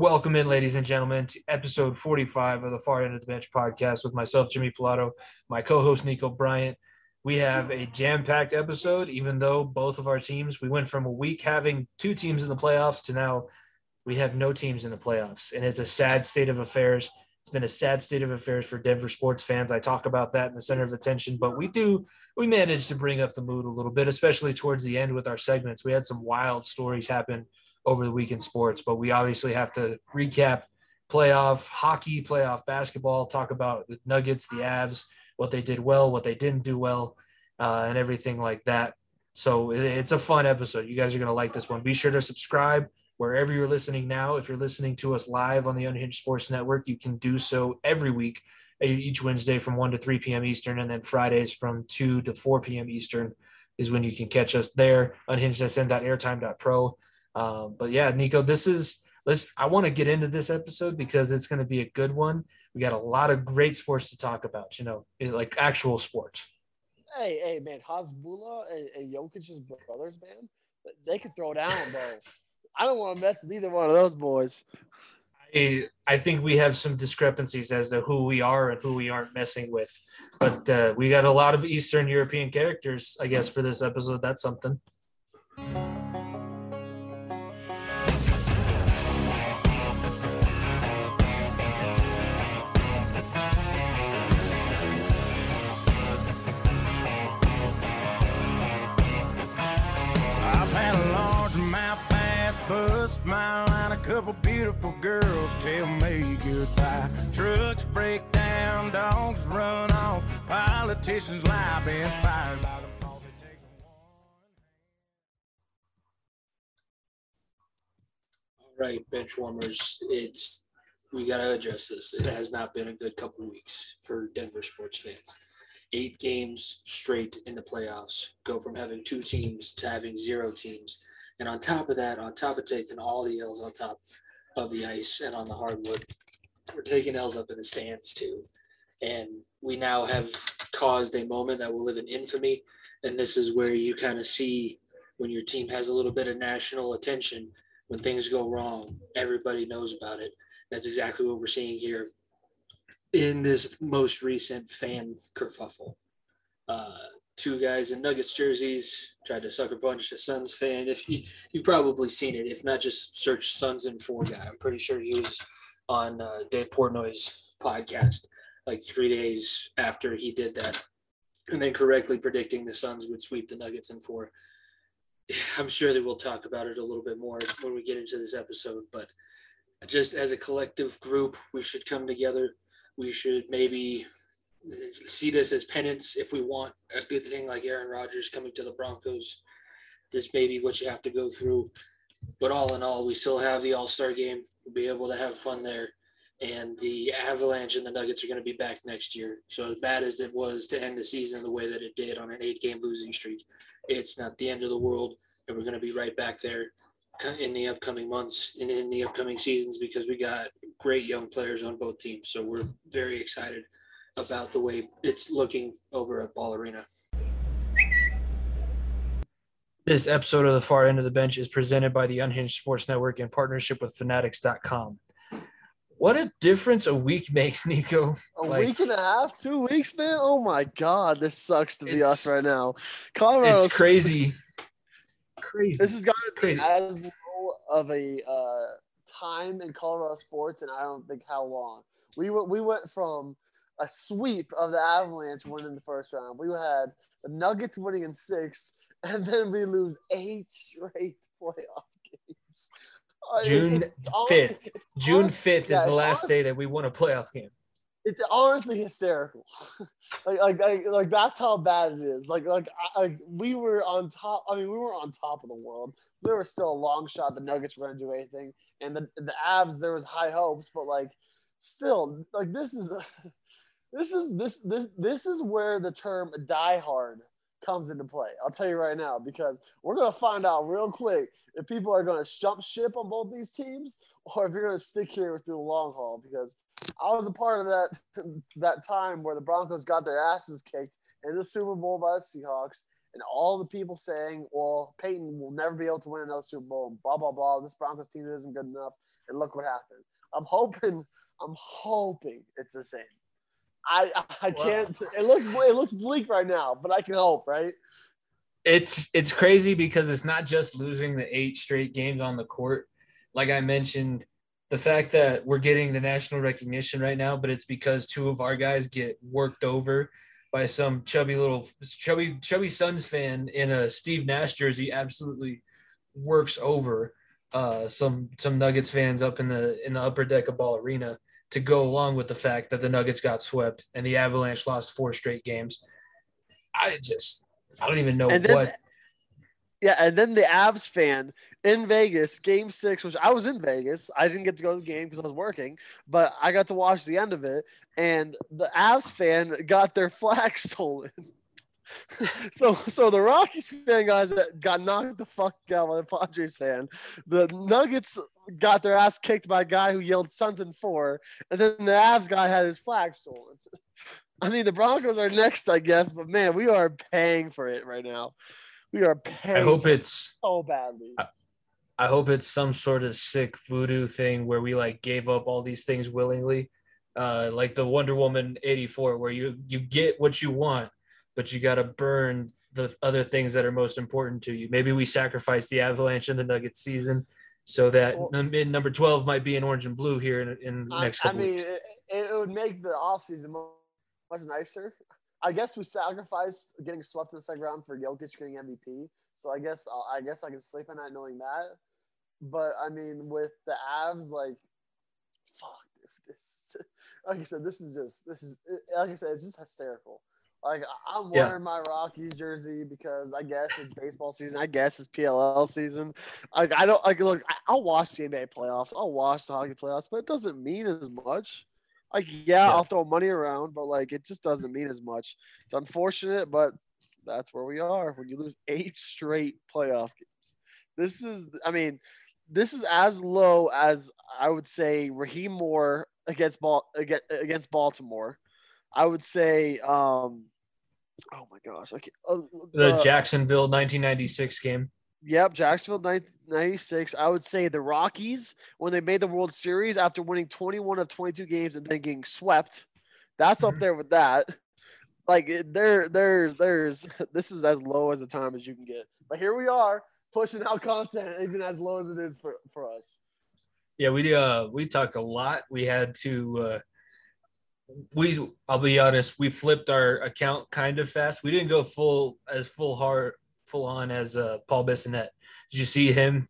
Welcome in, ladies and gentlemen, to episode 45 of the Far End of the Bench podcast with myself, Jimmy Pilato, my co host, Nico Bryant. We have a jam packed episode, even though both of our teams, we went from a week having two teams in the playoffs to now we have no teams in the playoffs. And it's a sad state of affairs. It's been a sad state of affairs for Denver sports fans. I talk about that in the center of attention, but we do, we managed to bring up the mood a little bit, especially towards the end with our segments. We had some wild stories happen over the week in sports, but we obviously have to recap playoff hockey, playoff basketball, talk about the Nuggets, the Avs, what they did well, what they didn't do well, uh, and everything like that. So it's a fun episode. You guys are going to like this one. Be sure to subscribe wherever you're listening now. If you're listening to us live on the Unhinged Sports Network, you can do so every week, each Wednesday from 1 to 3 p.m. Eastern, and then Fridays from 2 to 4 p.m. Eastern is when you can catch us there. Unhinged.sn.airtime.pro. Um, but yeah, Nico, this is let's. I want to get into this episode because it's going to be a good one. We got a lot of great sports to talk about. You know, like actual sports. Hey, hey, man, Hasbulla and, and Jokic's brothers, man, they could throw down, bro. I don't want to mess with either one of those boys. I, I think we have some discrepancies as to who we are and who we aren't messing with. But uh, we got a lot of Eastern European characters, I guess, for this episode. That's something. Couple beautiful girls tell me goodbye. Trucks break down, dogs run off, politicians lie, fired by the boss. It takes one. All right, bench warmers, it's we got to address this. It has not been a good couple weeks for Denver sports fans. Eight games straight in the playoffs go from having two teams to having zero teams and on top of that, on top of taking all the L's on top of the ice and on the hardwood, we're taking L's up in the stands too. And we now have caused a moment that will live in infamy. And this is where you kind of see when your team has a little bit of national attention, when things go wrong, everybody knows about it. That's exactly what we're seeing here in this most recent fan kerfuffle. Uh, two guys in Nuggets jerseys tried to sucker punch a Suns fan. If you you've probably seen it, if not, just search Suns and four guy. I'm pretty sure he was on uh, Dave Portnoy's podcast like three days after he did that, and then correctly predicting the Suns would sweep the Nuggets in four. I'm sure that we'll talk about it a little bit more when we get into this episode, but just as a collective group, we should come together. We should maybe see this as penance if we want a good thing like Aaron Rodgers coming to the Broncos. This may be what you have to go through. But all in all, we still have the All Star game. We'll be able to have fun there. And the Avalanche and the Nuggets are going to be back next year. So, as bad as it was to end the season the way that it did on an eight game losing streak, it's not the end of the world. And we're going to be right back there in the upcoming months and in the upcoming seasons because we got great young players on both teams. So, we're very excited about the way it's looking over at Ball Arena. This episode of the Far End of the Bench is presented by the Unhinged Sports Network in partnership with Fanatics.com. What a difference a week makes, Nico. A like, week and a half, two weeks, man. Oh my God, this sucks to be us right now. Colorado, it's crazy. crazy. This has got to be as low of a uh, time in Colorado sports, and I don't think how long. We went, we went from a sweep of the Avalanche winning the first round. We had the Nuggets winning in six, and then we lose eight straight playoff games. June fifth. June fifth is the last honestly, day that we won a playoff game. It's honestly hysterical. like, like, like, like, that's how bad it is. Like, like, like we were on top. I mean, we were on top of the world. There was still a long shot the Nuggets were going to do anything, and the the Avs there was high hopes, but like, still, like this is. this is this this this is where the term die hard comes into play. I'll tell you right now because we're gonna find out real quick if people are gonna jump ship on both these teams or if you're gonna stick here through the long haul. Because I was a part of that that time where the Broncos got their asses kicked in the Super Bowl by the Seahawks, and all the people saying, "Well, Peyton will never be able to win another Super Bowl," and blah blah blah. This Broncos team isn't good enough. and look what happened. I'm hoping. I'm hoping it's the same. I I can't. It looks it looks bleak right now, but I can hope, right? It's it's crazy because it's not just losing the eight straight games on the court. Like I mentioned, the fact that we're getting the national recognition right now, but it's because two of our guys get worked over by some chubby little chubby chubby Suns fan in a Steve Nash jersey. Absolutely works over uh, some some Nuggets fans up in the in the upper deck of Ball Arena to go along with the fact that the Nuggets got swept and the Avalanche lost four straight games. I just I don't even know what. Yeah, and then the Avs fan in Vegas, Game Six, which I was in Vegas. I didn't get to go to the game because I was working, but I got to watch the end of it. And the Avs fan got their flag stolen. so, so the Rockies fan guys that got knocked the fuck out by the Padres fan. The Nuggets got their ass kicked by a guy who yelled "Suns in four, and then the Avs guy had his flag stolen. I mean, the Broncos are next, I guess, but man, we are paying for it right now. We are paying. I hope for it's so badly. I hope it's some sort of sick voodoo thing where we like gave up all these things willingly, uh, like the Wonder Woman '84, where you you get what you want, but you got to burn the other things that are most important to you. Maybe we sacrifice the Avalanche and the Nuggets season so that Well- number 12 might be in orange and blue here in, in the I, next I couple mean, weeks. it, it would make the offseason much nicer. I guess we sacrificed getting swept in the second round for Jokic getting MVP. So I guess I'll- I guess I can sleep at night knowing that. But I mean, with the Avs, like, fuck dude, this. Like I said, this is just this is like I said, it's just hysterical. Like I'm Yeah. wearing my Rockies jersey because I guess it's baseball season. I guess it's PLL season. Like I don't like look. I'll watch the NBA playoffs. I'll watch the hockey playoffs, but it doesn't mean as much. Like yeah, Yeah. I'll throw money around, but like it just doesn't mean as much. It's unfortunate, but that's where we are when you lose eight straight playoff games. This is, I mean, this is as low as I would say Rahim Moore against ball against Baltimore. I would say, um, oh my gosh, can't, uh, The uh, Jacksonville 1996 game. Yep, Jacksonville 9- 96. I would say the Rockies when they made the World Series after winning 21 of 22 games and then getting swept. That's up Mhm. there with that. Like there, there's, there's. This is as low as the time as you can get. But here we are pushing out content, even as low as it is for for us. Yeah, we uh we talked a lot. We had to uh we I'll be honest, we flipped our account kind of fast. We didn't go full as full hard full on as uh Paul Bissonnette. Did you see him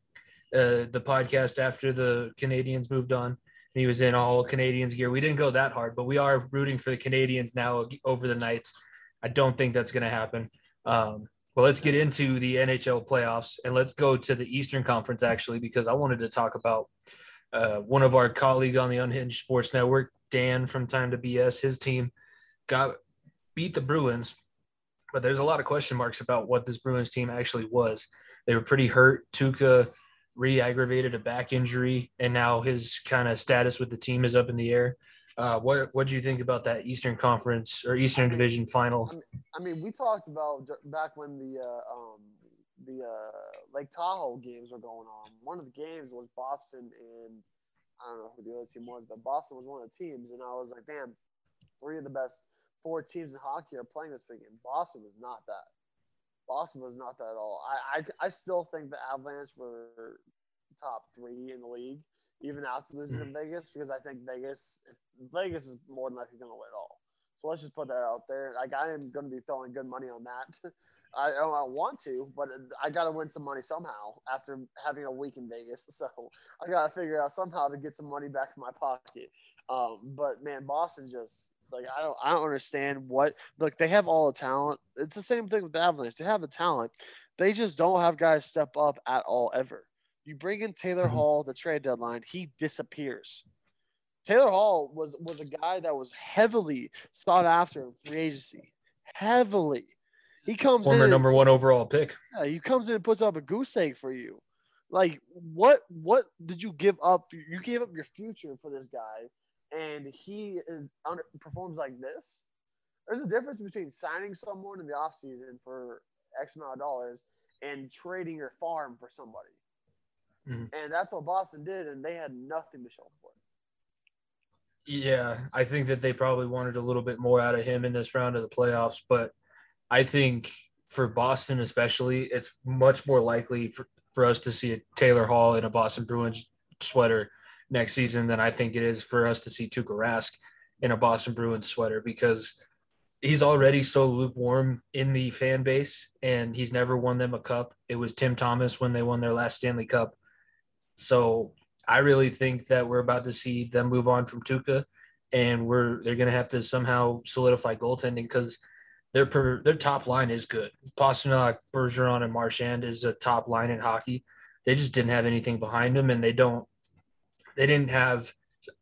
uh the podcast after the Canadiens moved on? He was in all Canadiens gear. We didn't go that hard, but we are rooting for the Canadiens now over the Knights. I don't think that's going to happen. Um, well, let's get into the NHL playoffs and let's go to the Eastern Conference actually, because I wanted to talk about uh, one of our colleague on the Unhinged Sports Network, Dan from Time to BS, his team got beat the Bruins, but there's a lot of question marks about what this Bruins team actually was. They were pretty hurt. Tuukka re-aggravated a back injury, and now his kind of status with the team is up in the air. Uh, what what do you think about that Eastern Conference or Eastern Division final? I mean, we talked about back when the uh, um, the uh, Lake Tahoe games were going on. One of the games was Boston and I don't know who the other team was, but Boston was one of the teams, and I was like, damn, three of the best four teams in hockey are playing this weekend. Boston was not that. Boston was not that at all. I, I, I still think the Avalanche were top three in the league, even after losing to Vegas, because I think Vegas, if Vegas is more than likely going to win it all. So let's just put that out there. Like I am going to be throwing good money on that. I don't I want to, but I got to win some money somehow after having a week in Vegas. So I got to figure out somehow to get some money back in my pocket. Um, but man, Boston just like I don't I don't understand what look they have all the talent. It's the same thing with the Avalanche. They have the talent. They just don't have guys step up at all ever. You bring in Taylor Mhm. Hall the trade deadline, he disappears. Taylor Hall was was a guy that was heavily sought after in free agency. Heavily. He comes Former in number one overall pick. yeah, he comes in and puts up a goose egg for you. Like what what did you give up? You gave up your future for this guy, and he is under, performs like this. There's a difference between signing someone in the offseason for X amount of dollars and trading your farm for somebody. Mhm. and that's what Boston did, and they had nothing to show for it. Yeah, I think that they probably wanted a little bit more out of him in this round of the playoffs, but I think for Boston especially, it's much more likely for, for us to see a Taylor Hall in a Boston Bruins sweater next season than I think it is for us to see Tuukka Rask in a Boston Bruins sweater because he's already so lukewarm in the fan base and he's never won them a cup. It was Tim Thomas when they won their last Stanley Cup. So I really think that we're about to see them move on from Tuukka, and we're they're going to have to somehow solidify goaltending because their per, their top line is good. Pastrnak, Bergeron, and Marchand is a top line in hockey. They just didn't have anything behind them, and they don't. They didn't have.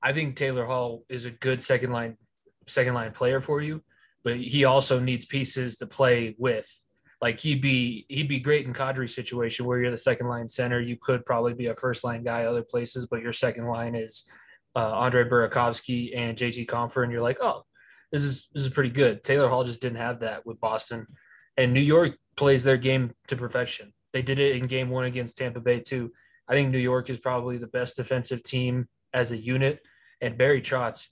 I think Taylor Hall is a good second line second line player for you, but he also needs pieces to play with. Like he'd be he'd be great in Kadri's situation where you're the second line center. You could probably be a first line guy other places, but your second line is uh, Andre Burakovsky and JT Compher, and you're like, oh, this is this is pretty good. Taylor Hall just didn't have that with Boston, and New York plays their game to perfection. They did it in Game One against Tampa Bay too. I think New York is probably the best defensive team as a unit, and Barry Trotz.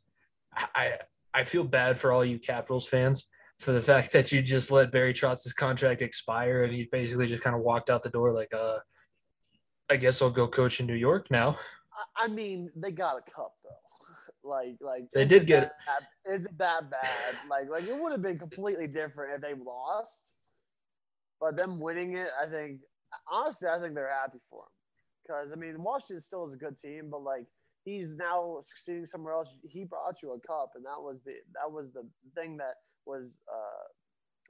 I I feel bad for all you Capitals fans for the fact that you just let Barry Trotz's contract expire and he basically just kind of walked out the door like, uh, I guess I'll go coach in New York now. I, mean, they got a cup though. like, like They did get Is it that bad? like, like it would have been completely different if they lost. But them winning it, I think, honestly, I think they're happy for him. Because I mean, Washington still is a good team, but like he's now succeeding somewhere else. He brought you a cup, and that was the that was the thing that was uh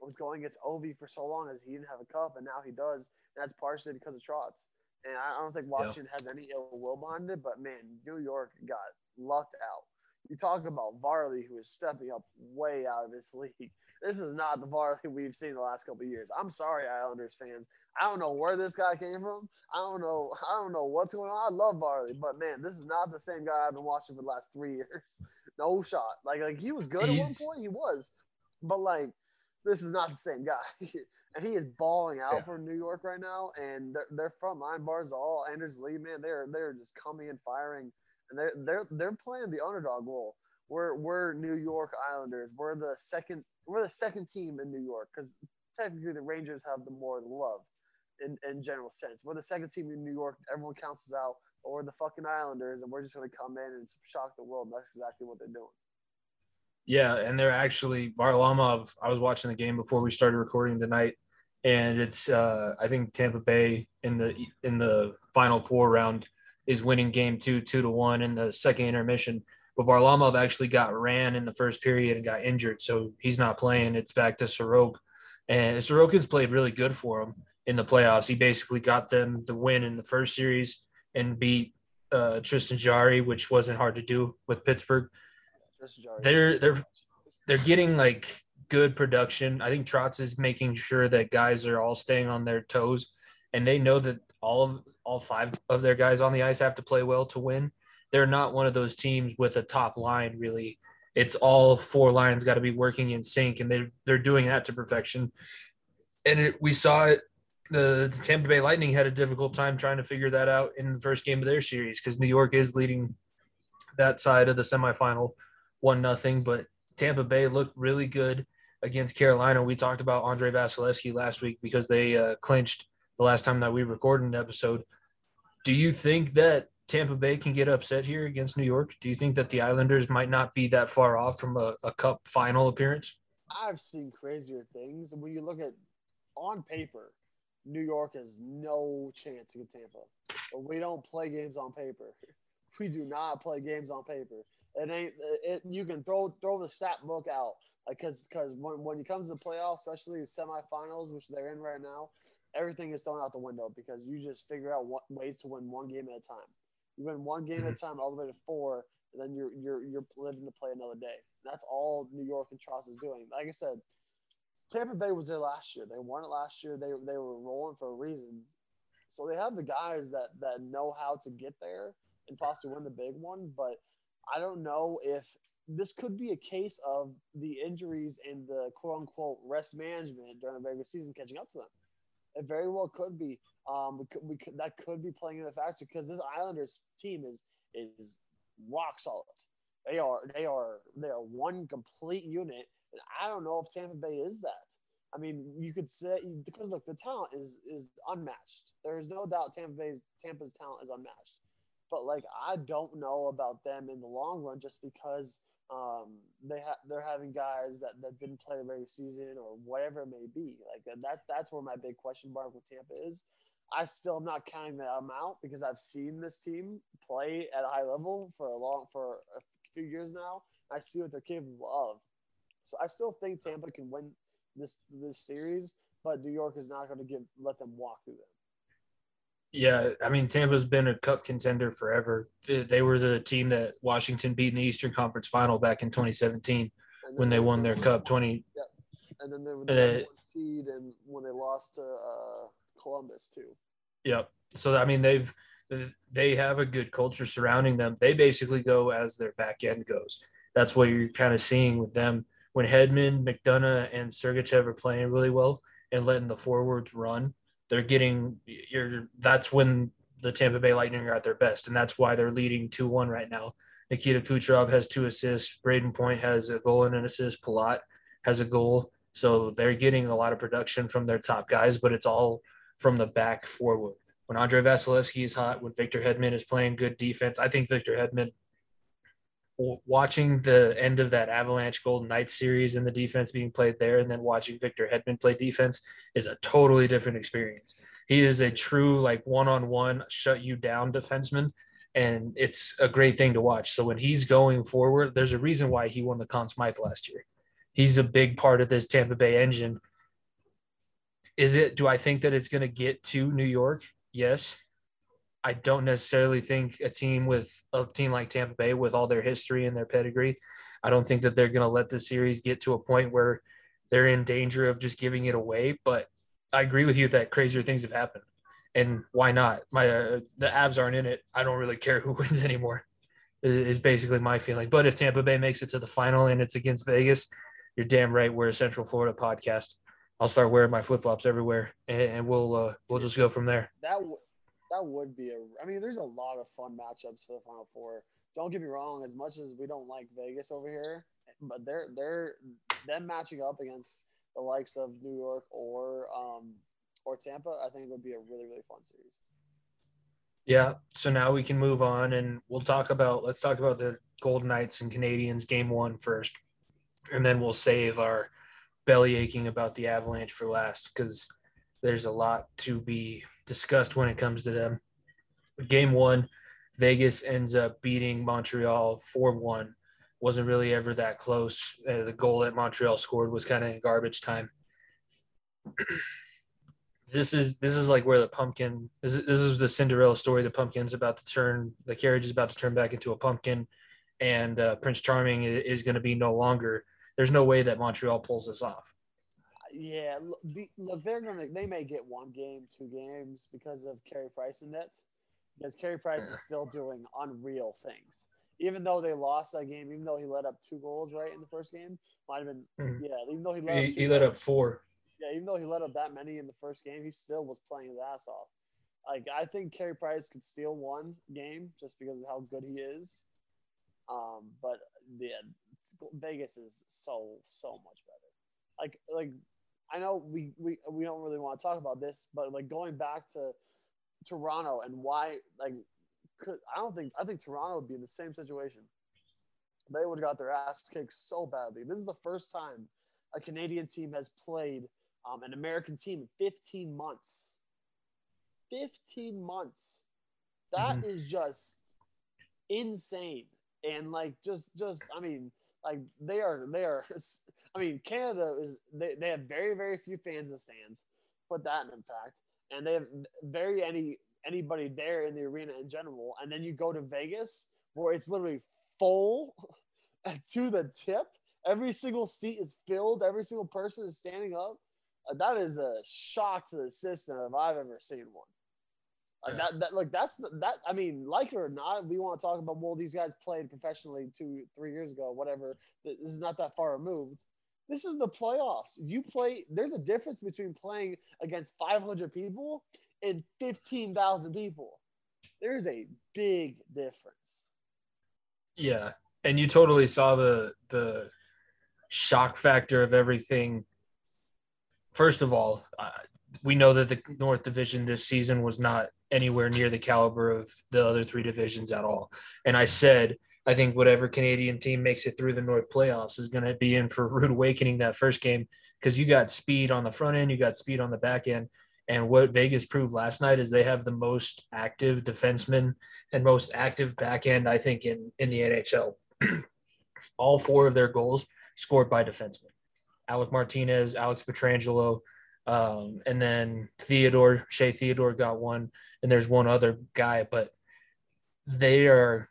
was going against Ovi for so long as he didn't have a cup, and now he does, and that's partially because of Trotz. And I don't think Washington has any ill will behind it, but man, New York got lucked out. You talk about Varley, who is stepping up way out of his league. This is not the Varley we've seen the last couple of years. I'm sorry, Islanders fans. I don't know where this guy came from. I don't know. I don't know what's going on. I love Varley, but man, this is not the same guy I've been watching for the last three years. No shot. Like, like he was good at one point. He was, but like, this is not the same guy. and he is balling out Yeah. for New York right now. And their their front line Barzal Anders Lee, man, they're they're just coming and firing, and they're they're they're playing the underdog role. We're we're New York Islanders. We're the second we're the second team in New York because technically the Rangers have the more love in in general sense. We're the second team in New York. Everyone counts us out. We're the fucking Islanders, and we're just gonna come in and shock the world. That's exactly what they're doing. Yeah, and they're actually Varlamov. I was watching the game before we started recording tonight, and it's uh, I think Tampa Bay in the in the final four round is winning game two two to one in the second intermission. But Varlamov actually got ran in the first period and got injured, so he's not playing. It's back to Sorokin, and Sorokin's played really good for him in the playoffs. He basically got them the win in the first series and beat uh, Tristan Jarry, which wasn't hard to do with Pittsburgh. They're they're they're getting like good production. I think Trotz is making sure that guys are all staying on their toes, and they know that all of all five of their guys on the ice have to play well to win. They're not one of those teams with a top line really. It's all four lines got to be working in sync, and they're they're doing that to perfection. And it, we saw it. The, the Tampa Bay Lightning had a difficult time trying to figure that out in the first game of their series because New York is leading that side of the semifinal one nothing. But Tampa Bay looked really good against Carolina. We talked about Andrei Vasilevskiy last week because they uh, clinched the last time that we recorded an episode. Do you think that Tampa Bay can get upset here against New York? Do you think that the Islanders might not be that far off from a, a cup final appearance? I've seen crazier things. And when you look at on paper, New York has no chance against Tampa. But we don't play games on paper. We do not play games on paper. It ain't it. You can throw throw the stat book out, like because because when when it comes to the playoffs, especially the semifinals, which they're in right now, everything is thrown out the window because you just figure out what ways to win one game at a time. You win one game at a mm-hmm. time all the way to four, and then you're you're you're living to play another day. That's all New York and Trotz is doing. Like I said, Tampa Bay was there last year. They won it last year. They they were rolling for a reason. So they have the guys that that know how to get there and possibly win the big one. But I don't know if this could be a case of the injuries and the quote unquote rest management during the regular season catching up to them. It very well could be. Um, we could, we could, that could be playing in a factor because this Islanders team is is rock solid. They are they are they are one complete unit, and I don't know if Tampa Bay is that. I mean, you could say because look, the talent is is unmatched. There is no doubt Tampa Bay's Tampa's talent is unmatched. But like, I don't know about them in the long run, just because um, they have they're having guys that, that didn't play the regular season or whatever it may be. Like that that's where my big question mark with Tampa is. I still am not counting them out because I've seen this team play at a high level for a long for a few years now. I see what they're capable of. So I still think Tampa can win this this series, but New York is not going to give let them walk through them. Yeah, I mean Tampa's been a cup contender forever. They were the team that Washington beat in the Eastern Conference Final back in 2017 when they won their cup 20 yeah. And then they were the uh, seed and when they lost to uh, Columbus too. Yep. So I mean they've they have a good culture surrounding them. They basically go as their back end goes. That's what you're kind of seeing with them when Hedman, McDonagh, and Sergachev are playing really well and letting the forwards run. They're getting you're that's when the Tampa Bay Lightning are at their best, and that's why they're leading two one right now. Nikita Kucherov has two assists. Brayden Point has a goal and an assist. Palat has a goal. So they're getting a lot of production from their top guys, but it's all from the back forward. When Andrei Vasilevskiy is hot, when Victor Hedman is playing good defense, I think Victor Hedman, watching the end of that Avalanche Golden Knights series and the defense being played there, and then watching Victor Hedman play defense is a totally different experience. He is a true, like, one on one, shut you down defenseman. And it's a great thing to watch. So when he's going forward, there's a reason why he won the Conn Smythe last year. He's a big part of this Tampa Bay engine is it? Do I think that it's going to get to New York? Yes. I don't necessarily think a team with a team like Tampa Bay, with all their history and their pedigree, I don't think that they're going to let the series get to a point where they're in danger of just giving it away. But I agree with you that crazier things have happened, and why not? My uh, the Avs aren't in it. I don't really care who wins anymore. Is basically my feeling. But if Tampa Bay makes it to the final and it's against Vegas, you're damn right. We're a Central Florida podcast. I'll start wearing my flip flops everywhere, and, we'll uh, we'll just go from there. That that would be a. I mean, there's a lot of fun matchups for the Final Four. Don't get me wrong. As much as we don't like Vegas over here, but they're they're them matching up against the likes of New York or um or Tampa, I think it would be a really really fun series. Yeah. So now we can move on, and we'll talk about let's talk about the Golden Knights and Canadiens game one first, and then we'll save our belly aching about the Avalanche for last because there's a lot to be discussed when it comes to them. Game one, Vegas ends up beating Montreal 4 1. Wasn't really ever that close. Uh, the goal that Montreal scored was kind of in garbage time. this is this is like where the pumpkin this is, this is the Cinderella story. The pumpkin's about to turn, the carriage is about to turn back into a pumpkin, and uh, Prince Charming is, is going to be no longer there's no way that Montreal pulls this off. Yeah, look, the, look, they're gonna they may get one game, two games because of Carey Price and Nets, because Carey Price is still doing unreal things. Even though they lost that game, even though he let up two goals right in the first game, might have been mm-hmm. yeah. Even though he let he, he let up four. Yeah, even though he let up that many in the first game, he still was playing his ass off. Like I think Carey Price could steal one game just because of how good he is. Um, but yeah, Vegas is so so much better. Like like I know we we we don't really want to talk about this, but like going back to Toronto and why like could I don't think I think Toronto would be in the same situation. They would have got their ass kicked so badly. This is the first time a Canadian team has played um, an American team in 15 months. 15 months. That mm-hmm. is just insane. And like just just I mean like they are they are I mean Canada is they, they have very very few fans in the stands. Put that in fact. And they have very any anybody there in the arena in general. And then you go to Vegas where it's literally full to the tip. Every single seat is filled. Every single person is standing up. Uh, that is a shock to the system if I've ever seen one. Like yeah. that, that, like that's that. I mean, like it or not, we want to talk about. Well, these guys played professionally two, three years ago, whatever. This is not that far removed. This is the playoffs. You play. There's a difference between playing against 500 people and 15,000 people. There's a big difference. Yeah, and you totally saw the the shock factor of everything. First of all, uh, we know that the North Division this season was not anywhere near the caliber of the other three divisions at all. And I said, I think whatever Canadian team makes it through the North playoffs is going to be in for rude awakening that first game because you got speed on the front end, you got speed on the back end. And what Vegas proved last night is they have the most active defensemen and most active back end, I think, in, in the NHL. All four of their goals scored by defensemen. Alec Martinez, Alex Pietrangelo, um, and then Theodore, Shea Theodore got one, and there's one other guy, but they are,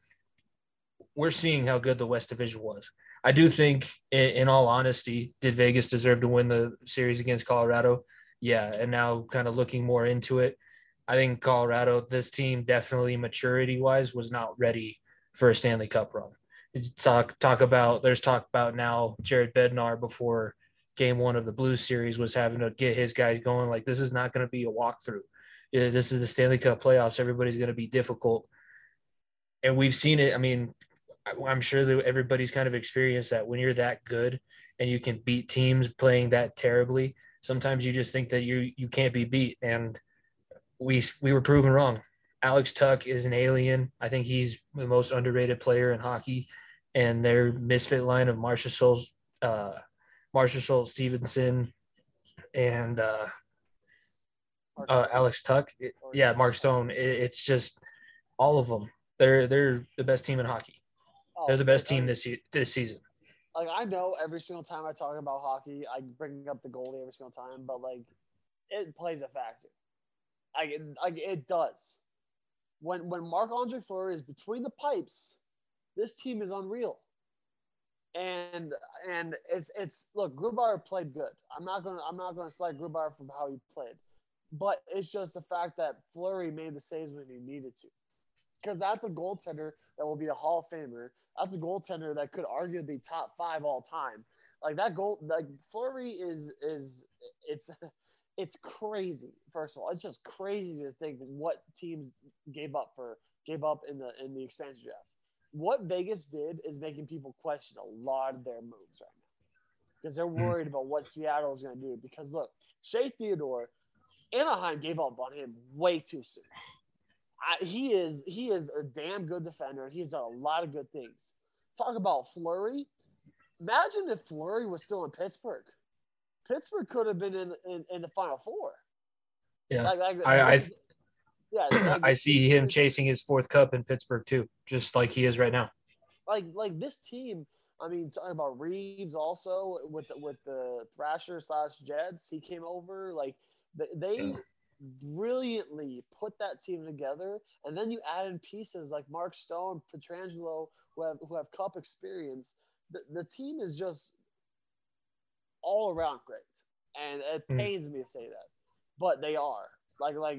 we're seeing how good the West Division was. I do think, in, in all honesty, did Vegas deserve to win the series against Colorado? Yeah. And now, kind of looking more into it, I think Colorado, this team definitely maturity wise was not ready for a Stanley Cup run. Talk talk about there's talk about now Jared Bednar before game one of the Blues series was having to get his guys going. Like this is not going to be a walkthrough. This is the Stanley Cup playoffs. Everybody's going to be difficult, and we've seen it. I mean, I'm sure that everybody's kind of experienced that when you're that good and you can beat teams playing that terribly. Sometimes you just think that you you can't be beat, and we we were proven wrong. Alex Tuch is an alien. I think he's the most underrated player in hockey, and their misfit line of Marchessault, uh, Marchessault Stephenson, and uh, uh, Alex Tuch. It, yeah, Mark Stone. It, it's just all of them. They're they're the best team in hockey. Oh, they're the best team this this season. Like I know every single time I talk about hockey, I bring up the goalie every single time, but like it plays a factor. Like like it does. When when Marc Andre Fleury is between the pipes, this team is unreal and and it's it's look Grubauer played good. I'm not gonna I'm not gonna slight Grubauer from how he played, but it's just the fact that Fleury made the saves when he needed to, because that's a goaltender that will be a Hall of Famer. That's a goaltender that could arguably be top five all time. Like that goal, like Fleury is is it's it's crazy. First of all, it's just crazy to think what teams gave up for gave up in the in the expansion draft what Vegas did is making people question a lot of their moves right now because they're hmm. worried about what Seattle is going to do. Because look, Shea Theodore, Anaheim gave up on him way too soon. I, he is he is a damn good defender. He's done a lot of good things. Talk about Fleury. Imagine if Fleury was still in Pittsburgh. Pittsburgh could have been in in, in the Final Four. Yeah, like, like, I, I yeah, I see him chasing his fourth cup in Pittsburgh too, just like he is right now. Like like this team. I mean, talking about Reeves also with the, with the Thrasher slash Jets, he came over. Like they, they yeah. Brilliantly put that team together, and then you add in pieces like Mark Stone, Pietrangelo, who have who have cup experience. The, the team is just all around great, and it hmm. pains mm. me to say that, but they are. Like like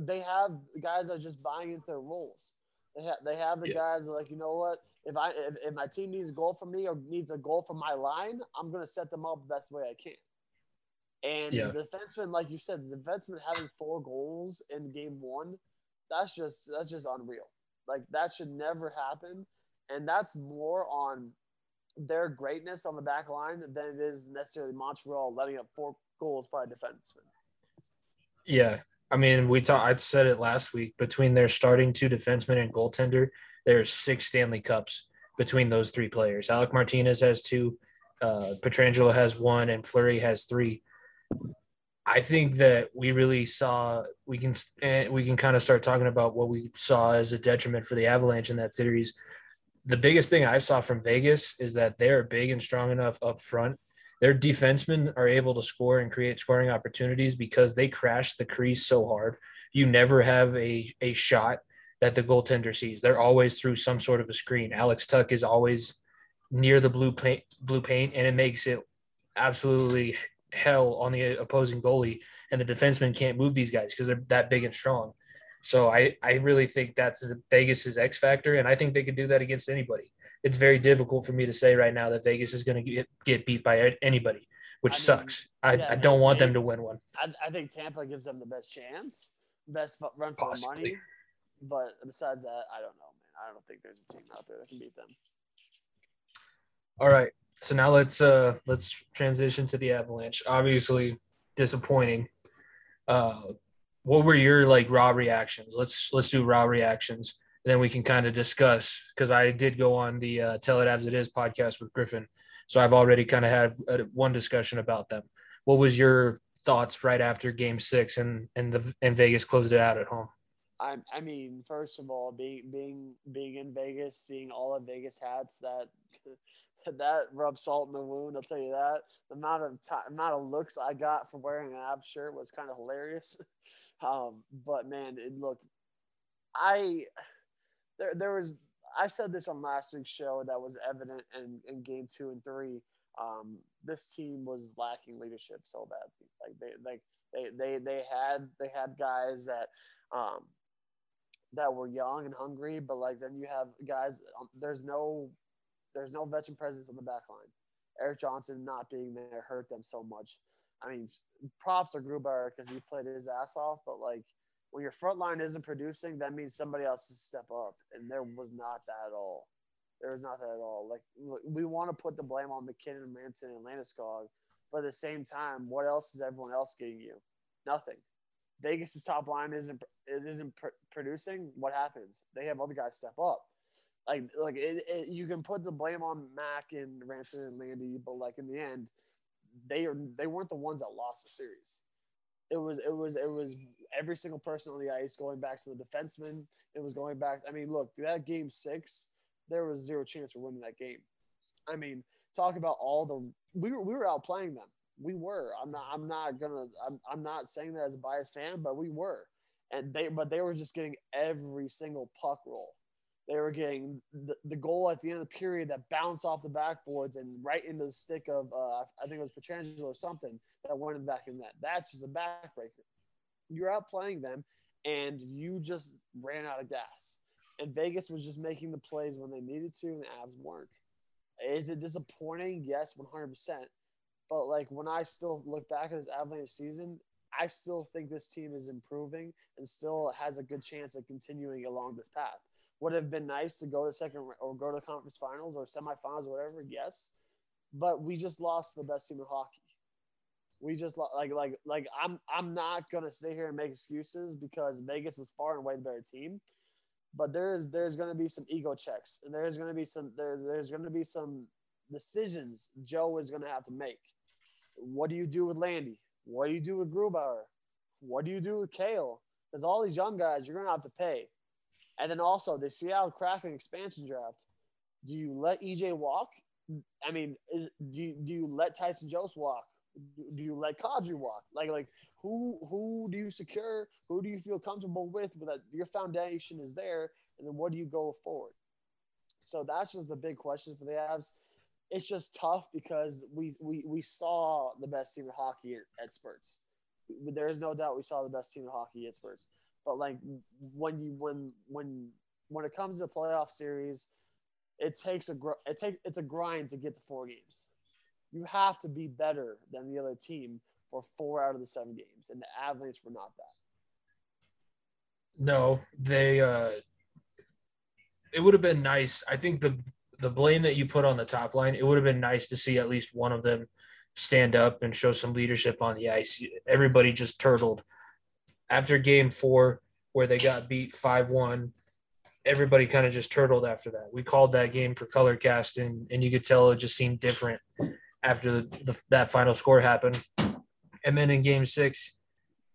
they have guys that are just buying into their roles. They have they have the yeah. guys that are like you know what if I if, if my team needs a goal from me or needs a goal from my line, I'm gonna set them up the best way I can. And yeah. the defenseman, like you said, the defenseman having four goals in game one, that's just that's just unreal. Like that should never happen. And that's more on their greatness on the back line than it is necessarily Montreal letting up four goals by a defenseman. Yeah. I mean, we talked, I said it last week between their starting two defensemen and goaltender, there's six Stanley Cups between those three players. Alec Martinez has two, uh, Pietrangelo has one, and Fleury has three. I think that we really saw we can eh, we can kind of start talking about what we saw as a detriment for the Avalanche in that series. The biggest thing I saw from Vegas is that they're big and strong enough up front their defensemen are able to score and create scoring opportunities because they crash the crease so hard. You never have a, a shot that the goaltender sees. They're always through some sort of a screen. Alex Tuch is always near the blue paint, blue paint, and it makes it absolutely hell on the opposing goalie. And the defenseman can't move these guys because they're that big and strong. So I, I really think that's Vegas's X factor, and I think they could do that against anybody it's very difficult for me to say right now that Vegas is going to get, get beat by anybody, which I mean, sucks. I, yeah, I don't want them to win one. I, I think Tampa gives them the best chance, best run for the Possibly. money. But besides that, I don't know, man. I don't think there's a team out there that can beat them. All right. So now let's uh let's transition to the Avalanche. Obviously disappointing. Uh what were your like raw reactions? Let's let's do raw reactions. And then we can kind of discuss because I did go on the uh, Tell It As It Is podcast with Griffin. So I've already kind of had uh, one discussion about them. What was your thoughts right after game six and and the and Vegas closed it out at home? I, I mean, first of all, being being being in Vegas, seeing all of Vegas hats, that that rubs salt in the wound. I'll tell you that. The amount of time, amount of looks I got for wearing an Av shirt was kind of hilarious. Um, but man, it looked. I there there was I said this on last week's show that was evident in, in game two and three. Um, this team was lacking leadership so badly. Like they like they they they had they had guys that um that were young and hungry, but like then you have guys. Um, there's no, there's no veteran presence on the back line. Erik Johnson not being there hurt them so much. I mean, props are Gruber because he played his ass off, but like when your front line isn't producing, that means somebody else has to step up, and there was not that at all. There was not that at all. Like we want to put the blame on MacKinnon, Manson, and Landeskog, but at the same time, what else is everyone else getting you? Nothing. Vegas' top line isn't isn't pr- producing. What happens? They have other guys step up. Like like it, it, you can put the blame on Mac and Ranson and Landy, but like in the end, they are they weren't the ones that lost the series. It was it was it was every single person on the ice going back to the defenseman. It was going back. I mean, look, that game six, there was zero chance of winning that game. I mean, talk about all the we were we were outplaying them. We were. I'm not. I'm not gonna. I'm. I'm not saying that as a biased fan, but we were, and they. But they were just getting every single puck roll. They were getting the, the goal at the end of the period that bounced off the backboards and right into the stick of uh, I think it was Pietrangelo or something that went in the back of the net. That's just a backbreaker. You're outplaying them, and you just ran out of gas. And Vegas was just making the plays when they needed to, and the Avs weren't. Is it disappointing? Yes, 100%. But like when I still look back at this Avalanche season, I still think this team is improving and still has a good chance of continuing along this path. Would have been nice to go to second or go to the conference finals or semifinals or whatever? Yes, but we just lost the best team in hockey. We just lo- like like like I'm I'm not gonna sit here and make excuses because Vegas was far and away the better team, but there is there's gonna be some ego checks and there's gonna be some there there's gonna be some decisions Joe is gonna have to make. What do you do with Landy? What do you do with Grubauer? What do you do with Cale? Because all these young guys, you're gonna have to pay. And then also the Seattle Kraken expansion draft. Do you let EJ walk? I mean, is do you, do you let Tyson Jost walk? Do, you let Kadri walk? Like like who who do you secure? Who do you feel comfortable with? With that your foundation is there, and then what do you go forward? So that's just the big question for the Avs. It's just tough because we we, we saw the best team in hockey at, at. There is no doubt we saw the best team in hockey at. But like when you when when when it comes to playoff series, it takes a it take it's a grind to get to four games. You have to be better than the other team for four out of the seven games, and the Avalanche were not that. No, they uh it would have been nice. I think the the blame that you put on the top line, it would have been nice to see at least one of them stand up and show some leadership on the ice. Everybody just turtled after game 4 where they got beat 5-1. Everybody kind of just turtled after that. We called that game for color casting and you could tell it just seemed different after the, the that final score happened. And then in game 6,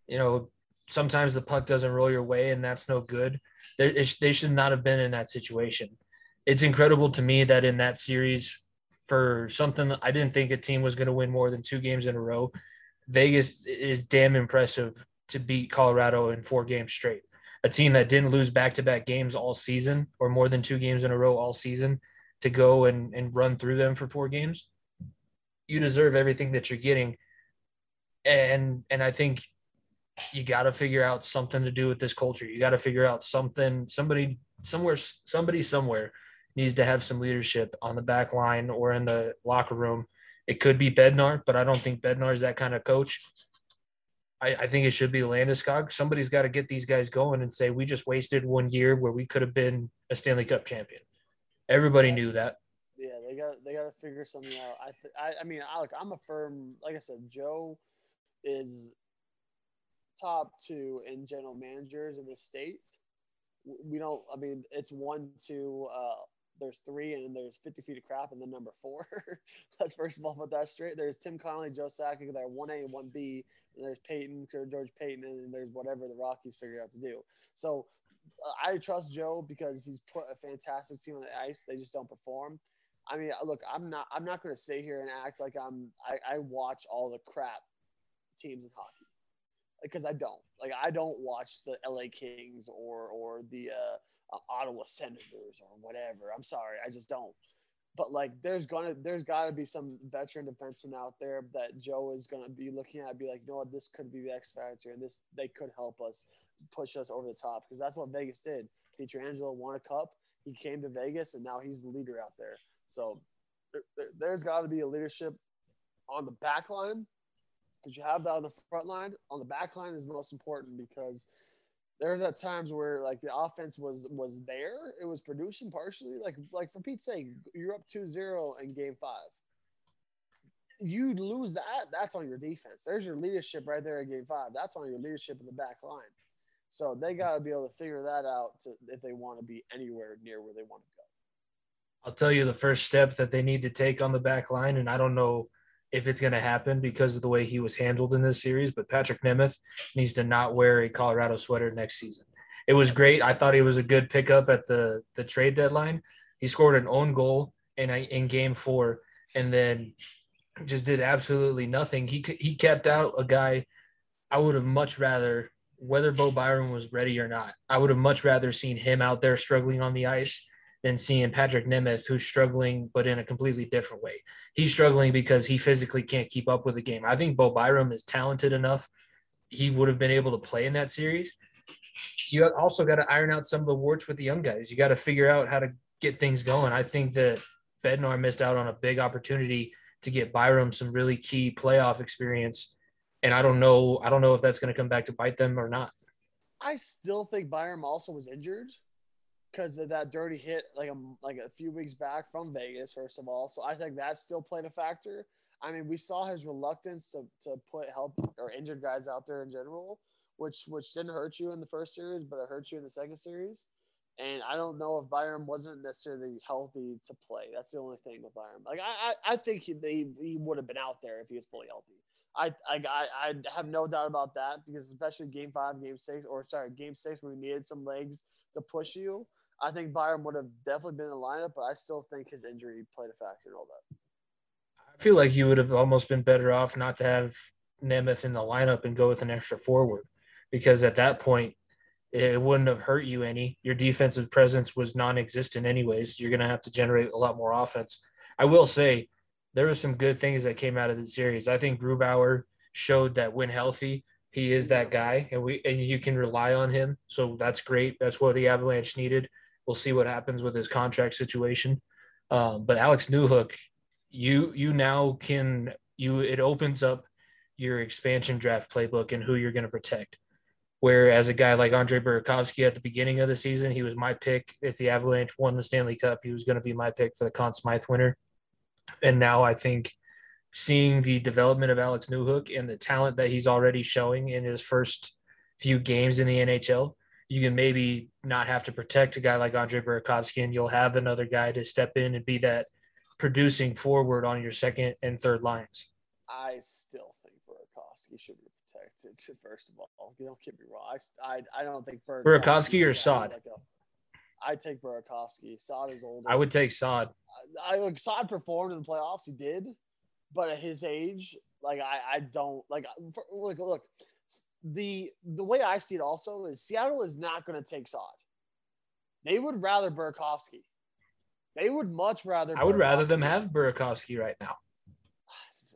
you know, sometimes the puck doesn't roll your way and that's no good. They should not have been in that situation. It's incredible to me that in that series, for something I didn't think a team was going to win more than two games in a row, Vegas is damn impressive to beat Colorado in four games straight. A team that didn't lose back to back games all season or more than two games in a row all season to go and, and run through them for four games. You deserve everything that you're getting. And and I think you got to figure out something to do with this culture. You got to figure out something. Somebody somewhere, somebody somewhere needs to have some leadership on the back line or in the locker room. It could be Bednar, but I don't think Bednar is that kind of coach. I, I think it should be Landeskog. Somebody's got to get these guys going and say we just wasted one year where we could have been a Stanley Cup champion. Everybody knew that. Yeah, they got they got to figure something out. I th- I, I mean, I, look, I'm a firm. Like I said, Joe is top two in general managers in the state. We don't. I mean, it's one, two. Uh, there's three, and there's 50 feet of crap, and then number four. Let's first of all put that straight. There's Tim Connelly, Joe Sakic. They're one A and one B. And there's Paton, George Paton, and then there's whatever the Rockies figure out to do. So uh, I trust Joe because he's put a fantastic team on the ice. They just don't perform. I mean, look, I'm not. I'm not going to sit here and act like I'm. I, I watch all the crap teams in hockey because I don't. Like I don't watch the LA Kings or or the uh, uh, Ottawa Senators or whatever. I'm sorry, I just don't. But like, there's gonna there's got to be some veteran defenseman out there that Joe is gonna be looking at, be like, what, this could be the X factor, and this they could help us push us over the top because that's what Vegas did. Pietrangelo won a cup. He came to Vegas, and now he's the leader out there. So there, there's got to be a leadership on the back line because you have that on the front line. On the back line is most important because there's at times where like the offense was was there, it was producing partially. Like like for Pete's sake, you're up 2-0 in game five. You lose that, that's on your defense. There's your leadership right there in game five. That's on your leadership in the back line. So they got to be able to figure that out to, if they want to be anywhere near where they want to go. I'll tell you the first step that they need to take on the back line, and I don't know if it's going to happen because of the way he was handled in this series. But Patrik Nemeth needs to not wear a Colorado sweater next season. It was great. I thought he was a good pickup at the the trade deadline. He scored an own goal in in game four, and then just did absolutely nothing. He he kept out a guy. I would have much rather, whether Bo Byram was ready or not, I would have much rather seen him out there struggling on the ice than seeing Patrik Nemeth, who's struggling, but in a completely different way. He's struggling because he physically can't keep up with the game. I think Bo Byram is talented enough. He would have been able to play in that series. You also got to iron out some of the warts with the young guys. You got to figure out how to get things going. I think that Bednar missed out on a big opportunity to get Byram some really key playoff experience. And I don't know, I don't know if that's going to come back to bite them or not. I still think Byram also was injured because of that dirty hit like a like a few weeks back from Vegas. First of all, so I think that still played a factor. I mean, we saw his reluctance to, to put help or injured guys out there in general, which which didn't hurt you in the first series, but it hurt you in the second series. And I don't know if Byram wasn't necessarily healthy to play. That's the only thing with Byram. Like I, I, I think he, he, he would have been out there if he was fully healthy. I, I, I have no doubt about that because especially game five, game six, or sorry, game six, where we needed some legs to push you. I think Byram would have definitely been in the lineup, but I still think his injury played a factor in all that. I feel like you would have almost been better off not to have Nemeth in the lineup and go with an extra forward because at that point, it wouldn't have hurt you any. Your defensive presence was non existent, anyways. You're going to have to generate a lot more offense. I will say there were some good things that came out of the series. I think Grubauer showed that when healthy, he is that guy, and we and you can rely on him. So that's great. That's what the Avalanche needed. We'll see what happens with his contract situation. Um, but Alex Newhook, you you now can you it opens up your expansion draft playbook and who you're going to protect. Whereas a guy like Andre Burakovsky at the beginning of the season, he was my pick. If the Avalanche won the Stanley Cup, he was going to be my pick for the Conn Smythe winner. And now I think seeing the development of Alex Newhook and the talent that he's already showing in his first few games in the NHL, you can maybe not have to protect a guy like Andre Burakovsky, and you'll have another guy to step in and be that producing forward on your second and third lines. I still think Burakovsky should be protected. First of all, don't get me wrong. I, I, I don't think Burakovsky, Burakovsky or Saad. Like I take Burakovsky. Saad is older. I would take Saad. I, I look. Saad performed in the playoffs. He did, but at his age, like I, I don't like. For, look, look the the way I see it also is Seattle is not going to take Saad. They would rather Burakovsky. They would much rather. I would rather them have Burakovsky right now.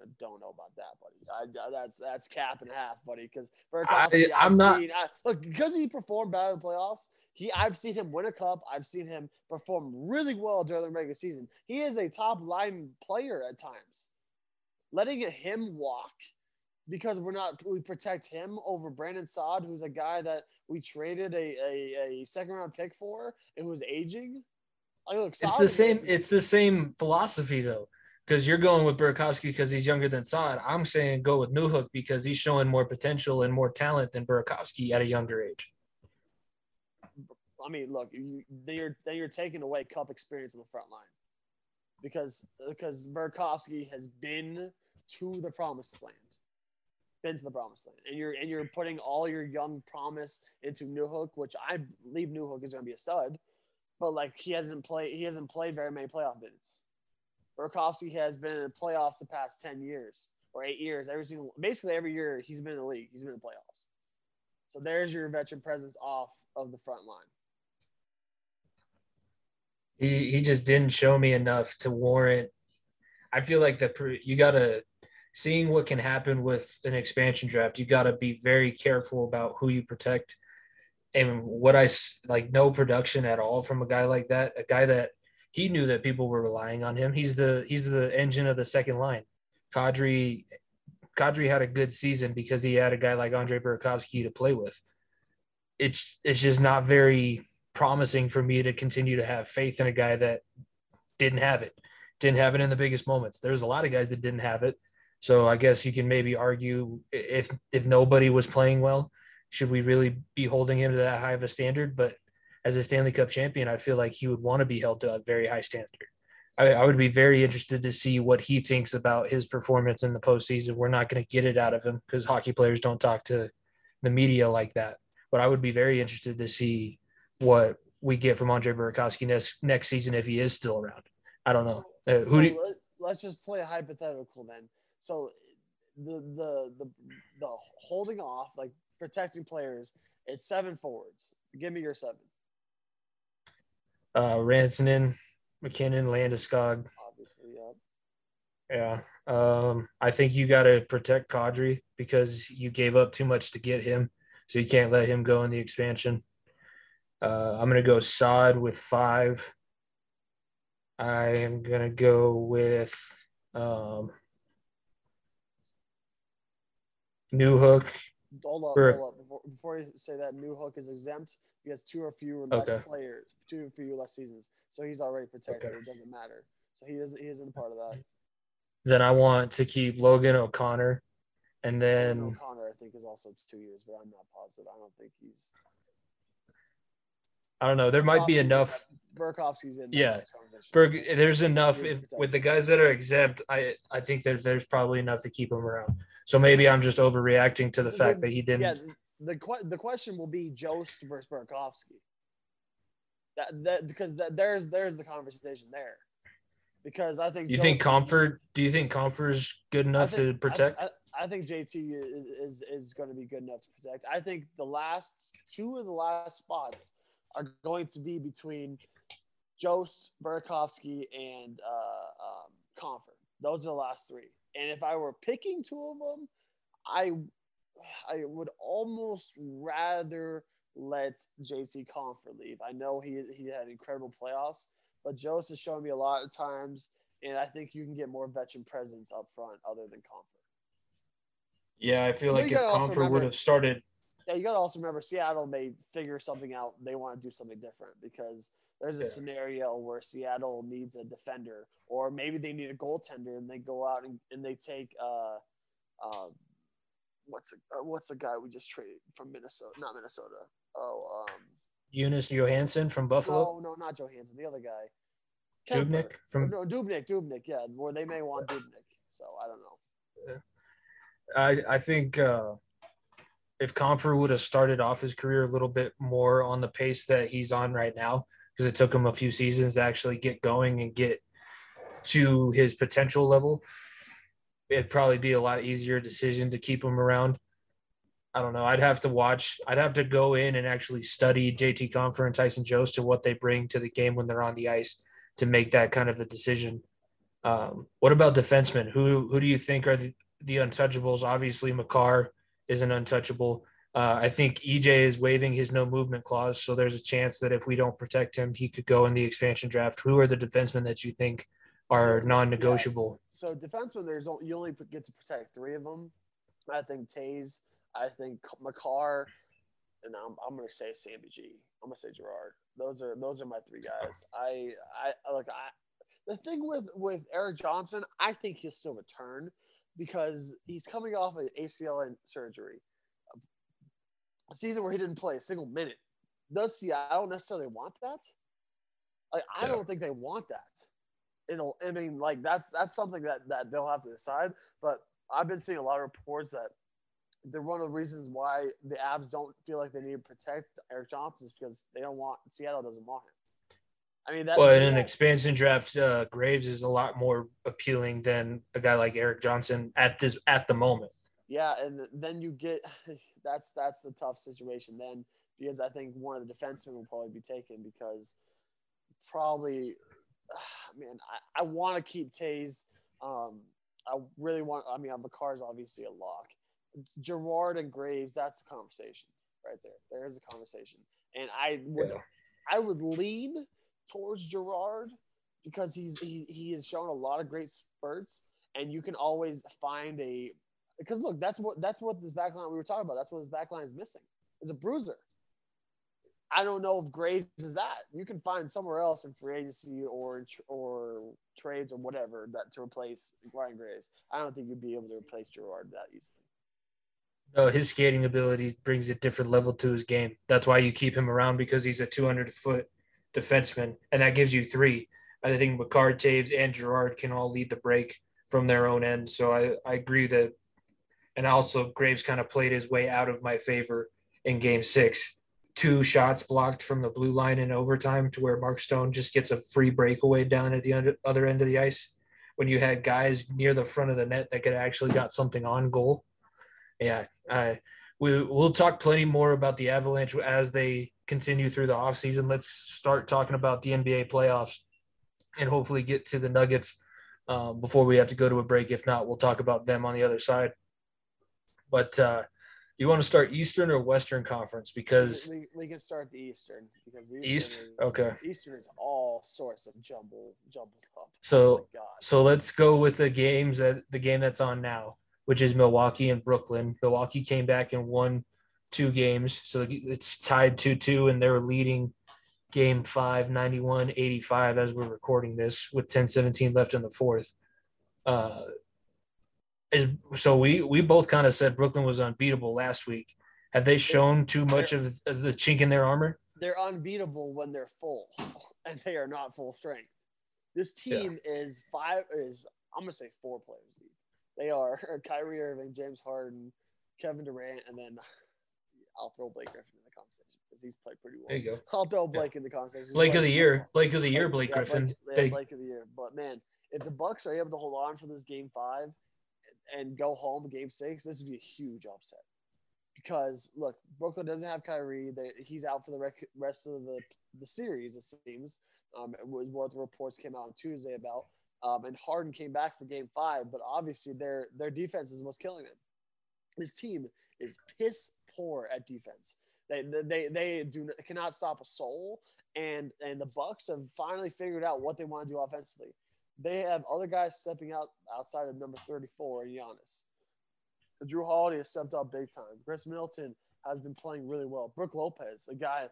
I don't know about that, buddy. I, that's that's cap and half, buddy. Because Burakovsky, I, am not seen, I, look because he performed bad in the playoffs. He, I've seen him win a cup. I've seen him perform really well during the regular season. He is a top line player at times. Letting him walk because we're not we protect him over Brandon Saad, who's a guy that we traded a a, a second round pick for and who's aging. Like, look, It's the same. It's the same philosophy though, because you're going with Burakovsky because he's younger than Saad. I'm saying go with Newhook because he's showing more potential and more talent than Burakovsky at a younger age. I mean, look, you, then you're then you're taking away Cup experience in the front line because because Burakovsky has been to the promised land, been to the promised land, and you're and you're putting all your young promise into Newhook, which I believe Newhook is going to be a stud, but like he hasn't played he hasn't played very many playoff minutes. Burakovsky has been in the playoffs the past ten years or eight years. Every single basically every year he's been in the league, he's been in the playoffs. So there's your veteran presence off of the front line. He he just didn't show me enough to warrant. I feel like per- you gotta seeing what can happen with an expansion draft. You gotta be very careful about who you protect. And what I like, no production at all from a guy like that. A guy that he knew that people were relying on him. He's the he's the engine of the second line. Kadri Kadri had a good season because he had a guy like Andre Burakovsky to play with. It's it's just not very promising for me to continue to have faith in a guy that didn't have it, didn't have it in the biggest moments. There's a lot of guys that didn't have it. So I guess you can maybe argue if if nobody was playing well, should we really be holding him to that high of a standard? But as a Stanley Cup champion, I feel like he would want to be held to a very high standard. I, I would be very interested to see what he thinks about his performance in the postseason. We're not going to get it out of him because hockey players don't talk to the media like that. But I would be very interested to see what we get from Andre Burakovsky next next season if he is still around. I don't know. Uh, So do you, let, let's just play a hypothetical then. So the the the the holding off, like protecting players, it's seven forwards. Give me your seven, uh, Rantanen, MacKinnon, Landeskog. obviously. Yeah. Yeah. Um, I think you got to protect Kadri because you gave up too much to get him. So you can't let him go in the expansion. Uh, I'm going to go Saad with five. I am going to go with um, Newhook. Hold up, hold up. Before, before you say that, Newhook is exempt because two or fewer less Okay. players, two or fewer less seasons. So he's already protected. Okay. It doesn't matter. So he isn't he isn't a part of that. Then I want to keep Logan O'Connor. And then O'Connor, I think, is also two years, but I'm not positive. I don't think he's. I don't know. There might be enough. Burakovsky's in. Yeah. Berg, there's enough if with the guys that are exempt. I I think there's there's probably enough to keep him around. So maybe I'm just overreacting to the fact that he didn't. Yeah, the que- the question will be Jost versus Burakovsky. That that because that there's there's the conversation there. Because I think you think Compher? Do you think Compher is good enough think- to protect? I, I, I think JT is, is is going to be good enough to protect. I think the last two of the last spots are going to be between Jost, Burakovsky, and uh, um, Compher. Those are the last three. And if I were picking two of them, I I would almost rather let JT Compher leave. I know he he had incredible playoffs, but Jost has shown me a lot of times, and I think you can get more veteran presence up front other than Compher. yeah, I feel like if gotta would have started, Yeah, you got to also remember Seattle may figure something out. They want to do something different because there's a Yeah. scenario where Seattle needs a defender, or maybe they need a goaltender, and they go out and, and they take uh, uh, what's a, uh, what's the guy we just traded from Minnesota? Not Minnesota. Oh, um, Jonas Johansson from Buffalo, no, no, not Johansson. The other guy, Kemper. Dubnyk from. no, Dubnyk, Dubnyk. Yeah, where they may want Dubnyk. So I don't know. I I think uh, if Compher would have started off his career a little bit more on the pace that he's on right now, because it took him a few seasons to actually get going and get to his potential level, it'd probably be a lot easier decision to keep him around. I don't know. I'd have to watch. I'd have to go in and actually study JT Compher and Tyson Jost and what they bring to the game when they're on the ice to make that kind of a decision. Um, what about defensemen? Who who do you think are the, the untouchables? Obviously, Makar is an untouchable. Uh, I think EJ is waiving his no movement clause, so there's a chance that if we don't protect him, he could go in the expansion draft. Who are the defensemen that you think are non-negotiable? So defensemen, there's only, you only get to protect three of them, I think Toews. I think Makar, and I'm, I'm gonna say Sammy G. I'm gonna say Girard. Those are those are my three guys. I I look I the thing with with Erik Johnson, I think he'll still return because he's coming off an ACL and surgery. A season where he didn't play a single minute. Does Seattle necessarily want that? Like I yeah. don't think they want that. You know, I mean, like that's that's something that that they'll have to decide. But I've been seeing a lot of reports that they're one of the reasons why the Avs don't feel like they need to protect Erik Johnson is because they don't want Seattle doesn't want him. I mean, that, well, in an expansion draft, uh, Graves is a lot more appealing than a guy like Erik Johnson at this at the moment. Yeah, and then you get that's that's the tough situation then because I think one of the defensemen will probably be taken because probably, man, I, I want to keep Toews. Um, I really want. I mean, Makar's obviously a lock. It's Girard and Graves. That's a conversation right there. There is a conversation, and I would, yeah. I would lean towards Girard because he's he, he has shown a lot of great spurts, and you can always find a because look, that's what that's what this backline we were talking about. That's what this backline is missing is a bruiser. I don't know if Graves is that. You can find somewhere else in free agency or or trades or whatever that to replace Ryan Graves. I don't think you'd be able to replace Girard that easily. No, his skating ability brings a different level to his game. That's why you keep him around because he's a 200 foot defenseman, and that gives you three. I think Makar, Toews, and Girard can all lead the break from their own end. So I, I agree that, and also Graves kind of played his way out of my favor in Game Six. Two shots blocked from the blue line in overtime, to where Mark Stone just gets a free breakaway down at the other end of the ice. When you had guys near the front of the net that could actually got something on goal, yeah, I we we'll talk plenty more about the Avalanche as they continue through the offseason. Let's start talking about the NBA playoffs and hopefully get to the Nuggets um, before we have to go to a break. If not, we'll talk about them on the other side. But uh, you want to start Eastern or Western Conference? Because we, we can start the Eastern because the East. Is, okay. Eastern is all sorts of jumble jumbled up. So oh so let's go with the games that the game that's on now, which is Milwaukee and Brooklyn. Milwaukee came back and won two games. So it's tied 2 2, and they're leading game five, 91 85, as we're recording this, with 10 17 left in the fourth. Uh, is, so we we both kind of said Brooklyn was unbeatable last week. Have they shown too much of the chink in their armor? They're unbeatable when they're full, and they are not full strength. This team yeah. is five is I'm gonna say four players. They are Kyrie Irving, James Harden, Kevin Durant, and then I'll throw Blake Griffin in the conversation because he's played pretty well. There you go. I'll throw Blake yeah. in the conversation. Blake of the year. Blake of the year. Blake, Blake Griffin. Blake, yeah, Blake of the year. But man, if the Bucks are able to hold on for this game five and go home game six, this would be a huge upset. Because look, Brooklyn doesn't have Kyrie. They, he's out for the rec- rest of the the series. It seems. Um, it was what the reports came out on Tuesday about. Um, and Harden came back for Game Five, but obviously their their defense is what's killing them. This team is piss poor at defense. They they they do cannot stop a soul, and and the Bucks have finally figured out what they want to do offensively. They have other guys stepping out outside of number 34, Giannis. Jrue Holiday has stepped up big time. Khris Middleton has been playing really well. Brook Lopez, a guy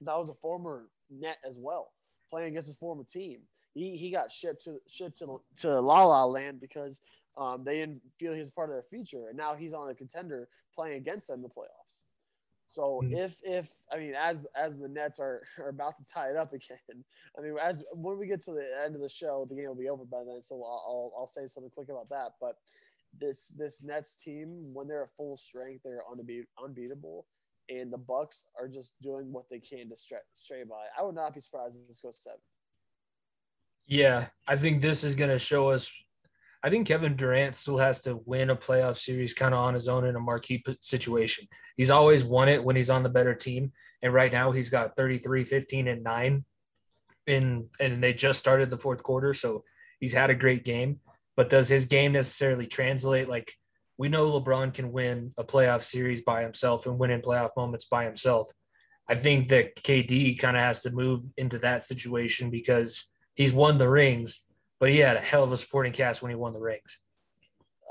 that was a former net as well, playing against his former team. He, he got shipped to shipped to, to La La Land because um, they didn't feel he was part of their future, and now he's on a contender playing against them in the playoffs. So mm-hmm. if if I mean as as the Nets are, are about to tie it up again, I mean as when we get to the end of the show, the game will be over by then. So I'll I'll, I'll say something quick about that. But this this Nets team, when they're at full strength, they're unbeat, unbeatable, and the Bucks are just doing what they can to stray, stray by. I would not be surprised if this goes seven. Yeah, I think this is going to show us I think Kevin Durant still has to win a playoff series kind of on his own in a marquee situation. He's always won it when he's on the better team. And right now he's got 33, 15, and 9 in and they just started the fourth quarter. So he's had a great game. But does his game necessarily translate? Like we know LeBron can win a playoff series by himself and win in playoff moments by himself. I think that KD kind of has to move into that situation because he's won the rings but he had a hell of a supporting cast when he won the rings.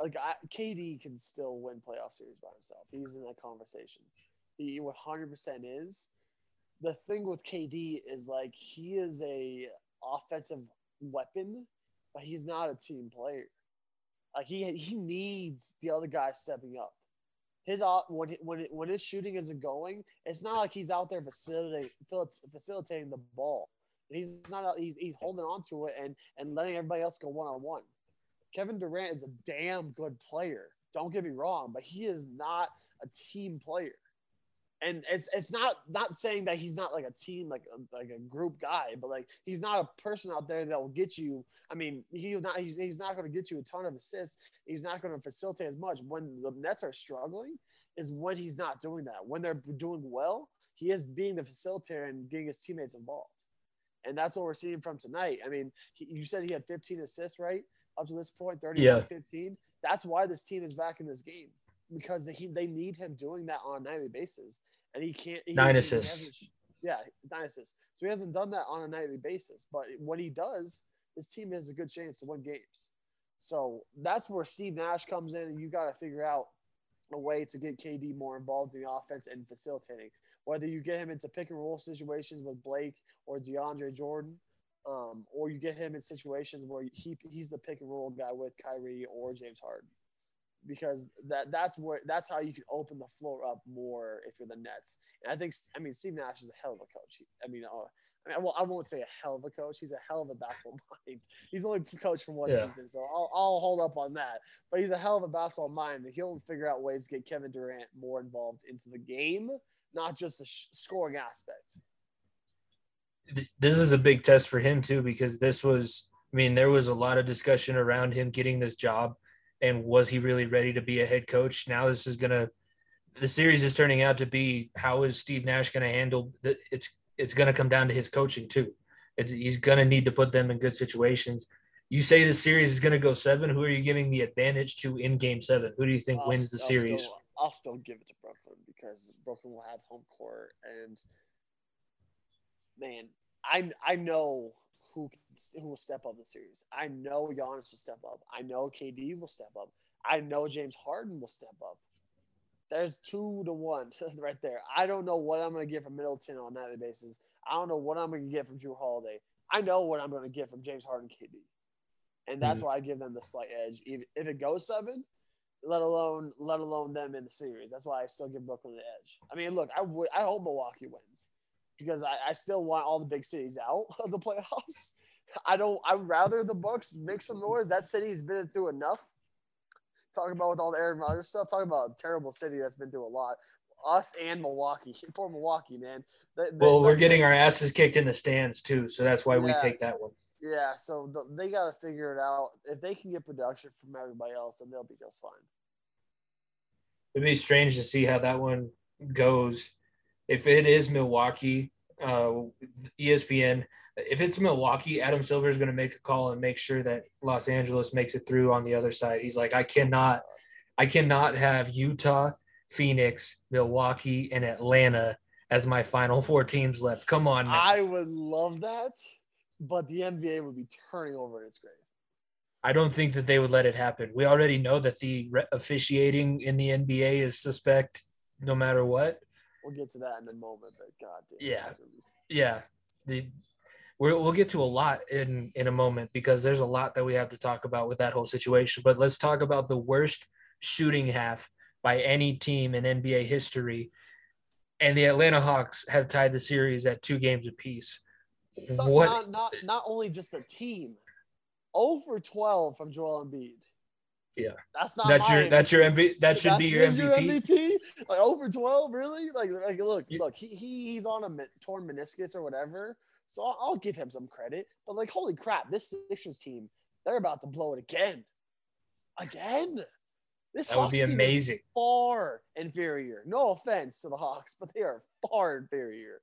like I, KD can still win playoff series by himself. He's in that conversation. He 100% is. The thing with KD is like he is a offensive weapon, but he's not a team player. Like he he needs the other guy stepping up. His when when when his shooting isn't going, it's not like he's out there facilitating facilitating the ball. He's not he's, he's holding on to it and and letting everybody else go one on one. Kevin Durant is a damn good player. Don't get me wrong, but he is not a team player. And it's it's not not saying that he's not like a team like a, like a group guy, but like he's not a person out there that will get you. I mean, he's not he's, he's not going to get you a ton of assists. He's not going to facilitate as much. When the Nets are struggling, is when he's not doing that. When they're doing well, he is being the facilitator and getting his teammates involved. And that's what we're seeing from tonight. I mean, he, you said he had 15 assists, right? up to this point, 30 yeah. 15. That's why this team is back in this game because they, they need him doing that on a nightly basis. And he can't. He, nine assists. Yeah, nine assists. So he hasn't done that on a nightly basis. But when he does, his team has a good chance to win games. So that's where Steve Nash comes in, and you got to figure out a way to get KD more involved in the offense and facilitating. Whether you get him into pick and roll situations with Blake or DeAndre Jordan, um, or you get him in situations where he he's the pick and roll guy with Kyrie or James Harden, because that that's where that's how you can open the floor up more if you're the Nets. And I think I mean Steve Nash is a hell of a coach. He, I mean, uh, I mean, well, I won't say a hell of a coach. He's a hell of a basketball mind. He's only coached for one yeah. season, so I'll, I'll hold up on that. But he's a hell of a basketball mind. He'll figure out ways to get Kevin Durant more involved into the game, not just the sh- scoring aspect. This is a big test for him too because this was I mean there was a lot of discussion around him getting this job and was he really ready to be a head coach? Now this is going to the series is turning out to be how is Steve Nash going to handle the, it's it's going to come down to his coaching too. It's, he's going to need to put them in good situations. You say the series is going to go 7 who are you giving the advantage to in game 7 who do you think I'll, wins the I'll series? Still, I'll still give it to Brooklyn because Brooklyn will have home court and man, I I know who who will step up the series. I know Giannis will step up. I know KD will step up. I know James Harden will step up. There's two to one right there. I don't know what I'm going to get from Middleton on a nightly basis. I don't know what I'm going to get from Jrue Holiday. I know what I'm going to get from James Harden, KD, and that's mm-hmm. why I give them the slight edge. If, if it goes seven, let alone let alone them in the series. That's why I still give Brooklyn the edge. I mean, look, I would I hope Milwaukee wins because I, I still want all the big cities out of the playoffs. I don't. I'd rather the Bucks make some noise. That city's been through enough. Talking about with all the Aaron Rodgers stuff. Talking about a terrible city that's been through a lot. Us and Milwaukee. Poor Milwaukee, man. They, they, well, we're getting our asses kicked in the stands too, so that's why yeah, we take that one. Yeah, so the, they got to figure it out. If they can get production from everybody else, then they'll be just fine. It'd be strange to see how that one goes if it is Milwaukee, uh, ESPN, if it's Milwaukee, Adam Silver is going to make a call and make sure that Los Angeles makes it through on the other side. He's like, I cannot, I cannot have Utah, Phoenix, Milwaukee, and Atlanta as my final four teams left. Come on, man. I would love that, but the NBA would be turning over in its grave. I don't think that they would let it happen. We already know that the officiating in the NBA is suspect no matter what we'll get to that in a moment. But God damn, yeah, yeah, the we will get to a lot in in a moment because there's a lot that we have to talk about with that whole situation. But let's talk about the worst shooting half by any team in NBA history, and the Atlanta Hawks have tied the series at two games apiece. Not, what? Not, not not only just the team, over twelve from Joel Embiid. Yeah, that's not that's your that's your MVP. That should be your MVP. your MVP. Like over twelve, really? Like, like look, yeah. look, he, he he's on a torn meniscus or whatever, so I'll, I'll, give him some credit. But like, holy crap, this Sixers team, they're about to blow it again, again. This that Hawks would be amazing. far inferior. No offense to the Hawks, but they are far inferior.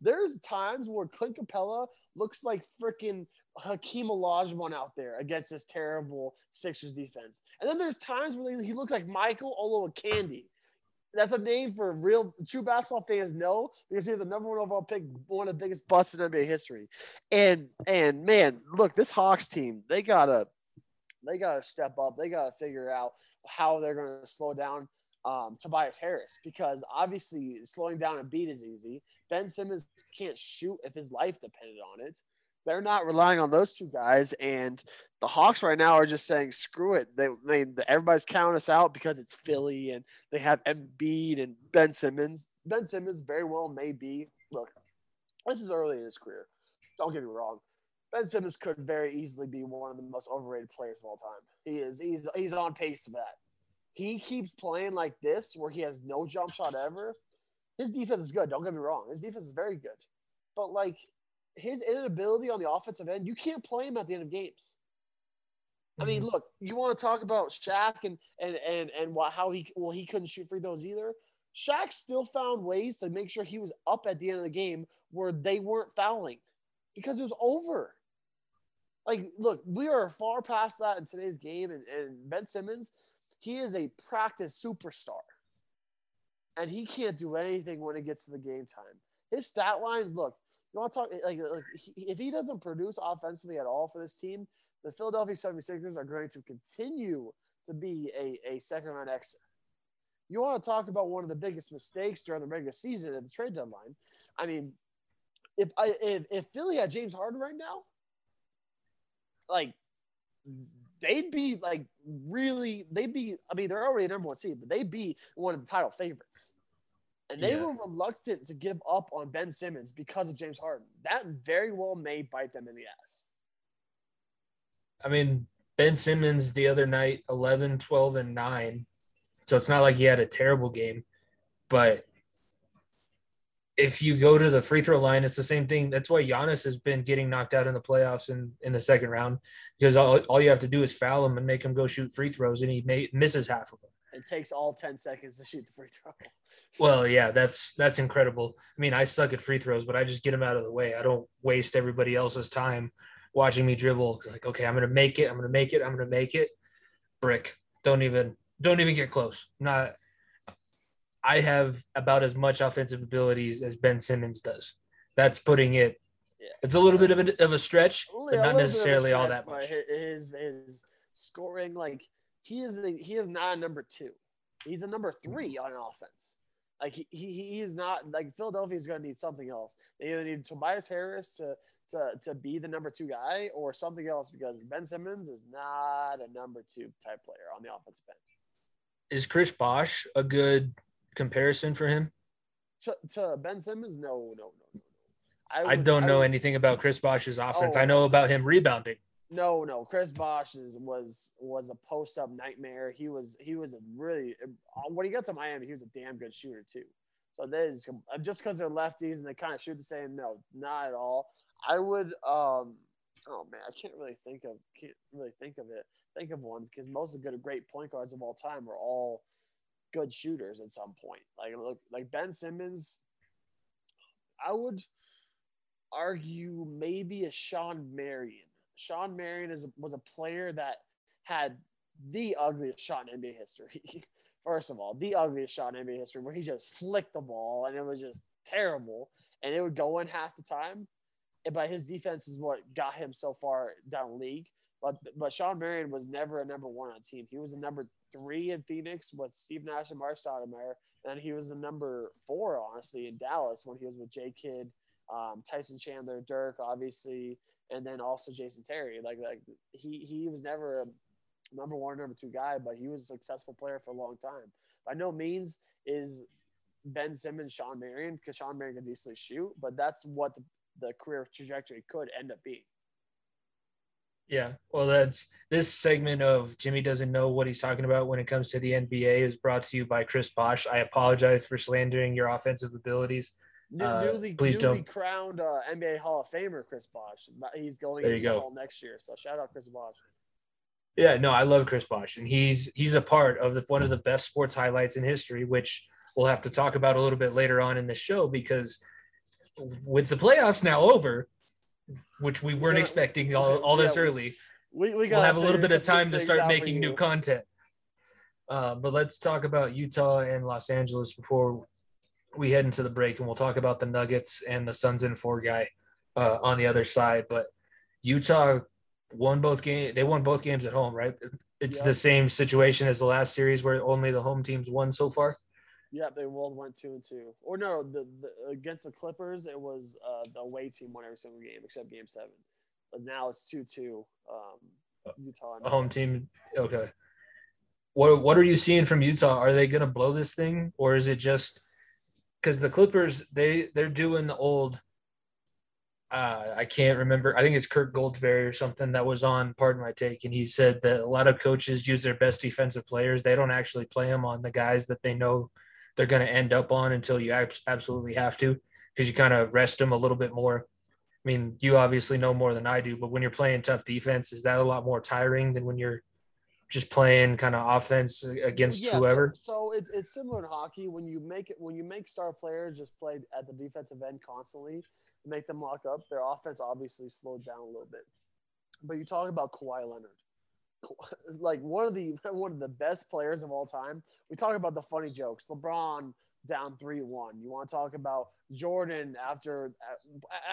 There's times where Clint Capela looks like freaking Hakeem Olajuwon out there against this terrible Sixers defense. And then there's times where he looks like Michael Olowokandi. That's a name for real true basketball fans know because he has a number one overall pick, one of the biggest busts in NBA history. And and man, look, this Hawks team, they gotta they got to step up. They got to figure out how they're to slow down um, Tobias Harris because obviously slowing down Embiid is easy. Ben Simmons can't shoot if his life depended on it. They're not relying on those two guys, and the Hawks right now are just saying, "Screw it." They, I mean, everybody's counting us out because it's Philly, and they have Embiid and Ben Simmons. Ben Simmons very well may be. Look, this is early in his career. Don't get me wrong. Ben Simmons could very easily be one of the most overrated players of all time. He is. He's he's on pace for that. He keeps playing like this, where he has no jump shot ever. His defense is good. Don't get me wrong. His defense is very good, but like his inability on the offensive end, you can't play him at the end of games. I mean, mm-hmm. look, you want to talk about Shaq and and and and what, how he well he couldn't shoot free throws either. Shaq still found ways to make sure he was up at the end of the game where they weren't fouling because it was over. Like, look, we are far past that in today's game, and, and Ben Simmons, he is a practice superstar, and he can't do anything when it gets to the game time. His stat lines, look, you want to talk like, like he, if he doesn't produce offensively at all for this team, the Philadelphia 76ers are going to continue to be a, a second round exit. You want to talk about one of the biggest mistakes during the regular season at the trade deadline. I mean, if I if, if Philly had James Harden right now, like they'd be like really they'd be I mean they're already number one seed, but they'd be one of the title favorites. And they Yeah. were reluctant to give up on Ben Simmons because of James Harden. That very well may bite them in the ass. I mean, Ben Simmons the other night, 11, 12, and 9. So it's not like he had a terrible game. But if you go to the free throw line, it's the same thing. That's why Giannis has been getting knocked out in the playoffs in, in the second round because all, all you have to do is foul him and make him go shoot free throws, and he may, misses half of them. It takes all 10 seconds to shoot the free throw. Well, yeah, that's that's incredible. I mean, I suck at free throws, but I just get them out of the way. I don't waste everybody else's time watching me dribble. Like, okay, I'm gonna make it. I'm gonna make it. I'm gonna make it. Brick. Don't even don't even get close. Not. I have about as much offensive abilities as Ben Simmons does. That's putting it. Yeah. It's a little bit of a, of a stretch, a but not necessarily all that much. His his scoring, like he is the, he is not a number two. He's a number mm-hmm. three on offense. Like he, he, he is not like Philadelphia is going to need something else. They either need Tobias Harris to to to be the number two guy or something else because Ben Simmons is not a number two type player on the offensive end. Is Chris Bosh a good comparison for him? To, to Ben Simmons, no, no, no, no. I would- don't know would- anything about Chris Bosh's offense. Oh. I know about him rebounding. No, no. Chris Bosh is, was was a post up nightmare. He was he was a really when he got to Miami, he was a damn good shooter too. So that is just because they're lefties and they kind of shoot the same. No, not at all. I would. um Oh man, I can't really think of can't really think of it. Think of one because most of the good great point guards of all time are all good shooters at some point. Like look, like Ben Simmons. I would argue maybe a Shawn Marion. Shawn Marion is was a player that had the ugliest shot in NBA history. First of all, the ugliest shot in NBA history, where he just flicked the ball and it was just terrible, and it would go in half the time. But his defense is what got him so far down league. But but Shawn Marion was never a number one on a team. He was a number three in Phoenix with Steve Nash and Mark Stoudemire, and he was the number four honestly in Dallas when he was with J Kidd, um, Tyson Chandler, Dirk, obviously, and then also Jason Terry. Like like he he was never a number one, number two guy, but he was a successful player for a long time. By no means is Ben Simmons Shawn Marion because Shawn Marion can decently shoot, but that's what the, the career trajectory could end up being. Yeah, well, that's this segment of Jimmy doesn't know what he's talking about when it comes to the NBA is brought to you by Chris Bosh. I apologize for slandering your offensive abilities. New, Uh, newly, please newly don't. crowned uh, NBA Hall of Famer Chris Bosh. He's going There in you the go. Hall next year. So shout out Chris Bosh. Yeah, no, I love Chris Bosh, and he's he's a part of the, one of the best sports highlights in history, which we'll have to talk about a little bit later on in the show because with the playoffs now over, which we weren't Yeah. expecting all, all this Yeah, early, We, we we'll gotta have a little bit of time to start making new content. Uh, but let's talk about Utah and Los Angeles before we head into the break, and we'll talk about the Nuggets and the Suns and four guy uh, on the other side. But Utah won both game. They won both games at home, right? It's Yep. the same situation as the last series where only the home teams won so far. Yeah, they both went two and two. Or no, the, the against the Clippers, it was uh, the away team won every single game except Game Seven. But now it's two two. Um, Utah. and- home team. Okay. What What are you seeing from Utah? Are they going to blow this thing, or is it just because the Clippers they they're doing the old? Uh, I can't remember. I think it's Kirk Goldsberry or something that was on. Pardon my take, and he said that a lot of coaches use their best defensive players. They don't actually play them on the guys that they know they're going to end up on until you absolutely have to, because you kind of rest them a little bit more. I mean, you obviously know more than I do, but when you're playing tough defense, is that a lot more tiring than when you're just playing kind of offense against Yeah, whoever? So, it's, it's similar in hockey when you make it when you make star players just play at the defensive end constantly, make them lock up. Their offense obviously slowed down a little bit. But you talk about Kawhi Leonard, like one of the one of the best players of all time. We talk about the funny jokes. LeBron down three one. You want to talk about Jordan after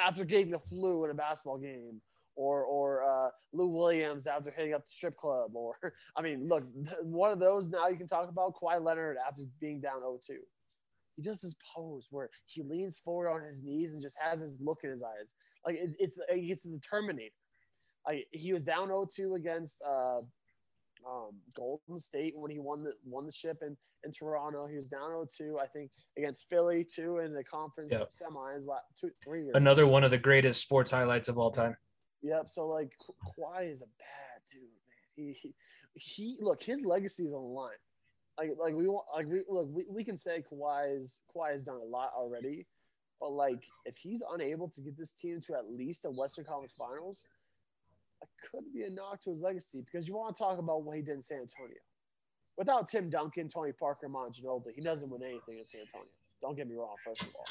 after getting the flu in a basketball game. Or, or uh, Lou Williams after hitting up the strip club, or I mean, look, one of those now you can talk about Kawhi Leonard after being down 0-2. He does this pose where he leans forward on his knees and just has this look in his eyes, like it, it's it's the Terminator. Like he was down 0-2 against uh, um, Golden State when he won the won the ship in, in Toronto. He was down 0-2, I think, against Philly too in the conference Yep. semis la- two three years. Another one of the greatest sports highlights of all time. Yep. So like Ka- Kawhi is a bad dude, man. He, he he look his legacy is on the line. Like like we want like we look we, we can say Kawhi's Kawhi has done a lot already, but like if he's unable to get this team to at least a Western Conference Finals, that could be a knock to his legacy because you want to talk about what he did in San Antonio. Without Tim Duncan, Tony Parker, Mont Ginobili, he doesn't win anything in San Antonio. Don't get me wrong, first of all.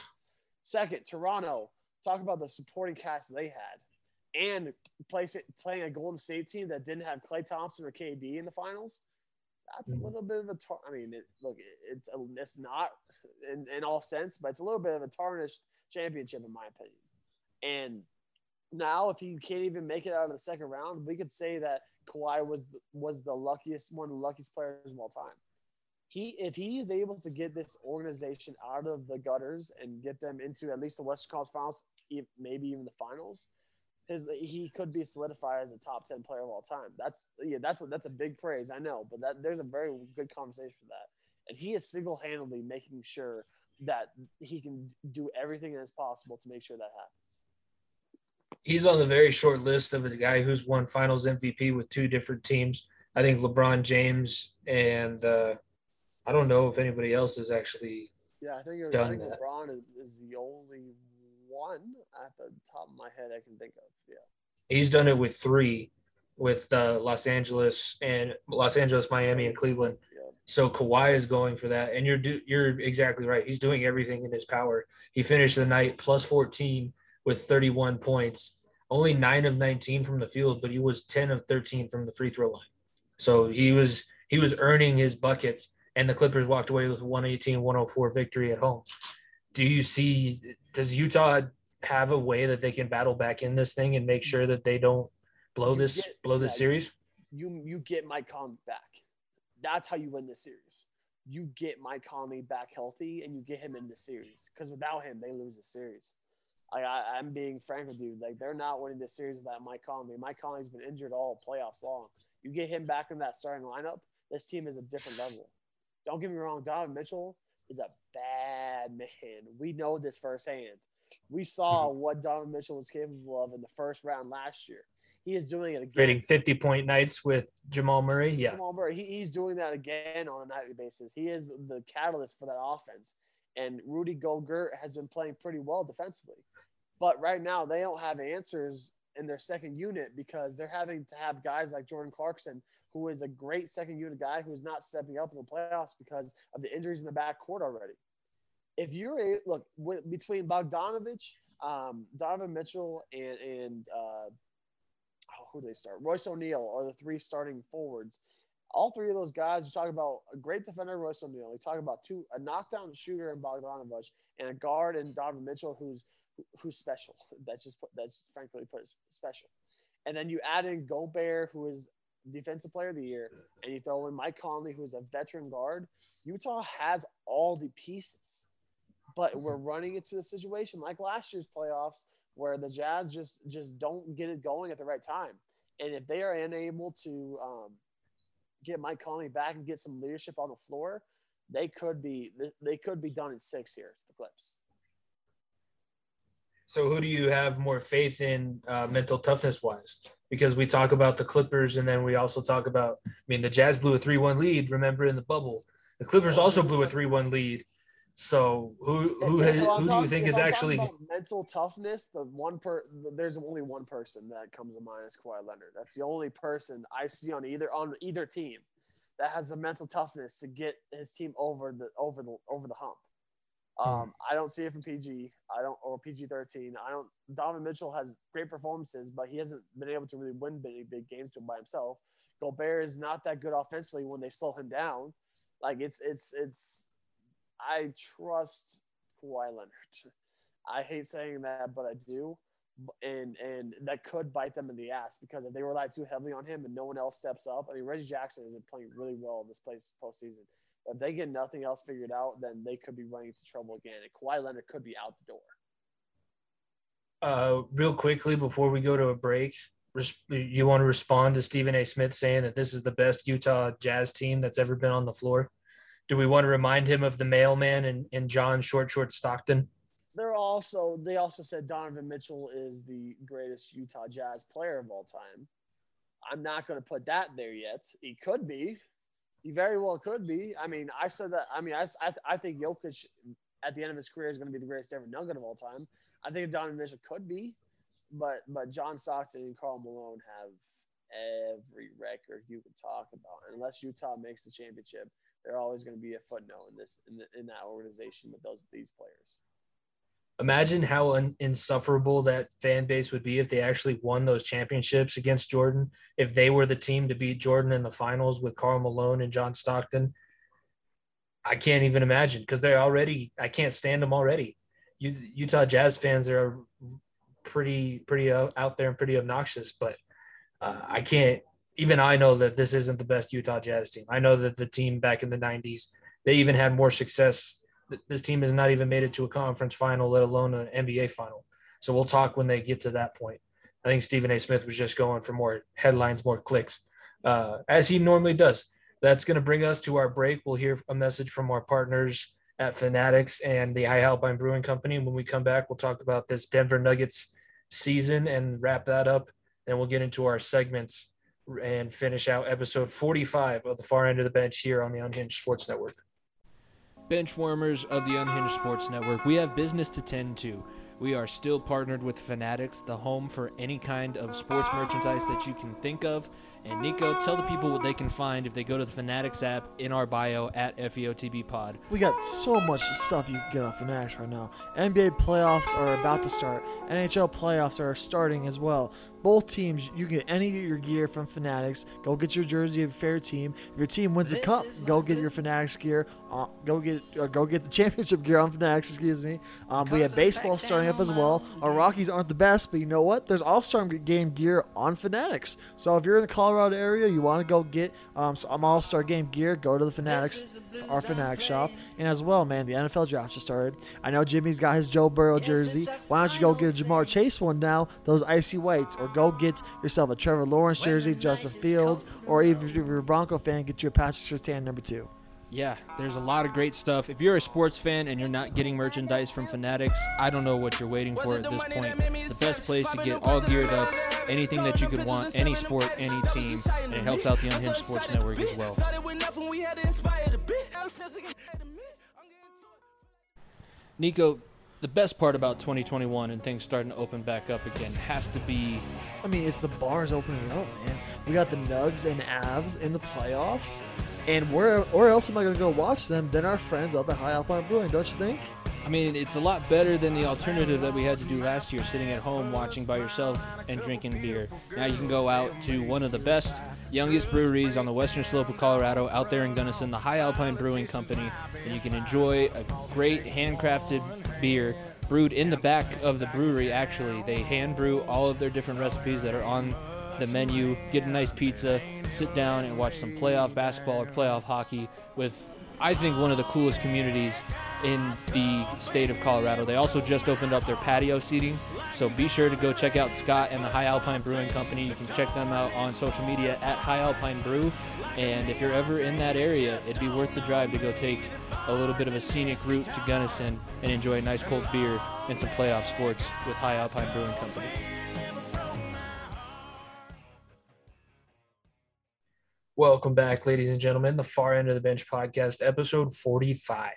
Second, Toronto, talk about the supporting cast they had and place it, playing a Golden State team that didn't have Klay Thompson or KD in the finals. That's a Mhm. little bit of a tar- I mean, it, look, it- it's a, it's not in, in all sense, but it's a little bit of a tarnished championship in my opinion. And now, if he can't even make it out of the second round, we could say that Kawhi was the, was the luckiest, one of the luckiest players of all time. He, if he is able to get this organization out of the gutters and get them into at least the Western Conference Finals, maybe even the finals, his he could be solidified as a top ten player of all time. That's yeah, that's a, that's a big praise, I know, but that there's a very good conversation for that. And he is single handedly making sure that he can do everything as possible to make sure that happens. He's on the very short list of a guy who's won Finals MVP with two different teams. I think LeBron James and uh, I don't know if anybody else has actually. Yeah, I think I Done think that. LeBron is, is the only one at the top of my head I can think of. Yeah. He's done it with three, with uh, Los Angeles and Los Angeles, Miami, and Cleveland. Yeah. So Kawhi is going for that, and you're do, you're exactly right. He's doing everything in his power. He finished the night plus 14 with 31 points, only nine of 19 from the field, but he was 10 of 13 from the free throw line. So he was he was earning his buckets, and the Clippers walked away with 118-104 victory at home. Do you see? Does Utah have a way that they can battle back in this thing and make sure that they don't blow You this get- blow this yeah, series? You you get Mike Conley back. That's how you win this series. You get Mike Conley back healthy and you get him in the series. Because without him, they lose the series. I, I I'm being frank with you. Like they're not winning this series without Mike Conley. Mike Conley's been injured all playoffs long. You get him back in that starting lineup, this team is a different level. Don't get me wrong, Donovan Mitchell is a bad man. We know this firsthand. We saw mm-hmm. what Donovan Mitchell was capable of in the first round last year. He is doing it again. Trading 50 point nights with Jamal Murray. Yeah. Jamal Murray, he, he's doing that again on a nightly basis. He is the catalyst for that offense. And Rudy Gobert has been playing pretty well defensively. But right now, they don't have answers in their second unit because they're having to have guys like Jordan Clarkson, who is a great second unit guy who's not stepping up in the playoffs because of the injuries in the backcourt already. If you're a look with, between Bogdanovich, um, Donovan Mitchell, and and uh, oh, who do they start? Royce O'Neale are the three starting forwards. All three of those guys, you talk about a great defender, Royce O'Neale. You talk about two, a knockdown shooter in Bogdanovich, and a guard in Donovan Mitchell, who's who's special. That's just put, that's frankly put special. and then you add in Gobert, who is defensive player of the year, and you throw in Mike Conley, who's a veteran guard, Utah has all the pieces. But we're running into the situation like last year's playoffs where the Jazz just just don't get it going at the right time. And if they are unable to um, get Mike Conley back and get some leadership on the floor, they could be they could be done in six here. It's the Clips. So who do you have more faith in uh, mental toughness wise? Because we talk about the Clippers and then we also talk about I mean the Jazz blew a 3-1 lead, remember in the bubble. The Clippers also blew a 3-1 lead. So who who, has, who do you think is actually mental toughness? The one per there's only one person that comes to mind is Kawhi Leonard. That's the only person I see on either on either team that has the mental toughness to get his team over the over the over the hump. Hmm. Um, I don't see it from PG. I don't or PG thirteen. I don't. Donovan Mitchell has great performances, but he hasn't been able to really win many big games to him by himself. Gobert is not that good offensively when they slow him down. Like it's it's it's. I trust Kawhi Leonard. I hate saying that, but I do, and and that could bite them in the ass because if they rely too heavily on him and no one else steps up. I mean, Reggie Jackson has been playing really well in this place postseason if they get nothing else figured out, then they could be running into trouble again. And Kawhi Leonard could be out the door. Uh, real quickly before we go to a break, you want to respond to Stephen A. Smith saying that this is the best Utah Jazz team that's ever been on the floor? Do we want to remind him of the mailman and, and John Short Short Stockton? They're also they also said Donovan Mitchell is the greatest Utah Jazz player of all time. I'm not going to put that there yet. He could be. He very well could be. I mean, I said that. I mean, I, I, I think Jokic at the end of his career is going to be the greatest ever nugget of all time. I think Donovan Mitchell could be, but but John Stockton and Karl Malone have every record you could talk about. Unless Utah makes the championship, they're always going to be a footnote in this in, the, in that organization with those these players imagine how un- insufferable that fan base would be if they actually won those championships against Jordan. If they were the team to beat Jordan in the finals with Karl Malone and John Stockton, I can't even imagine because they're already. I can't stand them already. Utah Jazz fans are pretty pretty out there and pretty obnoxious, but uh, I can't. Even I know that this isn't the best Utah Jazz team. I know that the team back in the '90s they even had more success this team has not even made it to a conference final, let alone an NBA final. So we'll talk when they get to that point. I think Stephen A. Smith was just going for more headlines, more clicks, uh, as he normally does. That's going to bring us to our break. We'll hear a message from our partners at Fanatics and the High Alpine Brewing Company. When we come back, we'll talk about this Denver Nuggets season and wrap that up. Then we'll get into our segments and finish out episode 45 of the far end of the bench here on the Unhinged Sports Network. Benchwarmers of the Unhinged Sports Network, we have business to tend to. We are still partnered with Fanatics, the home for any kind of sports merchandise that you can think of. And Nico, tell the people what they can find if they go to the Fanatics app in our bio at FEOTB Pod. We got so much stuff you can get off Fanatics right now. NBA playoffs are about to start. NHL playoffs are starting as well both teams, you can get any of your gear from Fanatics. Go get your jersey of fair team. If your team wins a cup, go get your Fanatics gear. Uh, go get uh, go get the championship gear on Fanatics. Excuse me. Um, we have baseball starting up as well. Our Rockies aren't the best, but you know what? There's All Star Game gear on Fanatics. So if you're in the Colorado area, you want to go get um, some All Star Game gear, go to the Fanatics, our Fanatics shop. And as well, man, the NFL draft just started. I know Jimmy's got his Joe Burrow jersey. Why don't you go get a Ja'Marr Chase one now? Those icy whites or go get yourself a Trevor Lawrence jersey, Justin Fields, or even if you're a Bronco fan, get you a Patrick Surtain number two. Yeah, there's a lot of great stuff. If you're a sports fan and you're not getting merchandise from Fanatics, I don't know what you're waiting for at this point. The best place to get all geared up, anything that you could want, any sport, any team, and it helps out the Unhinged Sports Network as well. Nico, the best part about 2021 and things starting to open back up again has to be. I mean, it's the bars opening up, man. We got the Nugs and Avs in the playoffs, and where where else am I gonna go watch them than our friends up at High Alpine Brewing? Don't you think? I mean, it's a lot better than the alternative that we had to do last year, sitting at home watching by yourself and drinking beer. Now you can go out to one of the best, youngest breweries on the western slope of Colorado, out there in Gunnison, the High Alpine Brewing Company, and you can enjoy a great handcrafted beer brewed in the back of the brewery. Actually, they hand brew all of their different recipes that are on the menu, get a nice pizza, sit down and watch some playoff basketball or playoff hockey with, I think, one of the coolest communities in the state of Colorado. They also just opened up their patio seating, so be sure to go check out Scott and the High Alpine Brewing Company. You can check them out on social media at High Alpine Brew. And if you're ever in that area, it'd be worth the drive to go take a little bit of a scenic route to Gunnison and enjoy a nice cold beer and some playoff sports with High Alpine Brewing Company. Welcome back, ladies and gentlemen. The Far End of the Bench podcast, episode 45.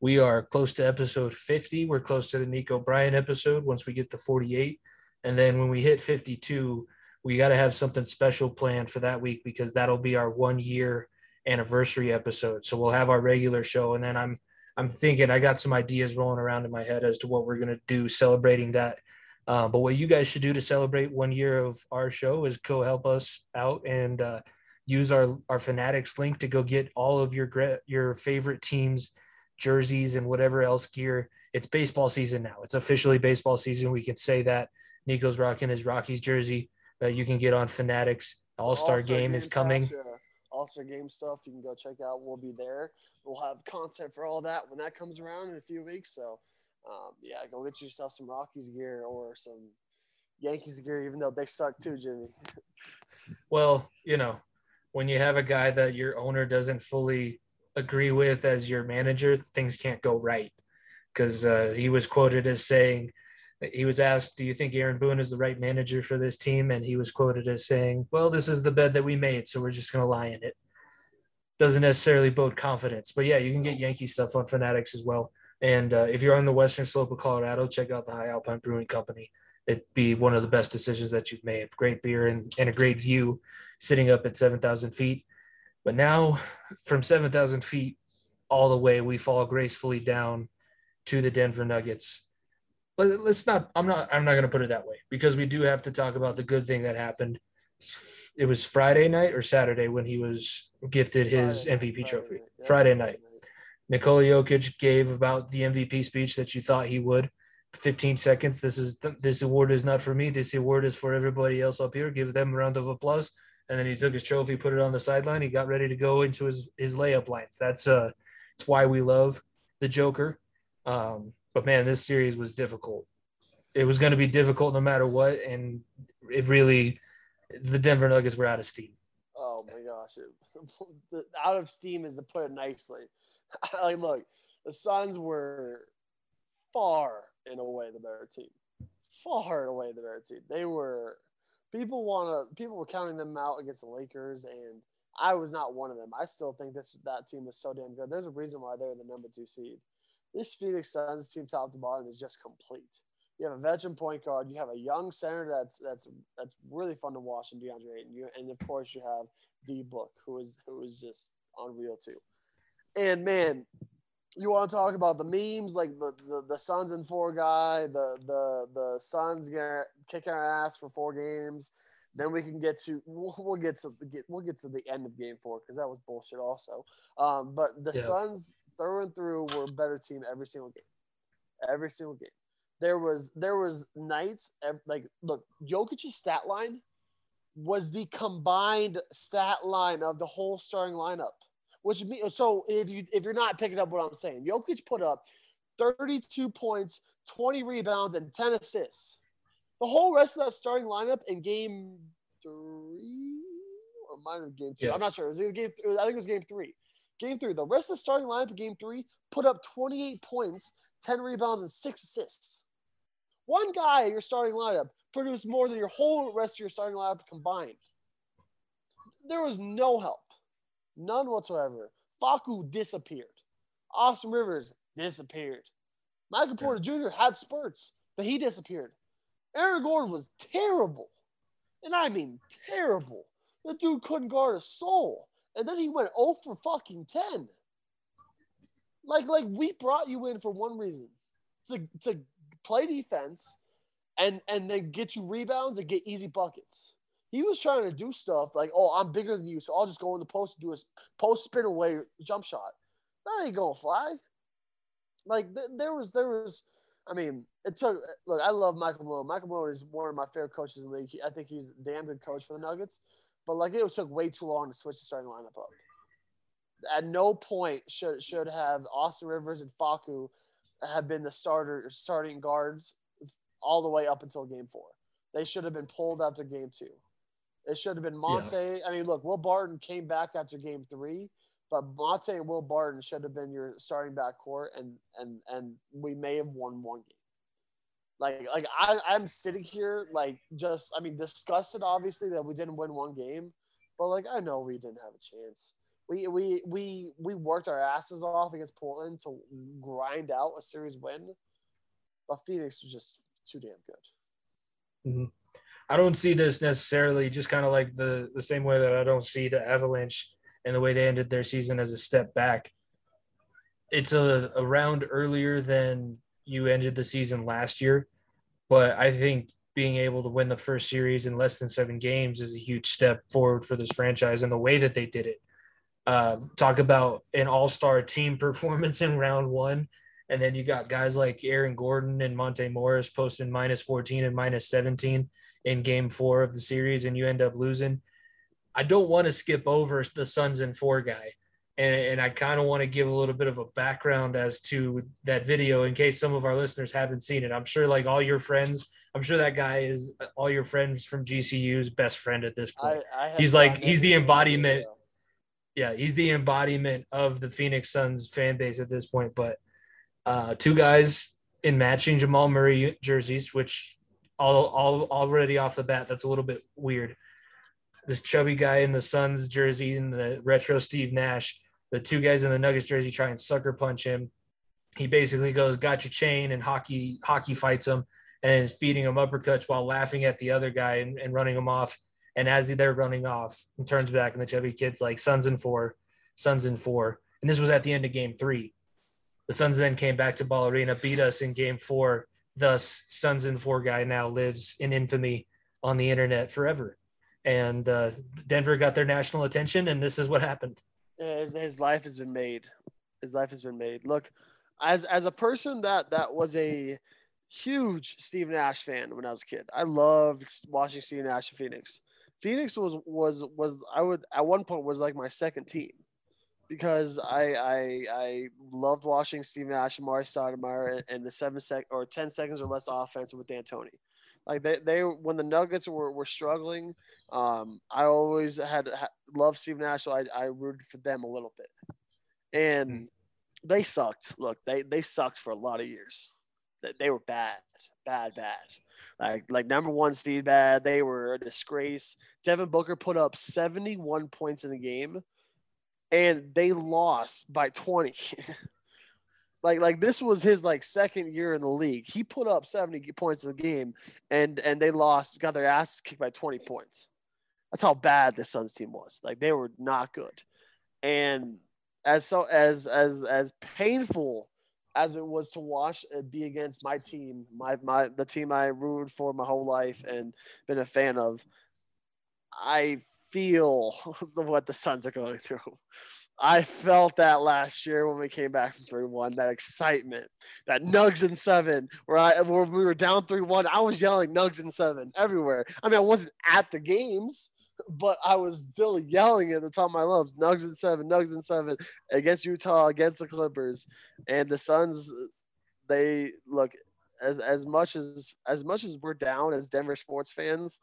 We are close to episode 50. We're close to the Nico Bryan episode once we get to 48. And then when we hit 52, we got to have something special planned for that week because that'll be our one year anniversary episode. So we'll have our regular show. And then I'm I'm thinking I got some ideas rolling around in my head as to what we're gonna do celebrating that. Uh, but what you guys should do to celebrate one year of our show is go help us out and uh, use our our Fanatics link to go get all of your your favorite teams jerseys and whatever else gear. It's baseball season now. It's officially baseball season. We can say that. Nico's rocking his Rockies jersey that you can get on Fanatics. All Star game is coming. Pass, yeah. All Star game stuff you can go check out. We'll be there. We'll have content for all that when that comes around in a few weeks. So, um, yeah, go get yourself some Rockies gear or some Yankees gear, even though they suck too, Jimmy. Well, you know, when you have a guy that your owner doesn't fully agree with as your manager, things can't go right. Because uh, he was quoted as saying, he was asked, Do you think Aaron Boone is the right manager for this team? And he was quoted as saying, Well, this is the bed that we made, so we're just going to lie in it. Doesn't necessarily bode confidence. But yeah, you can get Yankee stuff on Fanatics as well. And uh, if you're on the western slope of Colorado, check out the High Alpine Brewing Company. It'd be one of the best decisions that you've made. Great beer and, and a great view sitting up at 7,000 feet. But now, from 7,000 feet all the way, we fall gracefully down to the Denver Nuggets. Let, us not i'm not i'm not going to put it that way because we do have to talk about the good thing that happened. It was friday night or saturday when he was gifted his Friday mvp night, trophy. yeah, friday night. Nikola jokic gave about the mvp speech that you thought he would. 15 seconds this is this award is not for me this award is for everybody else up here. Give them a round of applause and then he took his trophy put it on the sideline he got ready to go into his his layup lines that's uh it's why we love the joker um but man, this series was difficult. It was going to be difficult no matter what, and it really, the Denver Nuggets were out of steam. Oh my gosh, out of steam is to put it nicely. like, look, the Suns were far and away the better team. Far and away the better team. They were. People want to. People were counting them out against the Lakers, and I was not one of them. I still think this that team is so damn good. There's a reason why they're the number two seed this Phoenix Suns team, top to bottom, is just complete. You have a veteran point guard. You have a young center that's that's that's really fun to watch in DeAndre Ayton. You, and of course, you have D Book, who is who is just unreal too. And man, you want to talk about the memes like the the, the Suns and four guy, the the the Suns kicking our ass for four games. Then we can get to we'll, we'll get to get we'll get to the end of game four because that was bullshit also. Um, but the yeah. Suns through and through were a better team every single game. Every single game. There was there was nights like look, Jokic's stat line was the combined stat line of the whole starting lineup. Which means so if you if you're not picking up what I'm saying, Jokic put up 32 points, 20 rebounds, and 10 assists. The whole rest of that starting lineup in game three or minor game two. Yeah. I'm not sure. It was game. I think it was game three. Game three, the rest of the starting lineup in game three put up 28 points, 10 rebounds, and six assists. One guy in your starting lineup produced more than your whole rest of your starting lineup combined. There was no help, none whatsoever. Facu disappeared. Austin Rivers disappeared. Michael Porter Jr. had spurts, but he disappeared. Aaron Gordon was terrible. And I mean terrible. The dude couldn't guard a soul and then he went 0 for fucking 10. Like, like we brought you in for one reason to, to play defense and and then get you rebounds and get easy buckets. He was trying to do stuff like, oh, I'm bigger than you, so I'll just go in the post and do a post spin away jump shot. That ain't gonna fly. Like th- there was there was, I mean, it took. Look, I love Michael Malone. Michael Malone is one of my favorite coaches in the league. I think he's a damn good coach for the Nuggets. But like, it took way too long to switch the starting lineup up. At no point should should have Austin Rivers and Facu have been the starter starting guards all the way up until Game Four. They should have been pulled after Game Two. It should have been Monte. I mean, look, Will Barton came back after Game Three, but Monte and Will Barton should have been your starting backcourt, and and and we may have won one game. Like like I I'm sitting here like just I mean disgusted obviously that we didn't win one game, but like I know we didn't have a chance. We we we we worked our asses off against Portland to grind out a series win, but Phoenix was just too damn good. Mm-hmm. I don't see this necessarily just kind of like the the same way that I don't see the Avalanche and the way they ended their season as a step back. It's a, a round earlier than you ended the season last year, but I think being able to win the first series in less than seven games is a huge step forward for this franchise and the way that they did it. Uh, talk about an all-star team performance in round one, and then you got guys like Aaron Gordon and Monte Morris posting minus 14 and minus 17 in game four of the series and you end up losing. I don't want to skip over the Suns and four guy. And, and I kind of want to give a little bit of a background as to that video in case some of our listeners haven't seen it. I'm sure, like all your friends, I'm sure that guy is all your friends from GCU's best friend at this point. I, I He's like- he's the embodiment video. yeah, he's the embodiment of the Phoenix Suns fan base at this point. But uh, two guys in matching Jamal Murray jerseys, which all, all already off the bat, that's a little bit weird. This chubby guy in the Suns jersey and the retro Steve Nash, the two guys in the Nuggets jersey try and sucker punch him. He basically goes, "Got your chain," and hockey hockey fights him and is feeding him uppercuts while laughing at the other guy and, and running him off. And as they're running off, and turns back, and the chubby kid's like, "Suns in four, Suns in four. And this was at the end of Game Three. The Suns then came back to Ball Arena, beat us in Game Four. Thus, Suns in four guy now lives in infamy on the internet forever. And uh, Denver got their national attention, and this is what happened. His, his life has been made. His life has been made. Look, as as a person that that was a huge Steve Nash fan when I was a kid, I loved watching Steve Nash in Phoenix. Phoenix was was was I would at one point was like my second team because I I I loved watching Steve Nash and Amar'e Stoudemire and the seven sec or ten seconds or less offense with D'Antoni. Like they, they when the Nuggets were, were struggling, um, I always had, had loved Steve Nash, so I, I rooted for them a little bit. And they sucked. Look, they they sucked for a lot of years. They, they were bad, bad, bad. Like like number one seed bad. They were a disgrace. Devin Booker put up 71 points in the game, and they lost by 20. like like this was his like second year in the league. He put up 70 points in the game, and and they lost, got their asses kicked by 20 points. That's how bad the Suns team was. Like they were not good. And as so as as as painful as it was to watch it be against my team, my my the team I rooted for my whole life and been a fan of, I feel what the Suns are going through. I felt that last year when we came back from 3 1, that excitement, that Nugs in seven, where, I, where we were down 3 1. I was yelling Nugs in seven everywhere. I mean, I wasn't at the games, but I was still yelling at the top of my lungs Nugs in seven, Nugs in seven against Utah, against the Clippers. And the Suns, they look as, as much as as much as we're down as Denver sports fans,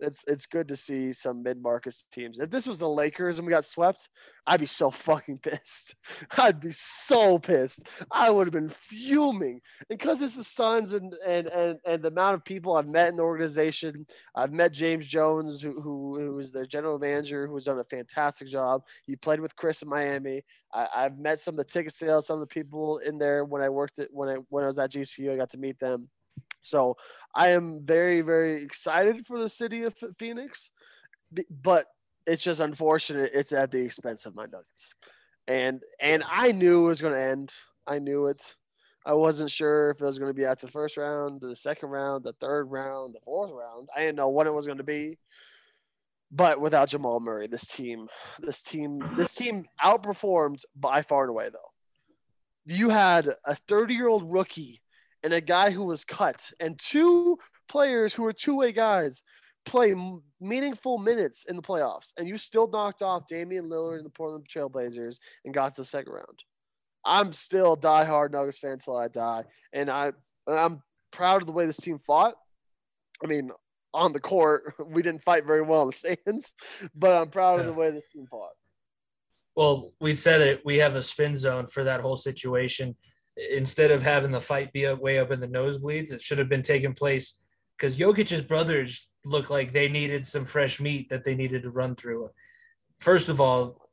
it's it's good to see some mid market teams. If this was the Lakers and we got swept, I'd be so fucking pissed. I'd be so pissed. I would have been fuming because it's the Suns and and and and the amount of people I've met in the organization. I've met James Jones, who who, who is their general manager, who's done a fantastic job. He played with Chris in Miami. I, I've met some of the ticket sales, some of the people in there when I worked at when I when I was at GCU. I got to meet them. So I am very, very excited for the city of Phoenix, but it's just unfortunate it's at the expense of my Nuggets. And and I knew it was going to end. I knew it. I wasn't sure if it was going to be after the first round, the second round, the third round, the fourth round. I didn't know what it was going to be. But without Jamal Murray, this team, this team, this team outperformed by far and away. Though you had a 30-year-old rookie and a guy who was cut, and two players who were two-way guys play m- meaningful minutes in the playoffs, and you still knocked off Damian Lillard and the Portland Trailblazers and got to the second round. I'm still a diehard Nuggets fan till I die, and I and I'm proud of the way this team fought. I mean, on the court, we didn't fight very well in the stands, but I'm proud of the way this team fought. Well, we said it. We have a spin zone for that whole situation. Instead of having the fight be way up in the nosebleeds, it should have been taking place because Jokic's brothers look like they needed some fresh meat that they needed to run through. First of all,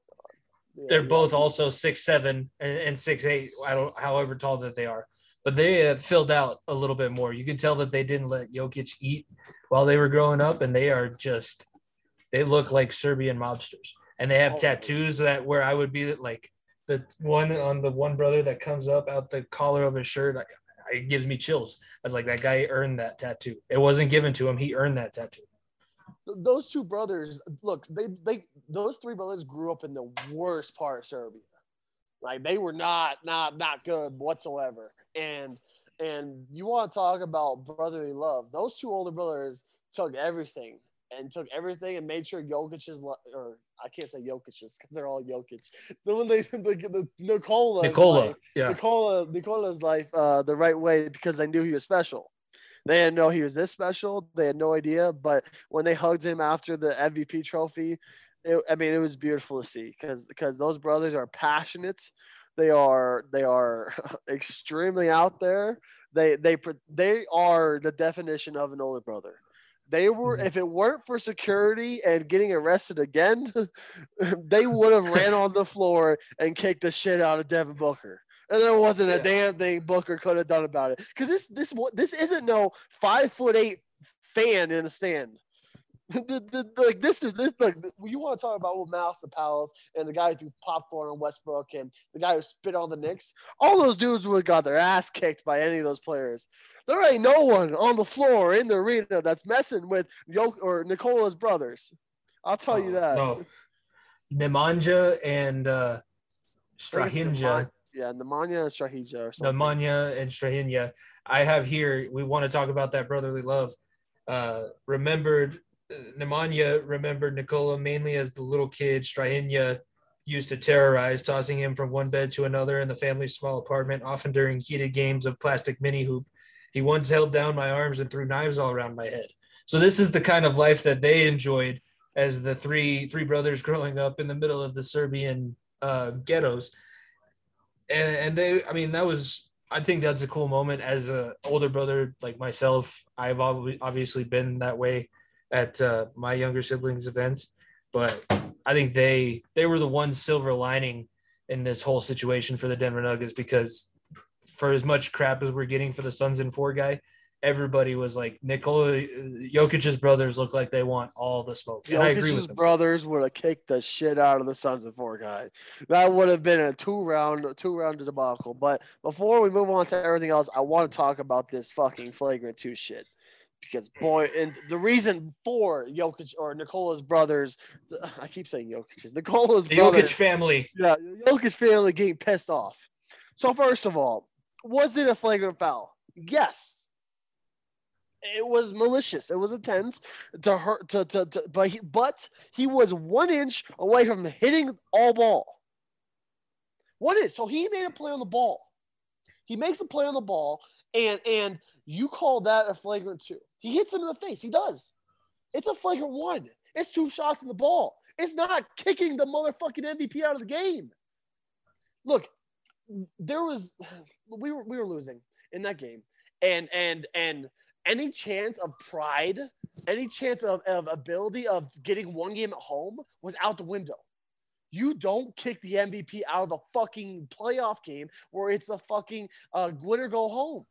they're both also six seven and, six eight. I don't, however tall that they are, but they have filled out a little bit more. You can tell that they didn't let Jokic eat while they were growing up, and they are just they look like Serbian mobsters, and they have Oh. tattoos that where I would be like the one on the one brother that comes up out the collar of his shirt. Like, it gives me chills. I was like, that guy earned that tattoo. It wasn't given to him; he earned that tattoo. Those two brothers look they they those three brothers grew up in the worst part of serbia like they were not not not good whatsoever and and you want to talk about brotherly love those two older brothers took everything and took everything and made sure Jokic's or I can't say Jokic's because they're all Jokic. The one they the, the Nikola Nikola, life- yeah, Nikola Nikola's life uh, the right way because they knew he was special. They didn't know he was this special. They had no idea. But when they hugged him after the MVP trophy, it, I mean, it was beautiful to see because because those brothers are passionate. They are they are extremely out there. They they they are the definition of an older brother. They were Mhm. if it weren't for security and getting arrested again, they would have ran on the floor and kicked the shit out of Devin Booker. And there wasn't a Yeah. damn thing Booker could have done about it. Because this this this isn't no five foot eight fan in a stand. The, the, the- like this is this like you want to talk about what Malice the Palace and the guy who threw popcorn on Westbrook and the guy who spit on the Knicks. All those dudes would have got their ass kicked by any of those players. There ain't no one on the floor in the arena that's messing with Yoke or Nikola's brothers. I'll tell you Oh, that. No, Nemanja and uh, I think it's Strahinja. Yeah, Nemanja and Strahija or something. Nemanja and Strahinja. I have here. We want to talk about that brotherly love. Uh, remembered Nemanja remembered Nikola mainly as the little kid. Strahinja used to terrorize, tossing him from one bed to another in the family's small apartment, often during heated games of plastic mini hoop. He once held down my arms and threw knives all around my head. So this is the kind of life that they enjoyed as the three three brothers growing up in the middle of the Serbian uh, ghettos and, and they i mean that was i think that's a cool moment as a older brother like myself i've obviously been that way at uh, my younger siblings events but i think they they were the one silver lining in this whole situation for the denver nuggets because for as much crap as we're getting for the Suns and four guy everybody was like Nikola Jokic's brothers look like they want all the smoke and i agree with Jokic's them brothers would have kicked the shit out of the Suns and Four guy. That would have been a two round, two round debacle. But before we move on to everything else, I want to talk about this fucking flagrant two shit. Because boy, and the reason for Jokic or Nikola's brothers, I keep saying Jokic's, Nikola's the brothers, Jokic family yeah, Jokic family getting pissed off. So first of all, was it a flagrant foul? Yes. It was malicious. It was intent to hurt to to, to but he, but he was one inch away from hitting all ball. What is. So he made a play on the ball. He makes a play on the ball, and and you call that a flagrant two. He hits him in the face. He does. It's a flagrant one. It's two shots in the ball. It's not kicking the motherfucking MVP out of the game. Look, there was we were we were losing in that game, and and and any chance of pride, any chance of, of ability of getting one game at home was out the window. You don't kick the MVP out of the fucking playoff game where it's a fucking uh, win go home.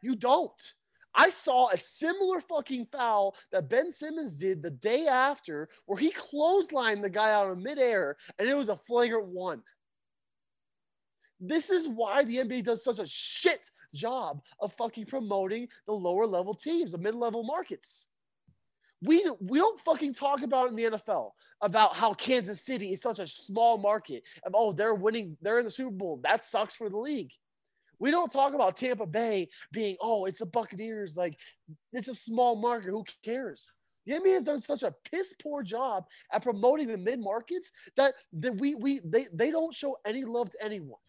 You don't. I saw a similar fucking foul that Ben Simmons did the day after where he clotheslined the guy out of midair and it was a flagrant one. This is why the NBA does such a shit job of fucking promoting the lower level teams, the mid level markets. We, we don't fucking talk about in the NFL about how Kansas City is such a small market. Of, oh, they're winning, they're in the Super Bowl. That sucks for the league. We don't talk about Tampa Bay being, oh, it's the Buccaneers. Like, it's a small market. Who cares? The NBA has done such a piss poor job at promoting the mid markets that, that we we they, they don't show any love to anyone.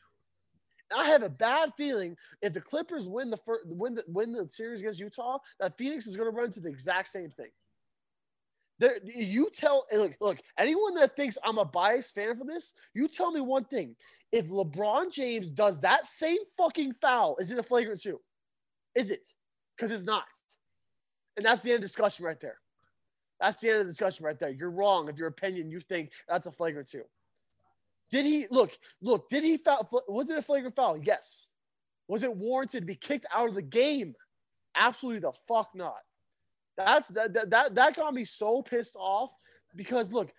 I have a bad feeling if the Clippers win the first, win the win the series against Utah, that Phoenix is going to run into the exact same thing. There, you tell look, look, anyone that thinks I'm a biased fan for this, you tell me one thing. If LeBron James does that same fucking foul, is it a flagrant two? Is it? Because it's not. And that's the end of discussion right there. That's the end of discussion right there. You're wrong if your opinion you think that's a flagrant two. Did he look? Look, did he foul? Was it a flagrant foul? Yes. Was it warranted to be kicked out of the game? Absolutely the fuck not. That's that that that, that got me so pissed off because look,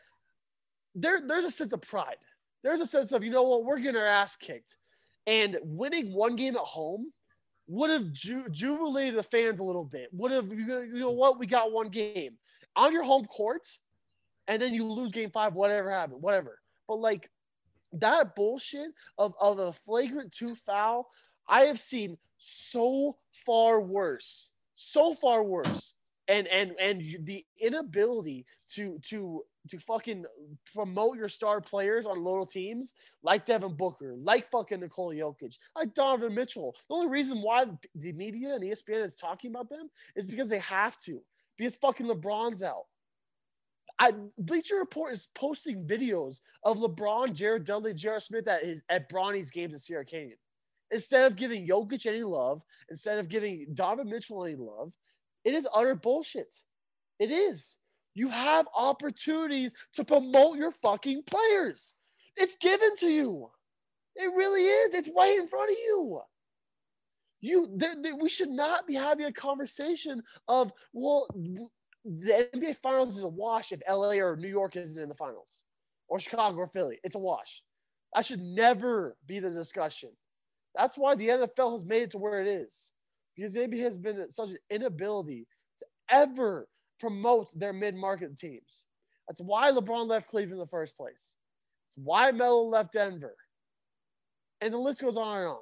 there there's a sense of pride. There's a sense of you know what we're getting our ass kicked, and winning one game at home would have ju- jubilated the fans a little bit. Would have you know what we got one game on your home court, and then you lose game five. Whatever happened, whatever. But like that bullshit of, of a flagrant two foul, I have seen so far worse, so far worse. And and and the inability to to to fucking promote your star players on little teams like Devin Booker, like fucking Nikola Jokic, like Donovan Mitchell. The only reason why the media and ESPN is talking about them is because they have to. Because fucking LeBron's out. I, Bleacher Report is posting videos of LeBron, Jared Dudley, J.R. Smith at his at Bronny's games at Sierra Canyon. Instead of giving Jokic any love, instead of giving Donovan Mitchell any love, it is utter bullshit. It is. You have opportunities to promote your fucking players. It's given to you. It really is. It's right in front of you. You, we should not be having a conversation of, well, the NBA Finals is a wash if LA or New York isn't in the finals, or Chicago or Philly. It's a wash. That should never be the discussion. That's why the NFL has made it to where it is, because NBA has been such an inability to ever promote their mid-market teams. That's why LeBron left Cleveland in the first place. It's why Melo left Denver, and the list goes on and on,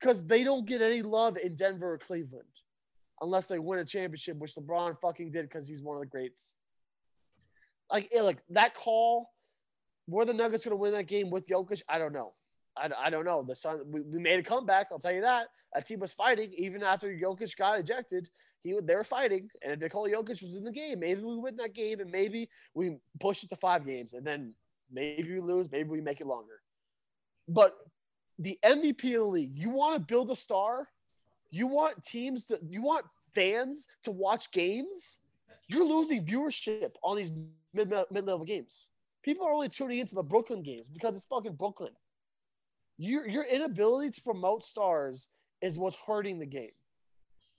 because they don't get any love in Denver or Cleveland unless they win a championship, which LeBron fucking did because he's one of the greats. Like, like that call, were the Nuggets going to win that game with Jokic? I don't know. I, I don't know. The Sun, we, we made a comeback. I'll tell you that. That team was fighting even after Jokic got ejected. He they were fighting, and if Nikola Jokic was in the game, maybe we win that game, and maybe we push it to five games, and then maybe we lose, maybe we make it longer. But the MVP of the league, you want to build a star, you want teams to, you want fans to watch games. You're losing viewership on these mid mid level games. People are only tuning into the Brooklyn games because it's fucking Brooklyn. Your your inability to promote stars is what's hurting the game.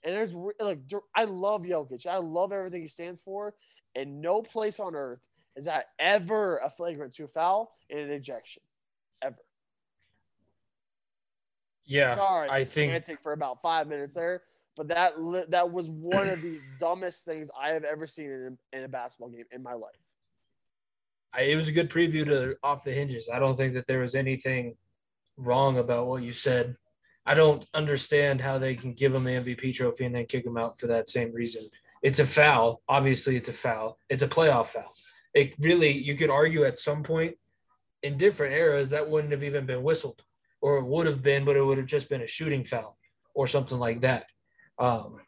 And there's like I love Jokic. I love everything he stands for. And no place on earth is that ever a flagrant two foul and an ejection, ever. Yeah, Sorry, I think I take for about five minutes there, but that that was one of the dumbest things I have ever seen in, in a basketball game in my life. I, it was a good preview to off the hinges. I don't think that there was anything wrong about what you said. I don't understand how they can give him the MVP trophy and then kick him out for that same reason. It's a foul. Obviously, it's a foul. It's a playoff foul. It really, you could argue at some point in different eras that wouldn't have even been whistled or it would have been, but it would have just been a shooting foul or something like that. Um,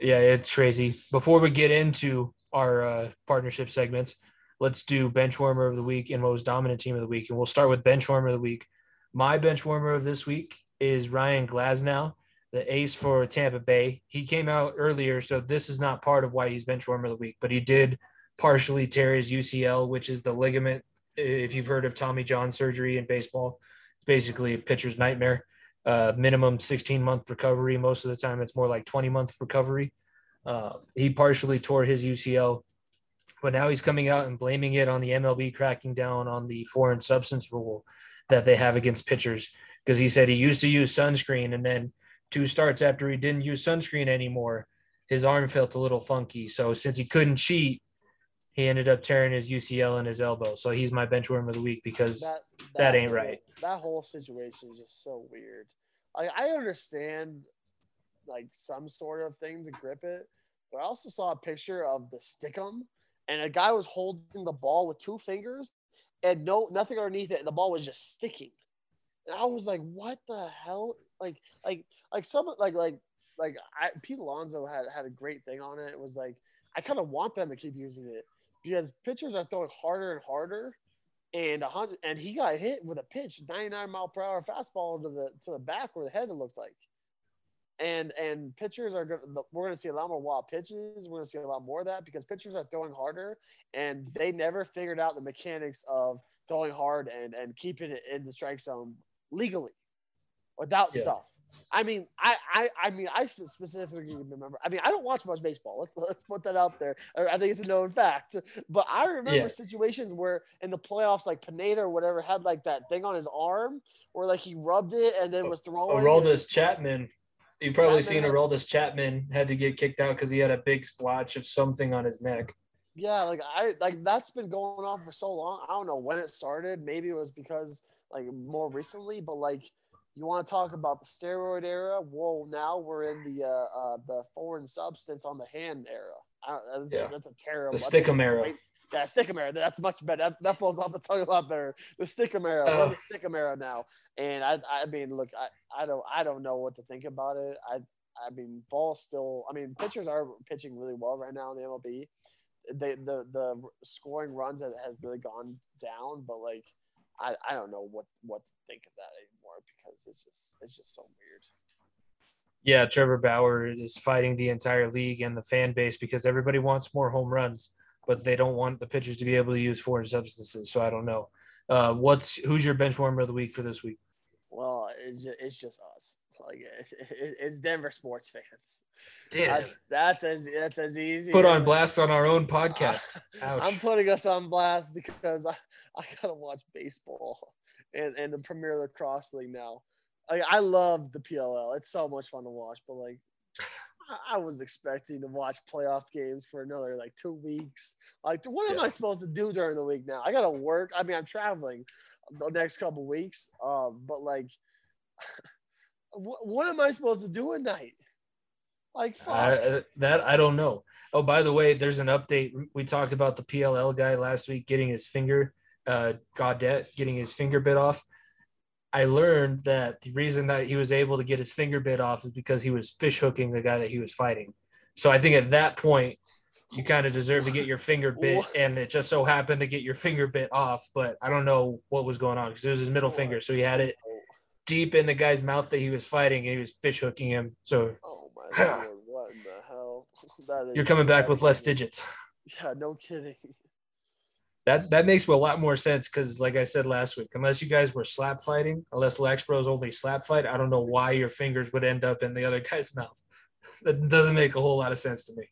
yeah, it's crazy. Before we get into our uh, partnership segments, let's do bench warmer of the week and most dominant team of the week. And we'll start with bench warmer of the week. My bench warmer of this week is Ryan Glasnow, the ace for Tampa Bay. He came out earlier, so this is not part of why he's bench warmer of the week, but he did partially tear his UCL, which is the ligament. If you've heard of Tommy John surgery in baseball, it's basically a pitcher's nightmare. Uh, minimum 16 month recovery. Most of the time, it's more like 20 month recovery. Uh, he partially tore his UCL, but now he's coming out and blaming it on the MLB cracking down on the foreign substance rule that they have against pitchers. Because he said he used to use sunscreen, and then two starts after he didn't use sunscreen anymore, his arm felt a little funky. So since he couldn't cheat, he ended up tearing his UCL and his elbow. So he's my bench warmer of the week because that, that, that ain't whole, right. That whole situation is just so weird. like I understand like some sort of thing to grip it, but I also saw a picture of the stickum, and a guy was holding the ball with two fingers and no nothing underneath it, and the ball was just sticking. And I was like, "What the hell?" Like, like, like some like like like I, Pete Alonso had had a great thing on it. It was like I kind of want them to keep using it because pitchers are throwing harder and harder, and a hundred and he got hit with a pitch, 99 mile per hour fastball to the to the back where the head it looked like. And and pitchers are going. We're going to see a lot more wild pitches. We're going to see a lot more of that because pitchers are throwing harder, and they never figured out the mechanics of throwing hard and and keeping it in the strike zone legally, without Yeah. stuff. I mean, I, I, I mean, I specifically remember. I mean, I don't watch much baseball. Let's let's put that out there. I think it's a known fact. But I remember Yeah. situations where in the playoffs, like Pineda or whatever had like that thing on his arm, where like he rubbed it and then was throwing. Aroldis Chapman. You've probably seen Chapman- Aroldis Chapman had to get kicked out because he had a big splotch of something on his neck. Yeah, like I like that's been going on for so long. I don't know when it started. Maybe it was because like more recently, but like you want to talk about the steroid era? Well, now we're in the uh, uh the foreign substance on the hand era. I that's, Yeah. that's a terrible. The Stickum era. Yeah, Stickum era. That's much better. That, that falls off the tongue a lot better. The Stickum era. We're the Stickum era now. And I, I mean, look, I, I don't, I don't know what to think about it. I, I mean, ball still. I mean, pitchers are pitching really well right now in the MLB. They, the, the scoring runs have, has really gone down, but like, I, I don't know what, what to think of that anymore because it's just, it's just so weird. Yeah, Trevor Bauer is fighting the entire league and the fan base because everybody wants more home runs, but they don't want the pitchers to be able to use foreign substances. So I don't know. Uh, what's who's your bench warmer of the week for this week? Well, it's just, it's just us. Like it, it, it's Denver sports fans. Damn, That's, that's as that's as easy. put on blast on our own podcast. Ouch. I'm putting us on blast because I, I gotta watch baseball and, and the Premier Lacrosse League now. Like I love the PLL. It's so much fun to watch, but like I- I was expecting to watch playoff games for another like two weeks. Like what am Yeah. I supposed to do during the week now? I gotta work. I mean I'm traveling the next couple weeks. Um, but like what, what am I supposed to do at night? Like fuck. Uh, that I don't know. Oh, by the way, there's an update. We talked about the PLL guy last week getting his finger, uh, Gaudet getting his finger bit off. I learned that the reason that he was able to get his finger bit off is because he was fish hooking the guy that he was fighting. So I think at that point, you kind of deserve to get your finger bit, and it just so happened to get your finger bit off. But I don't know what was going on because it was his middle finger, so he had it oh. deep in the guy's mouth that he was fighting, and he was fish hooking him. So Oh my god, what in the hell? That is, you're coming back with less digits. Yeah, no kidding. That that makes a lot more sense because, like I said last week, unless you guys were slap fighting, unless lax bros only slap fight, I don't know why your fingers would end up in the other guy's mouth. That doesn't make a whole lot of sense to me.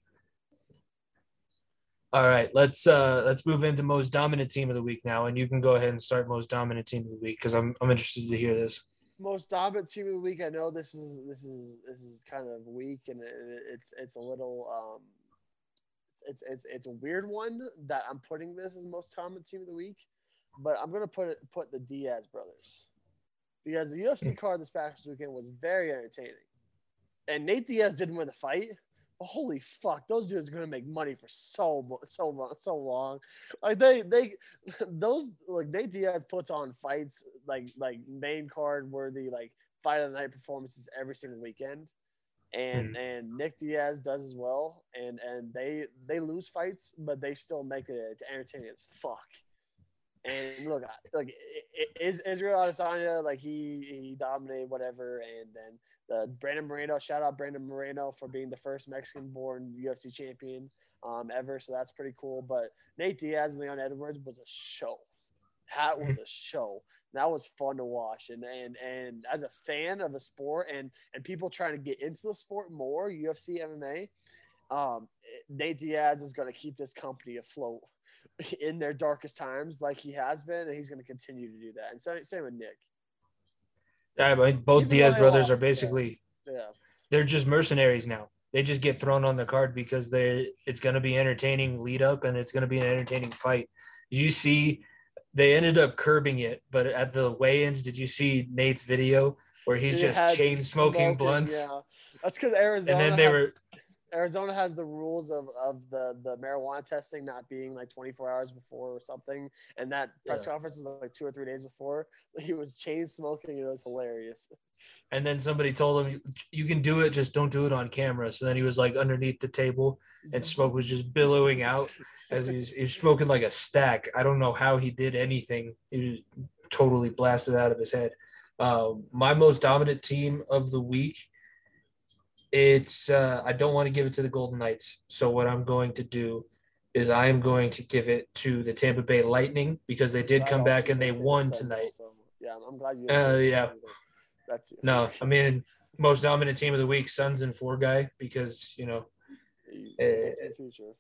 All right, let's uh let's move into most dominant team of the week now, and you can go ahead and start most dominant team of the week because I'm I'm interested to hear this. Most dominant team of the week. I know this is this is this is kind of weak and it, it's it's a little um it's it's it's a weird one that I'm putting this as most dominant team of the week, but I'm gonna put it put the Diaz brothers because the UFC hmm. card this past weekend was very entertaining, and Nate Diaz didn't win the fight. But holy fuck, those dudes are gonna make money for so so long, so long. Like they they those like Nate Diaz puts on fights like like main card worthy like fight of the night performances every single weekend, and hmm. and Nick Diaz does as well. And and they they lose fights, but they still make it entertaining as fuck. And look, like is Israel Adesanya like he he dominated whatever, and then the Brandon Moreno shout out Brandon Moreno for being the first Mexican born UFC champion um, ever, so that's pretty cool. But Nate Diaz and Leon Edwards was a show. That was hmm. a show. That was fun to watch, and and and as a fan of the sport and and people trying to get into the sport more, UFC MMA, um, Nate Diaz is going to keep this company afloat in their darkest times, like he has been, and he's going to continue to do that. And same, same with Nick. Yeah, but both Even Diaz brothers are basically Yeah, they're just mercenaries now. They just get thrown on the card because they it's going to be entertaining lead up and it's going to be an entertaining fight. You see they ended up curbing it, but at the weigh-ins, did you see Nate's video where he's They just chain smoking blunts. Yeah, that's because Arizona. And then they had- were Arizona has the rules of, of the, the marijuana testing not being like 24 hours before or something. And that press Yeah. conference was like two or three days before. He was chain smoking. It was hilarious. and then somebody told him you can do it, just don't do it on camera. So then he was like underneath the table and smoke was just billowing out as he's he's smoking like a stack. I don't know how he did anything. He was totally blasted out of his head. Um, my most dominant team of the week. It's uh, I don't want to give it to the Golden Knights. So what I'm going to do is I am going to give it to the Tampa Bay Lightning because they did come back and they won tonight. also. Yeah, I'm- glad you. Uh, yeah. That's No, I mean most dominant team of the week, Suns and four guy because you know future.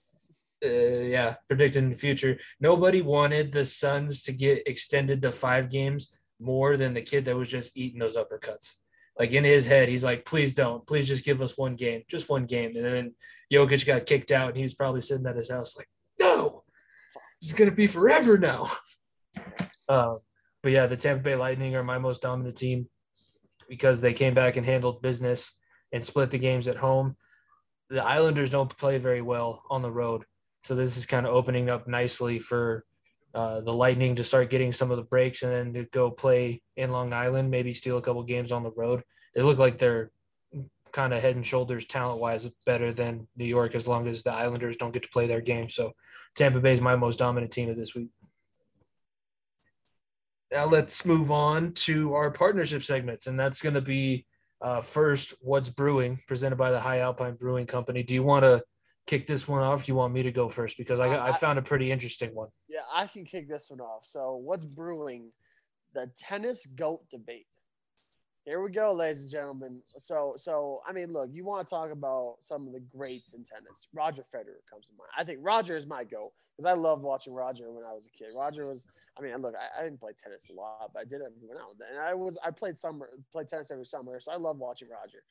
uh, yeah, predicting the future. Nobody wanted the Suns to get extended to five games more than the kid that was just eating those uppercuts. Like in his head, he's like, please don't, please just give us one game, just one game. And then Jokic got kicked out, and he was probably sitting at his house like, no, this is gonna be forever now. Um, but yeah, the Tampa Bay Lightning are my most dominant team because they came back and handled business and split the games at home. The Islanders don't play very well on the road. So this is kind of opening up nicely for uh, the Lightning to start getting some of the breaks and then to go play in Long Island, maybe steal a couple games on the road. They look like they're kind of head and shoulders talent wise better than New York as long as the Islanders don't get to play their game. So Tampa Bay is my most dominant team of this week. Now let's move on to our partnership segments, and that's going to be uh, first what's brewing presented by the High Alpine Brewing Company. Do you want to kick this one off? If you want me to go first because I uh, I I- found a pretty interesting one. Yeah, I can kick this one off. So, what's brewing? The tennis goat debate. Here we go, ladies and gentlemen. So, so I mean, look, you want to talk about some of the greats in tennis. Roger Federer comes to mind. I think Roger is my goat because I loved watching Roger when I was a kid. Roger was, I mean, look, I, I didn't play tennis a lot, but I did every now and then. And I was, I played summer, played tennis every summer, so I love watching Roger.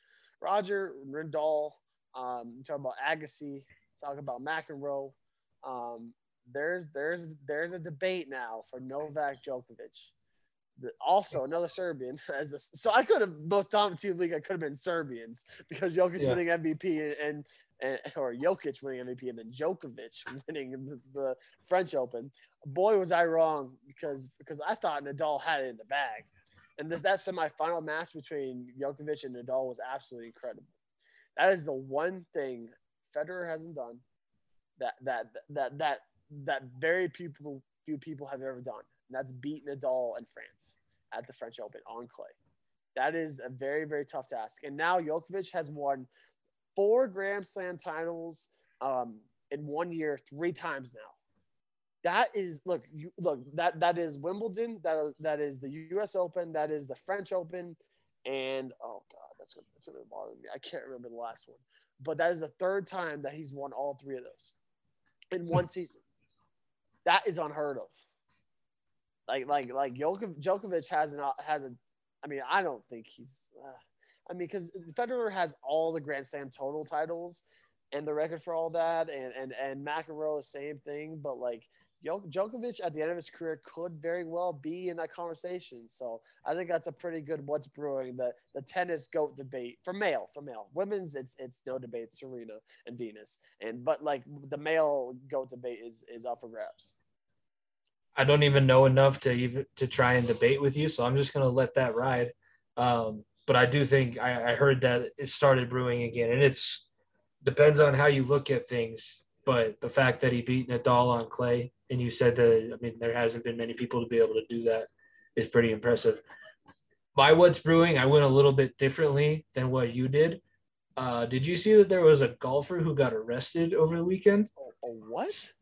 Roger, Nadal, um, you talk about Agassi, talk about McEnroe. Um, there's there's there's a debate now for Novak Djokovic. The- also another Serbian as this. So I could have most dominant team league. I could have been Serbians because Jokic Yeah. winning MVP and, and and or Jokic winning MVP and then Djokovic winning the, the French Open. Boy, was I wrong because because I thought Nadal had it in the bag, and this that semifinal match between Djokovic and Nadal was absolutely incredible. That is the one thing Federer hasn't done that that that that that very people few people have ever done. And that's beat Nadal in France at the French Open on clay. That is a very very tough task. And now Djokovic has won four Grand Slam titles um, in one year three times now. That is look you look that that is Wimbledon that that is the U.S. Open that is the French Open and oh god that's gonna, that's gonna bother me I can't remember the last one but that is the third time that he's won all three of those in one season. That is unheard of. Like like like Djoko- Djokovic has an has a. I mean, I don't think he's. Uh, I mean, because Federer has all the Grand Slam total titles and the record for all that, and and and McEnroe the same thing. But like Djokovic at the end of his career could very well be in that conversation. So I think that's a pretty good what's brewing the the tennis goat debate for male for male. Women's it's it's no debate Serena and Venus and but like the male goat debate is is up for grabs. I don't even know enough to even to try and debate with you, so I'm just gonna let that ride. Um, but I do think I, I heard that it started brewing again, and it's depends on how you look at things. But the fact that he beat Nadal on clay, and you said that I mean there hasn't been many people to be able to do that, is pretty impressive. By what's brewing, I went a little bit differently than what you did. Uh, did you see that there was a golfer who got arrested over the weekend? Oh, what?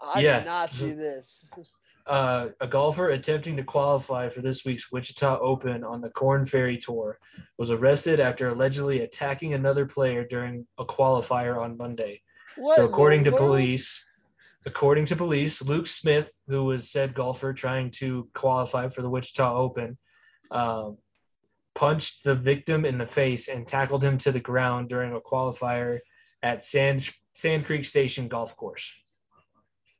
I Yeah. did not see this. uh, a golfer attempting to qualify for this week's Wichita Open on the Corn Ferry Tour was arrested after allegedly attacking another player during a qualifier on Monday. What So, according to police, according to police, Luke Smith, who was said golfer trying to qualify for the Wichita Open, um, punched the victim in the face and tackled him to the ground during a qualifier at Sand Sand Creek Station Golf Course.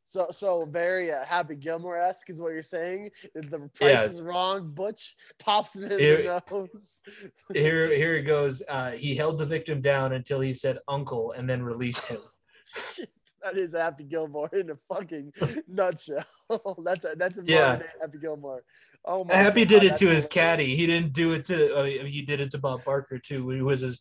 So so very uh, Happy Gilmore esque is what you're saying. Is the price Yeah. is wrong? Butch pops him in Here- the nose. Here, here it goes. Uh, he held the victim down until he said "uncle" and then released him. That is Happy Gilmore in a fucking nutshell. that's a that's a Yeah. Happy Gilmore. Oh my Happy God, did it to his caddy. He didn't do it to. Uh, he did it to Bob Barker too. He was his.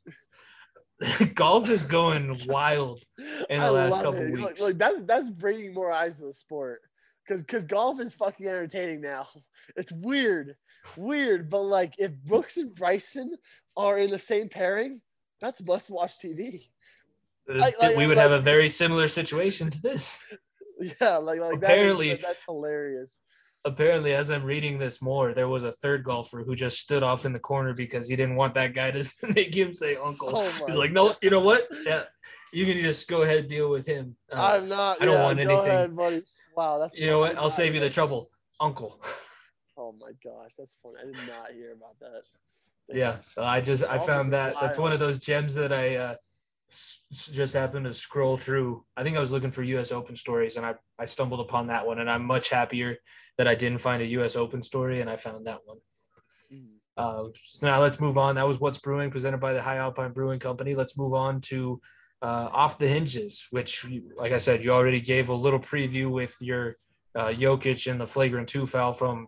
golf is going wild. in the I last couple it. Like- weeks. Like, that's that's bringing more eyes to the sport. Cause cause golf is fucking entertaining now. It's weird, weird, but like if Brooks and Bryson are in the same pairing, that's must watch TV. Like- like- we would like- have a very similar situation to this. Yeah, like like that is- Apparently- that's hilarious. Apparently, as I'm reading this more, there was a third golfer who just stood off in the corner because he didn't want that guy to make him say "uncle." Oh He's like, "No, you know what? Yeah, you can just go ahead and deal with him." Uh, I'm not. I don't yeah, want anything. Ahead, buddy. Wow, that's. you know what? I'll save you the trouble, uncle. Oh my gosh, that's funny. I did not hear about that. Yeah, I just I found that that's one of those gems that I uh, just happened to scroll through. I think I was looking for U.S. Open stories, and I I stumbled upon that one, and I'm much happier that I didn't find a U.S. Open story, and I found that one. Mhm. Uh, so now let's move on. That was what's brewing, presented by the High Alpine Brewing Company. Let's move on to uh, off the hinges, which, like I said, you already gave a little preview with your uh, Jokic and the flagrant two foul from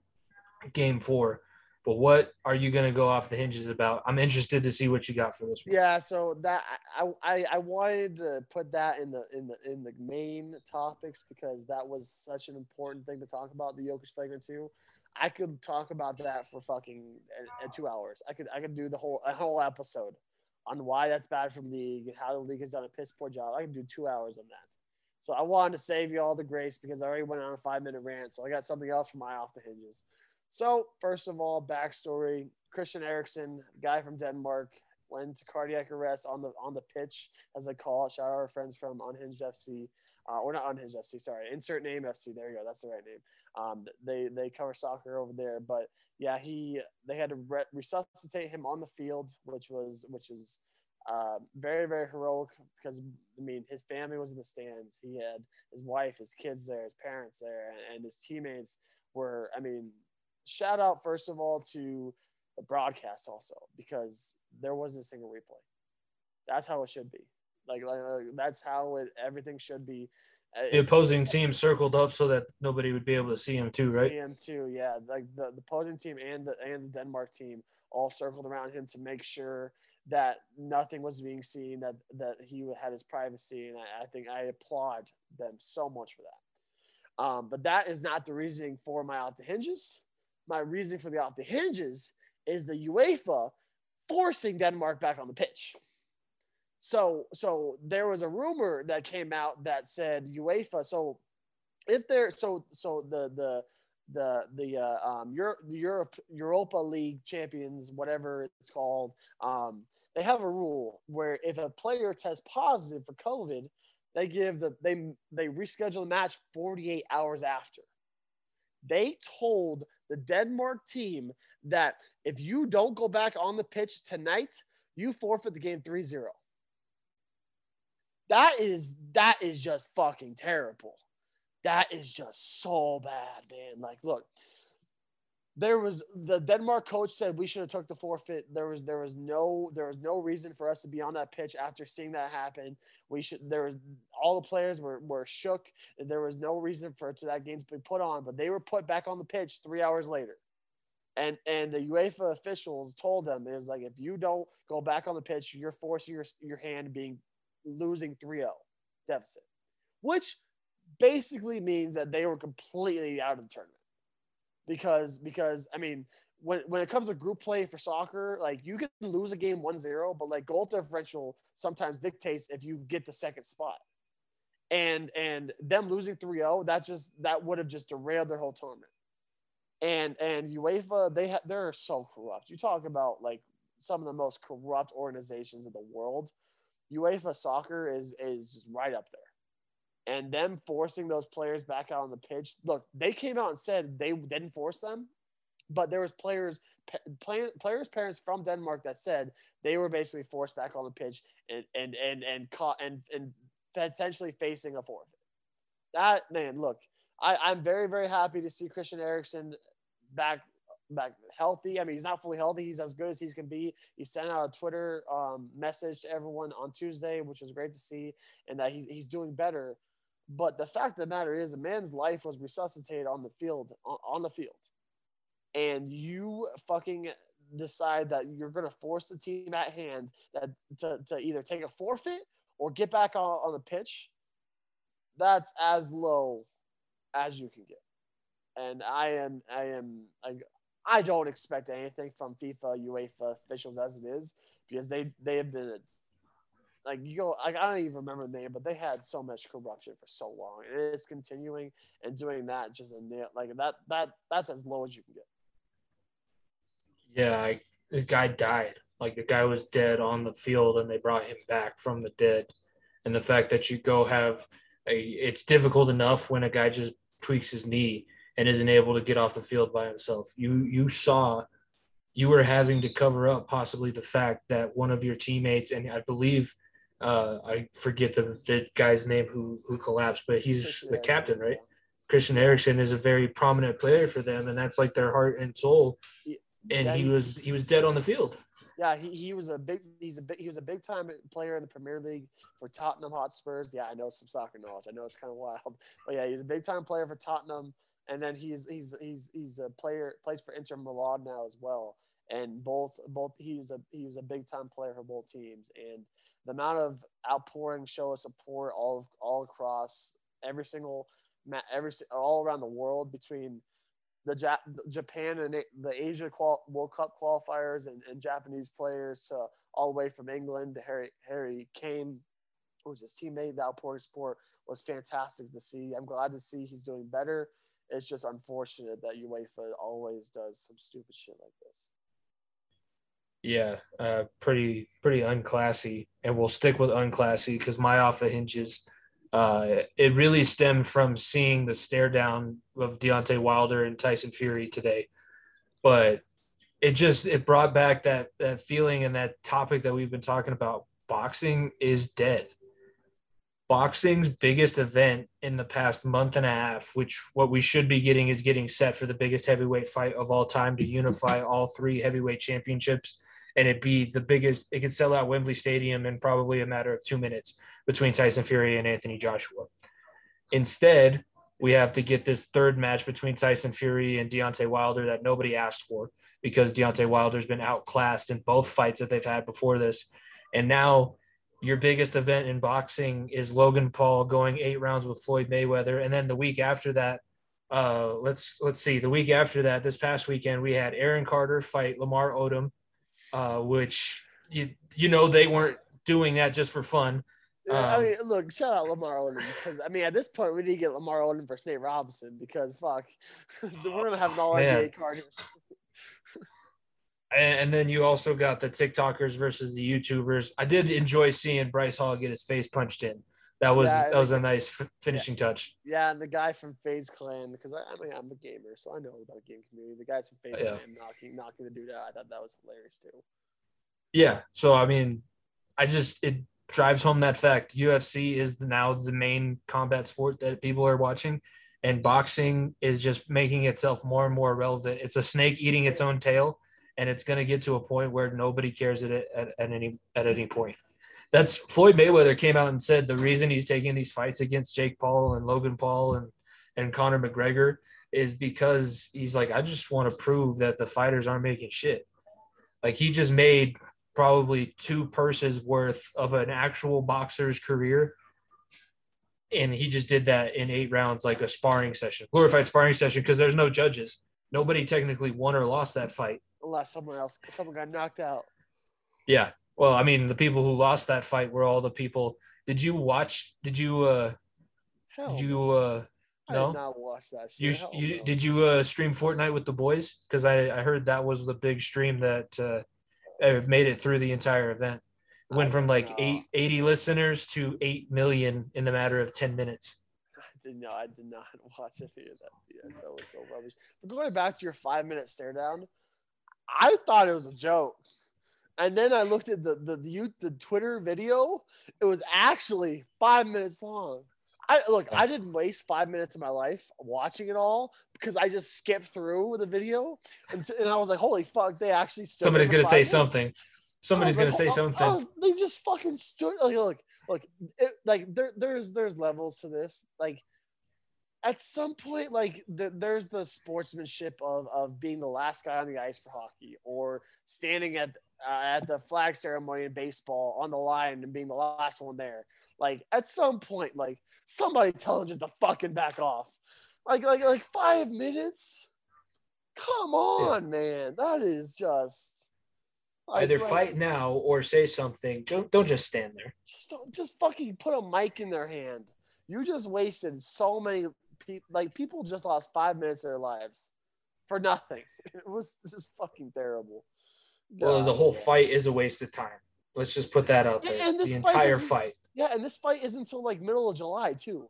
Game Four. But what are you going to go off the hinges about? I'm interested to see what you got for this one. Yeah, so that I, I I wanted to put that in the in the in the main topics because that was such an important thing to talk about the Jokic flagrant two. I could talk about that for fucking uh, uh, two hours. I could I could do the whole a whole episode on why that's bad for the league and how the league has done a piss poor job. I could do two hours on that. So I wanted to save you all the grace because I already went on a five minute rant. So I got something else for my off the hinges. So first of all, backstory: Christian Eriksen, guy from Denmark, went to cardiac arrest on the on the pitch, as they call it. Shout out our friends from Unhinged FC, uh, or not Unhinged FC. Sorry, insert name FC. There you go. That's the right name. Um, they they cover soccer over there, but yeah, he they had to re- resuscitate him on the field, which was which was uh, very very heroic because I mean his family was in the stands. He had his wife, his kids there, his parents there, and, and his teammates were. I mean, shout out first of all to the broadcast also because there wasn't a single replay. That's how it should be. Like, like like, that's how it everything should be. Uh, The it's- opposing team circled up so that nobody would be able to see him too, right? CM two, yeah. Like the, the opposing team and the and the Denmark team all circled around him to make sure that nothing was being seen, that that he had his privacy, and I, I think I applaud them so much for that. Um, but that is not the reasoning for my off the hinges. My reason for the off the hinges is the UEFA forcing Denmark back on the pitch. So so there was a rumor that came out that said UEFA. So if there so so the the the the uh, um Europe Europe Europa League champions whatever it's called um they have a rule where if a player tests positive for COVID they give the they they reschedule the match 48 hours after. They told the Denmark team that if you don't go back on the pitch tonight, you forfeit the game 3-0. That is that is just fucking terrible. That is just so bad, man. Like, look, there was the Denmark coach said we should have took the forfeit. There was there was no there was no reason for us to be on that pitch after seeing that happen. We should there was all the players were, were shook. There was no reason for to that game to be put on, but they were put back on the pitch three hours later. And and the UEFA officials told them it was like if you don't go back on the pitch, you're forcing your your hand being losing 3-0 deficit, which basically means that they were completely out of the tournament. Because because I mean, when when it comes to group play for soccer, like you can lose a game 1-0, but like goal differential sometimes dictates if you get the second spot. And and them losing 3-0, that just that would have just derailed their whole tournament. And and UEFA, they ha- they're so corrupt. You talk about like some of the most corrupt organizations in the world. UEFA soccer is is just right up there. And them forcing those players back out on the pitch. Look, they came out and said they didn't force them, but there was players play, players parents from Denmark that said they were basically forced back on the pitch and and and and caught and and potentially facing a forfeit. that man, look, I, I'm very, very happy to see Christian Eriksen back back healthy. I mean, he's not fully healthy. He's as good as he can be. He sent out a Twitter um, message to everyone on Tuesday, which was great to see, and that he, he's doing better. But the fact of the matter is, a man's life was resuscitated on the field, on, the field, and you fucking decide that you're going to force the team at hand that to, to either take a forfeit or get back on, on the pitch. That's as low as you can get and I am I am I, I don't expect anything from FIFA UEFA officials as it is because they they have been like you go like, I don't even remember the name but they had so much corruption for so long and it's continuing and doing that just a nail like that that that's as low as you can get. Yeah, I, the guy died. Like the guy was dead on the field, and they brought him back from the dead. And the fact that you go have a, it's difficult enough when a guy just tweaks his knee and isn't able to get off the field by himself. You you saw you were having to cover up possibly the fact that one of your teammates, and I believe uh, I forget the, the guy's name who who collapsed, but he's Christian the captain, right? Christian Eriksen is a very prominent player for them, and that's like their heart and soul. And Yeah, he he- was he was dead on the field. Yeah, he, he was a big he's a big he was a big time player in the Premier League for Tottenham Hotspurs. Yeah, I know some soccer knowledge. I know it's kind of wild, but yeah, he's a big time player for Tottenham, and then he's he's he's he's a player plays for Inter Milan now as well. And both both he was a he was a big time player for both teams, and the amount of outpouring, show of support all of, all across every single every all around the world between the Jap- Japan and the Asia qual- World Cup qualifiers and, and Japanese players to all the way from England to Harry Harry Kane, who was his teammate. The outpouring support was fantastic to see. I'm glad to see he's doing better. It's just unfortunate that UEFA always does some stupid shit like this. Yeah, uh, pretty pretty unclassy, and we'll stick with unclassy because my off the hinges. Uh, it really stemmed from seeing the stare down of Deontay Wilder and Tyson Fury today, but it just it brought back that that feeling and that topic that we've been talking about. Boxing is dead. Boxing's biggest event in the past month and a half, which what we should be getting is getting set for the biggest heavyweight fight of all time to unify all three heavyweight championships and it'd be the biggest it could sell out Wembley Stadium in probably a matter of two minutes between Tyson Fury and Anthony Joshua. Instead, we have to get this third match between Tyson Fury and Deontay Wilder that nobody asked for because Deontay Wilder's been outclassed in both fights that they've had before this. And now your biggest event in boxing is Logan Paul going eight rounds with Floyd Mayweather. And then the week after that, uh, let's let's see. The week after that, this past weekend, we had Aaron Carter fight Lamar Odom, uh, which you you know they weren't doing that just for fun. I Um, mean, look, shout out Lamar Odom because I mean, at this point, we need to get Lamar Odom versus Nate Robinson because fuck, we're gonna have an all. NBA card. and then you also got the TikTokers versus the YouTubers. I did enjoy seeing Bryce Hall get his face punched in. That was Yeah, that was a nice f- finishing touch. Yeah, and the guy from FaZe Clan, because I, I mean, I'm a gamer, so I know about the game community. The guys from FaZe Yeah. Clan knocking, knocking the dude out. I thought that was hilarious too. Yeah. So I mean, I just it drives home that fact. UFC is now the main combat sport that people are watching, and boxing is just making itself more and more relevant. It's a snake eating its own tail, and it's going to get to a point where nobody cares at, at, at any at any point. That's Floyd Mayweather came out and said the reason he's taking these fights against Jake Paul and Logan Paul and and Conor McGregor is because he's like I just want to prove that the fighters aren't making shit. Like he just made probably two purses worth of an actual boxer's career. And he just did that in eight rounds, like a sparring session, glorified sparring session, because there's no judges. Nobody technically won or lost that fight. Unless someone else, someone got knocked out. Yeah. Well, I mean, the people who lost that fight were all the people. Did you watch? Did you? uh Hell, Did you? uh I no? did not watch that shit. You, Hell you no. did you uh, stream Fortnite with the boys? Because I, I heard that was the big stream that uh, uh, made it through the entire event. It went I from like eight, 80 listeners to 8 million in the matter of 10 minutes. I did not. I did not watch any of that. Yes, that was so rubbish. But going back to your five minute stare down, I thought it was a joke, and then I looked at the the the, youth, the Twitter video. It was actually five minutes long. I look. I didn't waste five minutes of my life watching it all because I just skipped through the video and, and I was like, holy fuck, they actually stood Somebody's gonna say minutes. something. Somebody's gonna was say oh, something. oh, they just fucking stood. Like, look, look, it, like there, there's, there's levels to this. Like, at some point, like the, there's the sportsmanship of of being the last guy on the ice for hockey, or standing at uh, at the flag ceremony in baseball on the line and being the last one there. Like, at some point, like somebody tell them just to fucking back off. Like, like, like five minutes. Come on, man. That is just. like- Either like- fight now or say something. Don't don't just stand there. just don't just fucking put a mic in their hand. You just wasted so many people. Like people just lost five minutes of their lives for nothing. It was just fucking terrible. Well, the whole fight is a waste of time. Let's just put that out Yeah, there. and this the fight entire fight. Yeah, and this fight isn't until like middle of July too.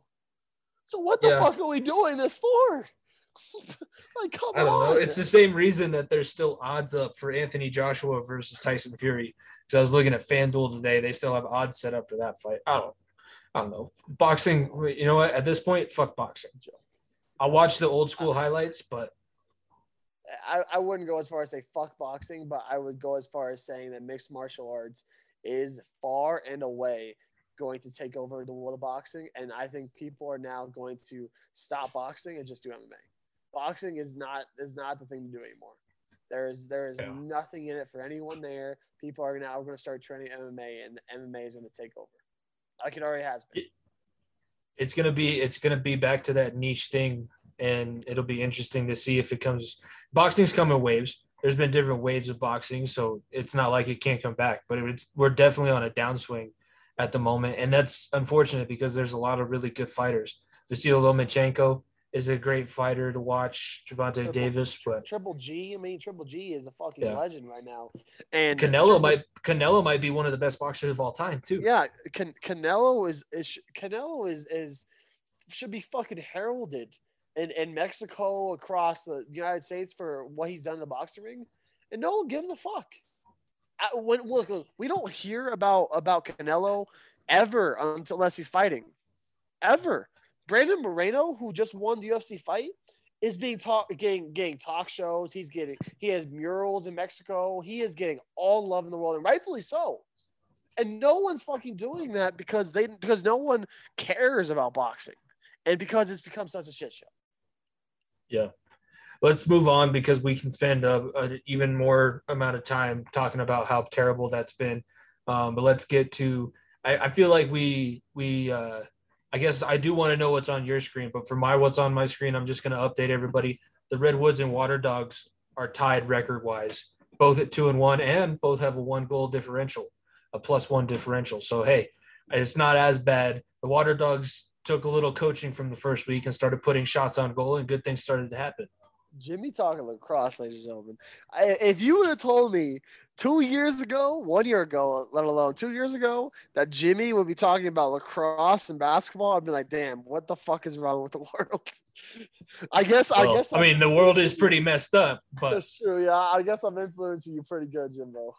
So what the Yeah. fuck are we doing this for? like, come I don't on. know. It's the same reason that there's still odds up for Anthony Joshua versus Tyson Fury. Because I was looking at FanDuel today, they still have odds set up for that fight. I don't, I don't know. Boxing, you know what? At this point, fuck boxing. I'll watch the old school highlights, but I, I wouldn't go as far as say fuck boxing, but I would go as far as saying that mixed martial arts is far and away going to take over the world of boxing. And I think people are now going to stop boxing and just do MMA. Boxing is not is not the thing to do anymore. There is there is Yeah. nothing in it for anyone there. People are now going to start training MMA, and MMA is going to take over, like it already has been. it's gonna be it's gonna be back to that niche thing, and it'll be interesting to see if it comes. Boxing's come in waves. There's been different waves of boxing, so it's not like it can't come back. But it's we're definitely on a downswing at the moment, and that's unfortunate because there's a lot of really good fighters. Vasily Lomachenko is a great fighter to watch. Gervonta Triple- Davis, but Triple G, I mean Triple G is a fucking Yeah. legend right now, and Canelo Triple- might Canelo might be one of the best boxers of all time too. Yeah, Can- Canelo is, is Canelo is is should be fucking heralded in, in Mexico across the United States for what he's done in the boxing ring, and no one gives a fuck. I, when look, look, we don't hear about about Canelo ever until unless he's fighting, ever. Brandon Moreno, who just won the UFC fight, is being talk getting getting talk shows. He's getting he has murals in Mexico. He is getting all love in the world, and rightfully so and no one's fucking doing that because they because no one cares about boxing and because it's become such a shit show let's move on because we can spend a, an even more amount of time talking about how terrible that's been. Um, but let's get to. I, I feel like we we. Uh, I guess I do want to know what's on your screen, but for my what's on my screen, I'm just going to update everybody. The Redwoods and Water Dogs are tied record wise, both at two and one, and both have a one goal differential, a plus one differential. So hey, it's not as bad. The Water Dogs took a little coaching from the first week and started putting shots on goal, and good things started to happen. jimmy talking lacrosse ladies and gentlemen I, if you would have told me two years ago one year ago let alone two years ago that jimmy would be talking about lacrosse and basketball i'd be like damn what the fuck is wrong with the world i guess i guess I mean, the world is pretty messed up, but that's true yeah i guess i'm influencing you pretty good jimbo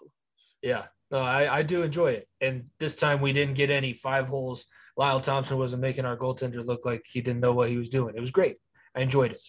yeah, no, I, I do enjoy it. And this time we didn't get any five holes. Lyle Thompson wasn't making our goaltender look like he didn't know what he was doing. It was great. I enjoyed it.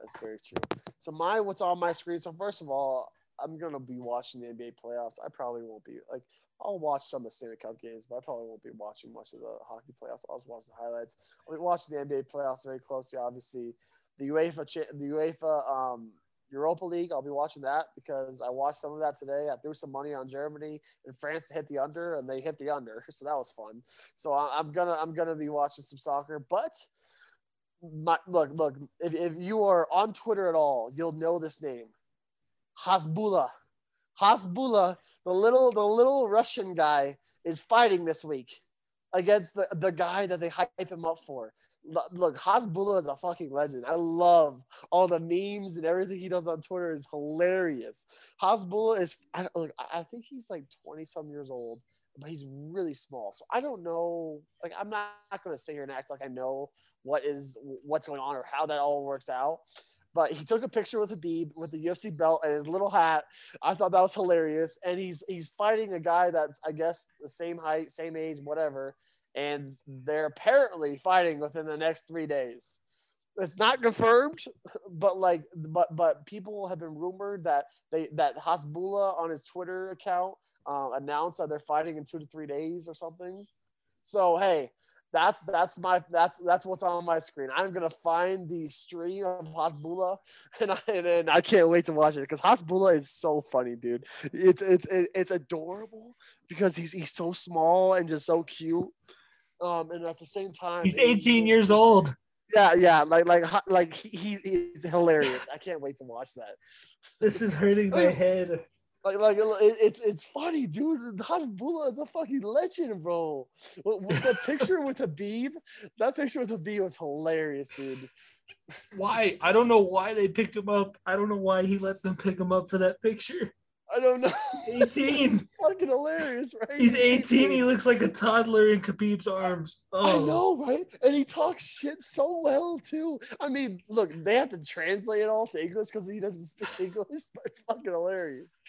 That's very true. So my what's on my screen. So first of all, I'm gonna be watching the NBA playoffs. I probably won't be like I'll watch some of the Stanley Cup games, but I probably won't be watching much of the hockey playoffs. I'll just watch the highlights. I'll be watching the NBA playoffs very closely. Obviously, the UEFA the UEFA um, Europa League. I'll be watching that because I watched some of that today. I threw some money on Germany and France to hit the under, and they hit the under, so that was fun. So I'm gonna I'm gonna be watching some soccer, but my look, look. If, if you are on Twitter at all, you'll know this name, Hasbullah. Hasbullah, the little the little Russian guy, is fighting this week against the, the guy that they hype him up for. Lo- Look, Hasbullah is a fucking legend. I love all the memes and everything he does on Twitter is hilarious. Hasbullah is, I, look, I think he's like 20 some years old, but he's really small. So I don't know. Like, I'm not, not going to sit here and act like I know what is what's going on or how that all works out. But he took a picture with Habib with the UFC belt and his little hat. I thought that was hilarious. And he's he's fighting a guy that's I guess the same height, same age, whatever. And they're apparently fighting within the next three days. It's not confirmed, but like, but but people have been rumored that they that Hasbullah on his Twitter account uh, announced that they're fighting in two to three days or something. So hey, that's that's my that's that's what's on my screen. I'm gonna find the stream of Hasbullah, and I and, and I can't wait to watch it because Hasbullah is so funny, dude. It's it's it's adorable because he's he's so small and just so cute. Um, and at the same time, He's 18 years old. Yeah, yeah, like like like he, he's hilarious. I can't wait to watch that. This is hurting my head. Like, like it, it's it's funny, dude. Hasbullah is a fucking legend, bro. With, with the picture with Habib, that picture with Habib was hilarious, dude. Why? I don't know why they picked him up. I don't know why he let them pick him up for that picture. I don't know. 18. fucking hilarious, right? He's 18. He looks like a toddler in Khabib's arms. Oh. I know, right? And he talks shit so well too. I mean, look, they have to translate it all to English because he doesn't speak English, but it's fucking hilarious.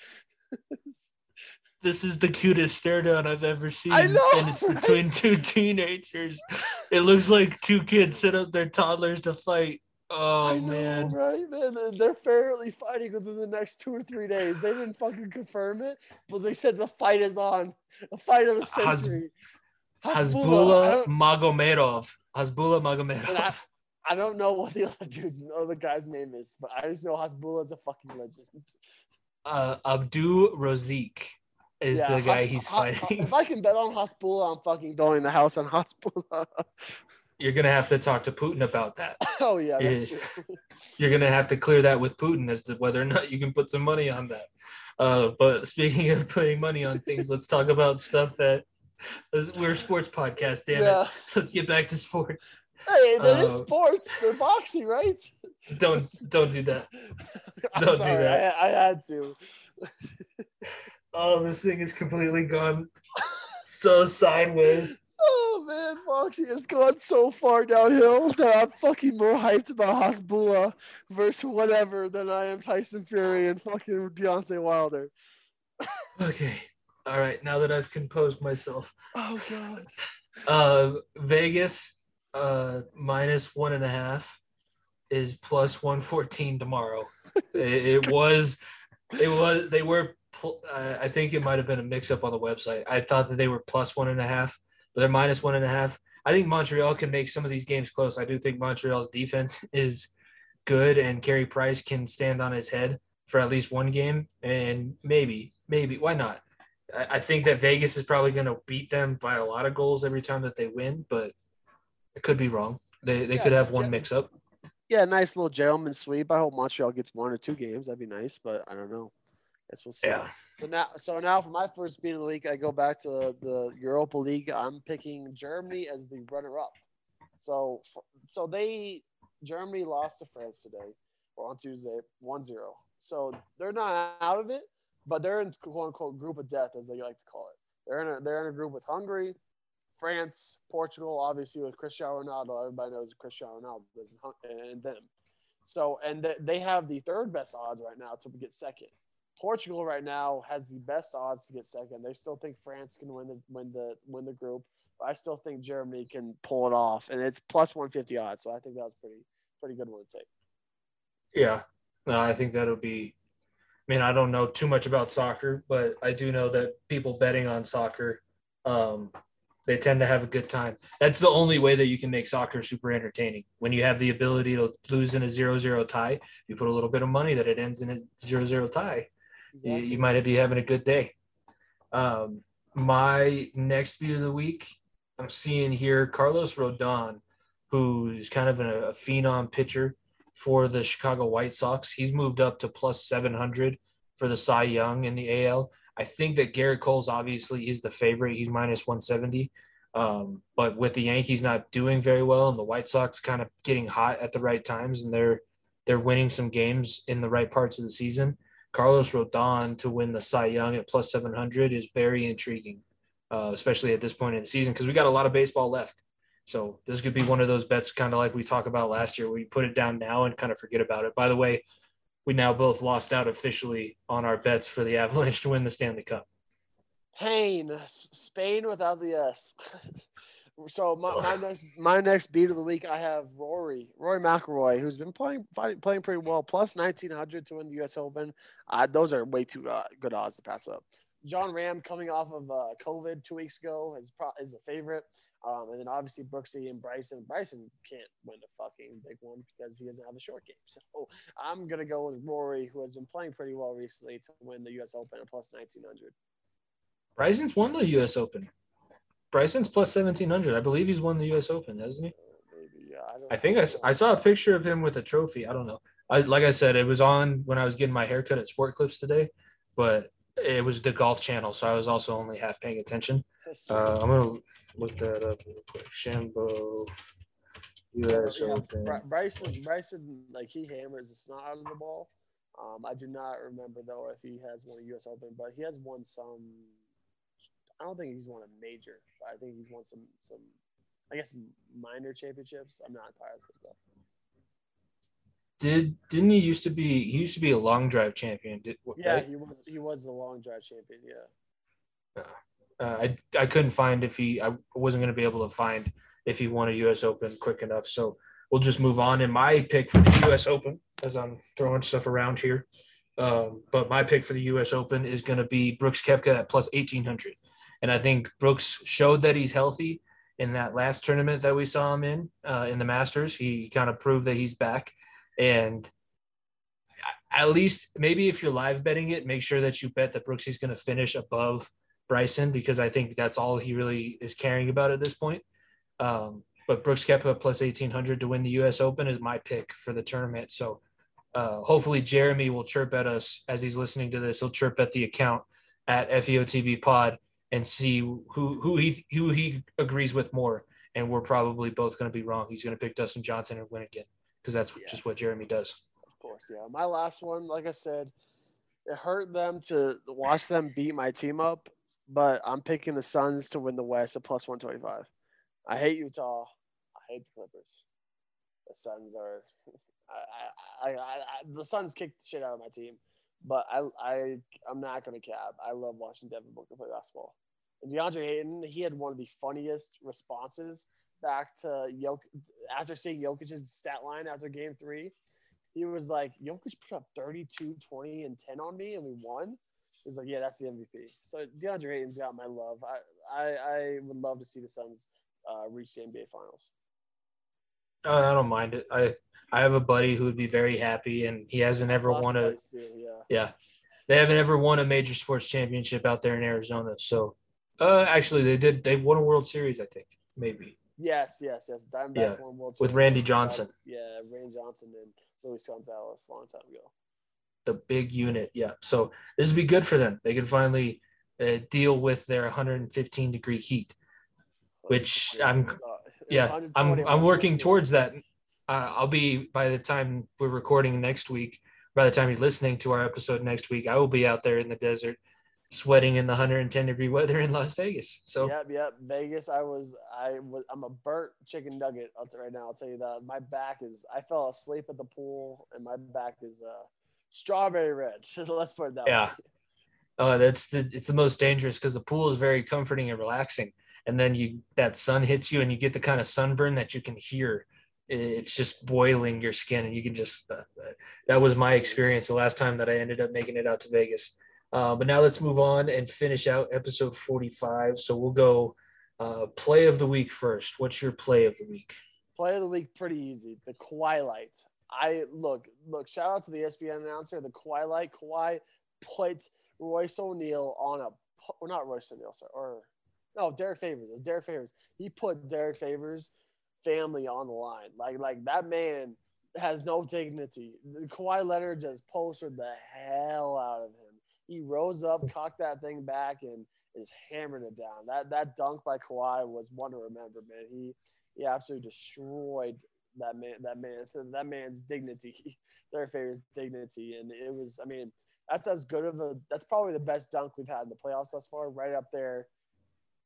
this is the cutest stare down I've ever seen. I know, and it's right? between two teenagers. It looks like two kids set up their toddlers to fight. Oh I know, man. right, man? They're fairly fighting within the next two or three days. They didn't fucking confirm it, but they said the fight is on. The fight of the century. Hasbullah don't- Magomedov. Hasbullah And I, Magomedov. I don't know what the other dude's other guy's name is, but I just know Hasbullah is a fucking legend. Uh, Abdu Rozik is Yeah, the guy Has- he's fighting. If I can bet on Hasbullah, I'm fucking going the house on Hasbullah. You're gonna have to talk to Putin about that. oh yeah, true. You're gonna have to clear that with Putin as to whether or not you can put some money on that. Uh, but speaking of putting money on things, let's talk about stuff that we're a sports podcast. Damn yeah. it, let's get back to sports. Hey, that is Uh, sports. They're boxing, right? Don't don't do that. I'm Don't do sorry, that. I, I had to. Oh, this thing is completely gone so sideways. Oh man, boxing has gone so far downhill that I'm fucking more hyped about Hasbullah versus whatever than I am Tyson Fury and fucking Deontay Wilder. Okay. All right. Now that I've composed myself, Oh god. uh, Vegas uh, minus one and a half is plus one fourteen tomorrow. it, it was, it was. They were. I think it might have been a mix-up on the website. I thought that they were plus one and a half, but they're minus one and a half. I think Montreal can make some of these games close. I do think Montreal's defense is good, and Carey Price can stand on his head for at least one game, and maybe, maybe why not? I, I think that Vegas is probably going to beat them by a lot of goals every time that they win, but it could be wrong. They they Yeah, could have one mix up. Yeah, nice little gentleman sweep. I hope Montreal gets one or two games. That'd be nice, but I don't know. Guess we'll see. Yeah. So now, so now for my first beat of the week, I go back to the Europa League. I'm picking Germany as the runner-up. So, so they Germany lost to France today, or on Tuesday, 1-0. So they're not out of it, but they're in quote unquote group of death, as they like to call it. They're in a they're in a group with Hungary, France, Portugal, obviously with Cristiano Ronaldo. Everybody knows Cristiano Ronaldo is and them. So and they have the third best odds right now to get second. Portugal right now has the best odds to get second. They still think France can win the win the win the group. I still think Germany can pull it off, and it's plus one fifty odds. So I think that was pretty pretty good one to take. Yeah. No, I think that'll be. I mean, I don't know too much about soccer, but I do know that people betting on soccer, um, they tend to have a good time. That's the only way that you can make soccer super entertaining. When you have the ability to lose in a zero-zero tie, you put a little bit of money that it ends in a zero-zero tie. You, you might be having a good day. Um, my next view of the week, I'm seeing here Carlos Rodon, who's kind of a, a phenom pitcher for the Chicago White Sox. He's moved up to plus 700 for the Cy Young in the AL. I think that Gerrit Cole's obviously is the favorite. He's minus 170. Um, but with the Yankees not doing very well and the White Sox kind of getting hot at the right times and they're they're winning some games in the right parts of the season, Carlos Rodon to win the Cy Young at plus 700 is very intriguing, uh, especially at this point in the season because we got a lot of baseball left. So this could be one of those bets, kind of like we talked about last year, where you put it down now and kind of forget about it. By the way, we now both lost out officially on our bets for the Avalanche to win the Stanley Cup. Pain, Spain without the S. So my, my next my next beat of the week, I have Rory Rory McIlroy, who's been playing playing pretty well, plus nineteen hundred to win the U.S. Open. Uh, those are way too uh, good odds to pass up. Jon Rahm coming off of uh, COVID two weeks ago is pro- is the favorite. Um, and then obviously Brooksy and Bryson. Bryson can't win a fucking big one because he doesn't have a short game. So I'm gonna go with Rory, who has been playing pretty well recently, to win the U.S. Open at plus nineteen hundred. Bryson's won the U.S. Open. Bryson's plus seventeen hundred. I believe he's won the U.S. Open, hasn't he? Maybe, yeah. I, don't I think I, I saw a picture of him with a trophy. I don't know. I like I said, it was on when I was getting my haircut at Sport Clips today, but it was the Golf Channel, so I was also only half paying attention. Uh, I'm gonna look that up real quick. Shambo, U.S. Yeah, Open. Bryson, Bryson, like he hammers the snot out of the ball. Um, I do not remember though if he has won a U.S. Open, but he has won some. I don't think he's won a major, but I think he's won some some. I guess minor championships. I'm not positive though. Did didn't he used to be? He used to be a long drive champion. Did, Yeah, right? he was. He was the long drive champion. Yeah. Uh, I I couldn't find if he. I wasn't going to be able to find if he won a U.S. Open quick enough. So we'll just move on. And my pick for the U.S. Open, as I'm throwing stuff around here, um, but my pick for the U.S. Open is going to be Brooks Koepka at plus eighteen hundred. And I think Brooks showed that he's healthy in that last tournament that we saw him in uh, in the Masters. He kind of proved that he's back. And at least maybe if you're live betting it, make sure that you bet that Brooksy's going to finish above Bryson because I think that's all he really is caring about at this point. Um, but Brooks Koepka plus 1800 to win the U.S. Open is my pick for the tournament. So uh, hopefully Jeremy will chirp at us as he's listening to this. He'll chirp at the account at FEOTB Pod and see who who he who he agrees with more. And we're probably both going to be wrong. He's going to pick Dustin Johnson and win again because that's Yeah. just what Jeremy does. Of course, yeah. My last one, like I said, it hurt them to watch them beat my team up, but I'm picking the Suns to win the West at plus 125. I hate Utah. I hate the Clippers. The Suns are. I, I, I, I, the Suns kicked the shit out of my team, but I, I, I'm not gonna cap. I love watching Devin Booker play basketball. And DeAndre Ayton, he had one of the funniest responses back to Jok after seeing Jokic's stat line after Game Three he was like, Jokic put up 32, 20, and 10 on me, and we won. He's like, yeah, that's the MVP. So DeAndre Ayton's got my love. I, I, I would love to see the Suns uh, reach the NBA Finals. Uh, I don't mind it. I I have a buddy who would be very happy, and he hasn't ever Lots won a yeah. yeah. They haven't ever won a major sports championship out there in Arizona. So, uh, actually, they did. They won a World Series, I think, maybe Yes, yes, yes. Diamondbacks Yeah, won World Series with Randy Johnson, Yeah, Randy Johnson and Luis Gonzalez a long time ago. the big unit. Yeah. So this would be good for them. They can finally uh, deal with their 115 degree heat. Which I'm- Yeah, I'm I'm working towards that. Uh, I'll be by the time we're recording next week. By the time you're listening to our episode next week, I will be out there in the desert, sweating in the 110 degree weather in Las Vegas. So Yep, yep. Vegas. I was, I was, I'm a burnt chicken nugget. I'll right now. I'll tell you that my back is. I fell asleep at the pool, and my back is uh, strawberry red. Let's put it that Yeah. way. uh, that's the it's the most dangerous because the pool is very comforting and relaxing, and then you that sun hits you and you get the kind of sunburn that you can hear. It's just boiling your skin, and you can just. Uh, that was my experience the last time that I ended up making it out to Vegas. Uh, but now let's move on and finish out episode 45. So we'll go uh, play of the week first. What's your play of the week? Play of the week, pretty easy. The Twilight. I look, look. Shout out to the ESPN announcer. The Twilight. Kawhi put Royce O'Neale on a, or not Royce O'Neale, sorry, or no, Derrick Favors. It Derrick Favors. He put Derrick Favors' family on the line. Like, like that man has no dignity. Kawhi Leonard just posted the hell out of him. He rose up, cocked that thing back, and is hammering it down. That that dunk by Kawhi was one to remember, man. He he absolutely destroyed that man that man that man's dignity, their favor's dignity, and it was. I mean, that's as good of a. That's probably the best dunk we've had in the playoffs thus far, right up there.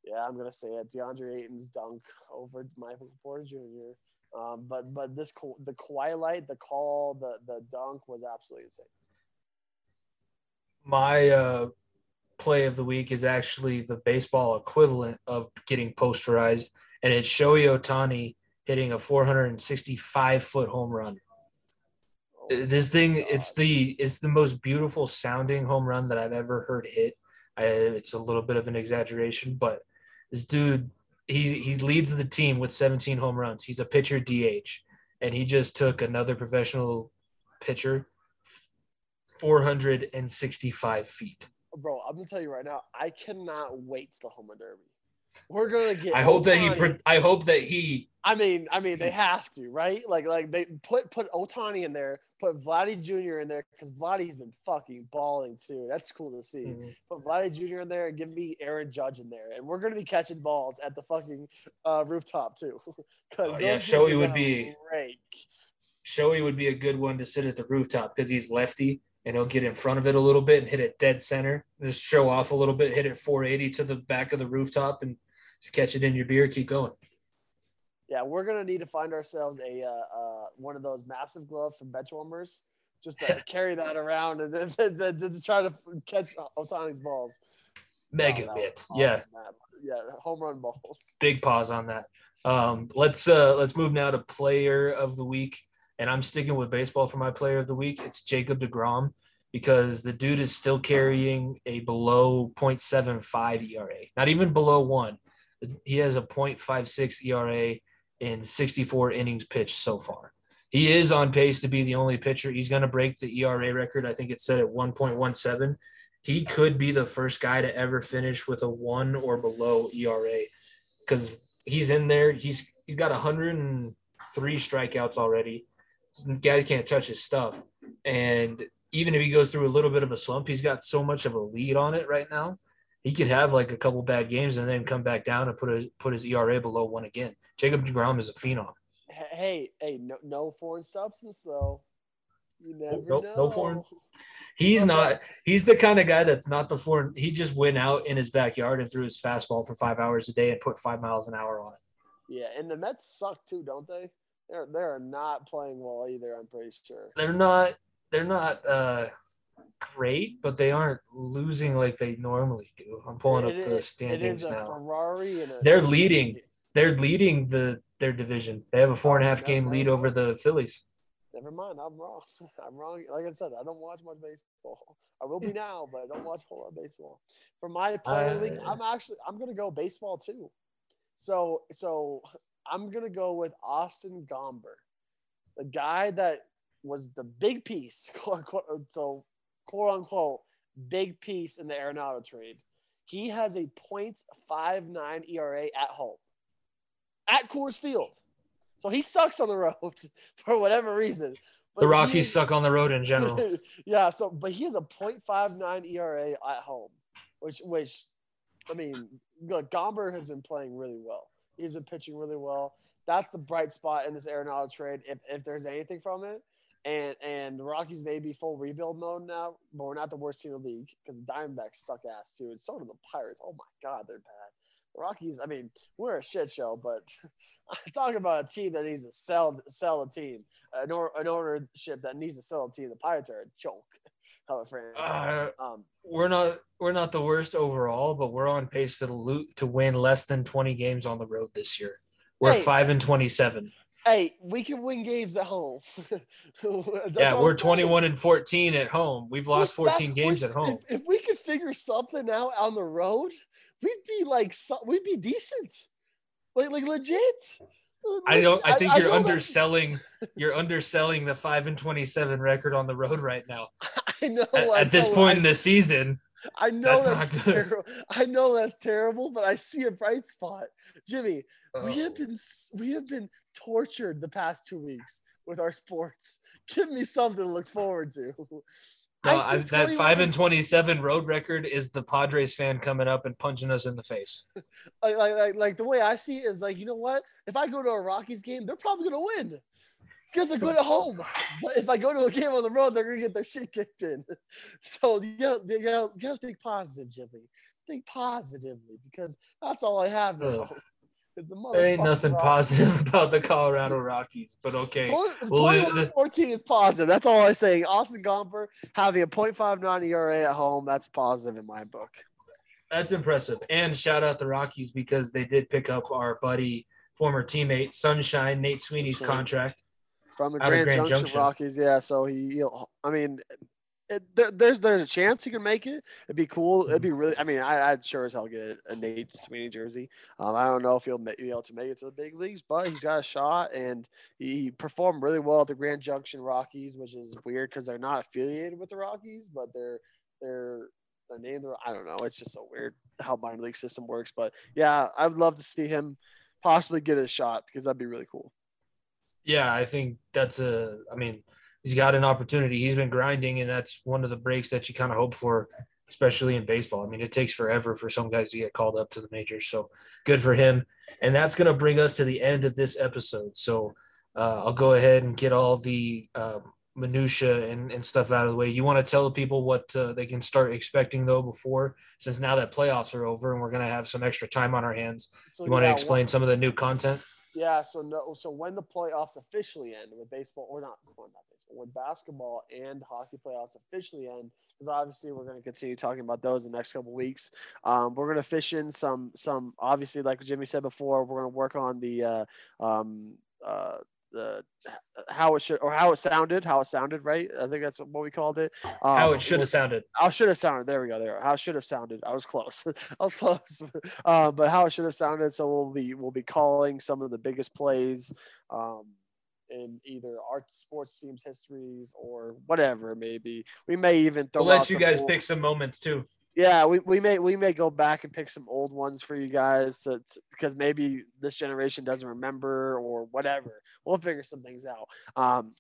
Yeah, I'm gonna say it. DeAndre Ayton's dunk over Michael Porter Jr. Um, but but this the Twilight, the call, the the dunk was absolutely insane. My uh, play of the week is actually the baseball equivalent of getting posterized, and it's Shohei Ohtani hitting a 465 foot home run. This thing, it's the it's the most beautiful sounding home run that I've ever heard hit. I, it's a little bit of an exaggeration, but this dude, he he leads the team with 17 home runs. He's a pitcher DH, and he just took another professional pitcher 465 feet. Bro, I'm gonna tell you right now, I cannot wait to the home derby. We're gonna get. I hope that he. Pro- I hope that he. I mean, I mean, they have to, right? Like, like they put put Ohtani in there, put Vladdy Jr. in there because Vladdy's been fucking balling too. That's cool to see. Put Vladdy Jr. in there and give me Aaron Judge in there, and we're gonna be catching balls at the fucking uh, rooftop too. Because Oh, yeah, Shohei would be-. Shohei would be a good one to sit at the rooftop because he's lefty and he'll get in front of it a little bit and hit it dead center. Just show off a little bit, hit it 480 to the back of the rooftop and just catch it in your beer. Keep going. Yeah, we're gonna need to find ourselves a uh, uh, one of those massive gloves from bench warmers, just to carry that around and then, then, then, then to try to catch Ohtani's balls. Mega Wow, bit. awesome, Yeah. man. yeah, home run balls. Big pause on that. Um, let's uh let's move now to player of the week. And I'm sticking with baseball for my player of the week. It's Jacob deGrom because the dude is still carrying a below 0.75 ERA, not even below one. He has a 0.56 ERA in 64 innings pitched so far. He is on pace to be the only pitcher. He's going to break the ERA record. I think it's set at 1.17. He could be the first guy to ever finish with a one or below ERA because he's in there. He's he's got 103 strikeouts already. Guys can't touch his stuff, and even if he goes through a little bit of a slump, he's got so much of a lead on it right now. He could have like a couple bad games and then come back down and put his put his ERA below one again. Jacob deGrom is a phenom. Hey, hey, no, no foreign substance though. You never no- know. no foreign- He's Okay. not. He's the kind of guy that's not the foreign. He just went out in his backyard and threw his fastball for five hours a day and put five miles an hour on it. Yeah, and the Mets suck too, don't they? They're they're not playing well either. I'm pretty sure. they're not they're not uh great, but they aren't losing like they normally do. I'm pulling It- up it- the standings is a now. Ferrari and a. They're leading. They're leading the their division. They have a four and a half game lead over the Phillies. Never mind, I'm wrong. I'm wrong. Like I said, I don't watch much baseball. I will be now, but I don't watch a whole lot of baseball. For my player week, I- I'm actually I'm gonna go baseball too. So so I'm gonna go with Austin Gomber, the guy that was the big piece, quote unquote, so quote unquote, big piece in the Arenado trade. He has a .59 ERA at home, at Coors Field. So he sucks on the road for whatever reason. But The he Rockies is- suck on the road in general. yeah, so but he has a .59 ERA at home, which which I mean, look, Gomber has been playing really well. He's been pitching really well. That's the bright spot in this Arenado trade, if, if there's anything from it. And and the Rockies may be full rebuild mode now, but we're not the worst team in the league because the Diamondbacks suck ass too, and so do the Pirates. Oh my God, they're bad. The Rockies, I mean, we're a shit show, but I'm talking about a team that needs to sell sell a team, an, or, an ownership that needs to sell a team. The Pirates are a joke franchise. um, we're not we're not the worst overall, but we're on pace to lo- to win less than 20 games on the road this year. We're Hey, five and 27. hey, we can win games at home. Yeah, we're 21 and 14 at home. We've lost If that- 14 games at home. If, if we could figure something out on the road, we'd be like, so- we'd be decent, like like legit. I don't. I Legit- think you're know that- underselling. You're underselling the five and twenty-seven record on the road right now. I know. At, I at this point I- in the season, I know That's that's, not good. terrible. I know that's terrible, but I see a bright spot. Jimmy, we have oh, been we have been tortured the past two weeks with our sports. Give me something to look forward to. no, I that 21 five and twenty-seven road record is the Padres fan coming up and punching us in the face. like, like, like, like the way I see it is like, you know what? If I go to a Rockies game, they're probably gonna win. Because they're good at home. But if I go to a game on the road, they're gonna get their shit kicked in. So you gotta, you gotta, you gotta think positive, Jimmy. Think positively because that's all I have now. Is the There ain't nothing positive about the Colorado Rockies, but okay. 20, Well, 14 is positive. That's all I'm saying. Austin Gomber having a .59 ERA at home, that's positive in my book. That's impressive. And shout out the Rockies because they did pick up our buddy former teammate Sunshine Nate Sweeney's contract. from the Grand, Grand Junction, Junction. Rockies. Yeah, so he, I mean, there, there's there's a chance he can make it. It'd be cool. It'd be really. I mean, I, I'd sure as hell get a Nate Sweeney jersey. Um, I don't know if he'll be able to make it to the big leagues, but he's got a shot, and he, performed really well at the Grand Junction Rockies, which is weird because they're not affiliated with the Rockies, but they're they're they're named. I don't know. It's just so weird how minor league system works, but yeah, I would love to see him possibly get a shot because that'd be really cool. Yeah, I think that's a. I mean, he's got an opportunity. He's been grinding, and that's one of the breaks that you kind of hope for, especially in baseball. I mean, it takes forever for some guys to get called up to the majors. So good for him. And that's going to bring us to the end of this episode. So uh, I'll go ahead and get all the um, minutia and, and stuff out of the way. You want to tell the people what uh, they can start expecting though before, since now that playoffs are over and we're going to have some extra time on our hands. So You want to explain some of the new content? Yeah, so no, so when the playoffs officially end with baseball, or not, not baseball, when basketball and hockey playoffs officially end, because obviously we're going to continue talking about those in the next couple weeks. Um, we're going to fish in some, some obviously, like Jimmy said before, we're going to work on the, uh, um, uh, the how it should or how it sounded, how it sounded, right? I think that's what we called it. Um, How it should have sounded. how should have sounded. There we go. There. How it should have sounded. I was close. I was close. Uh, but how it should have sounded. So we'll be we'll be calling some of the biggest plays um, in either our sports teams' histories or whatever maybe. We may even throw. We'll let you guys old- pick some moments too. Yeah, we, we may we may go back and pick some old ones for you guys because maybe this generation doesn't remember or whatever. We'll figure some things out. Um,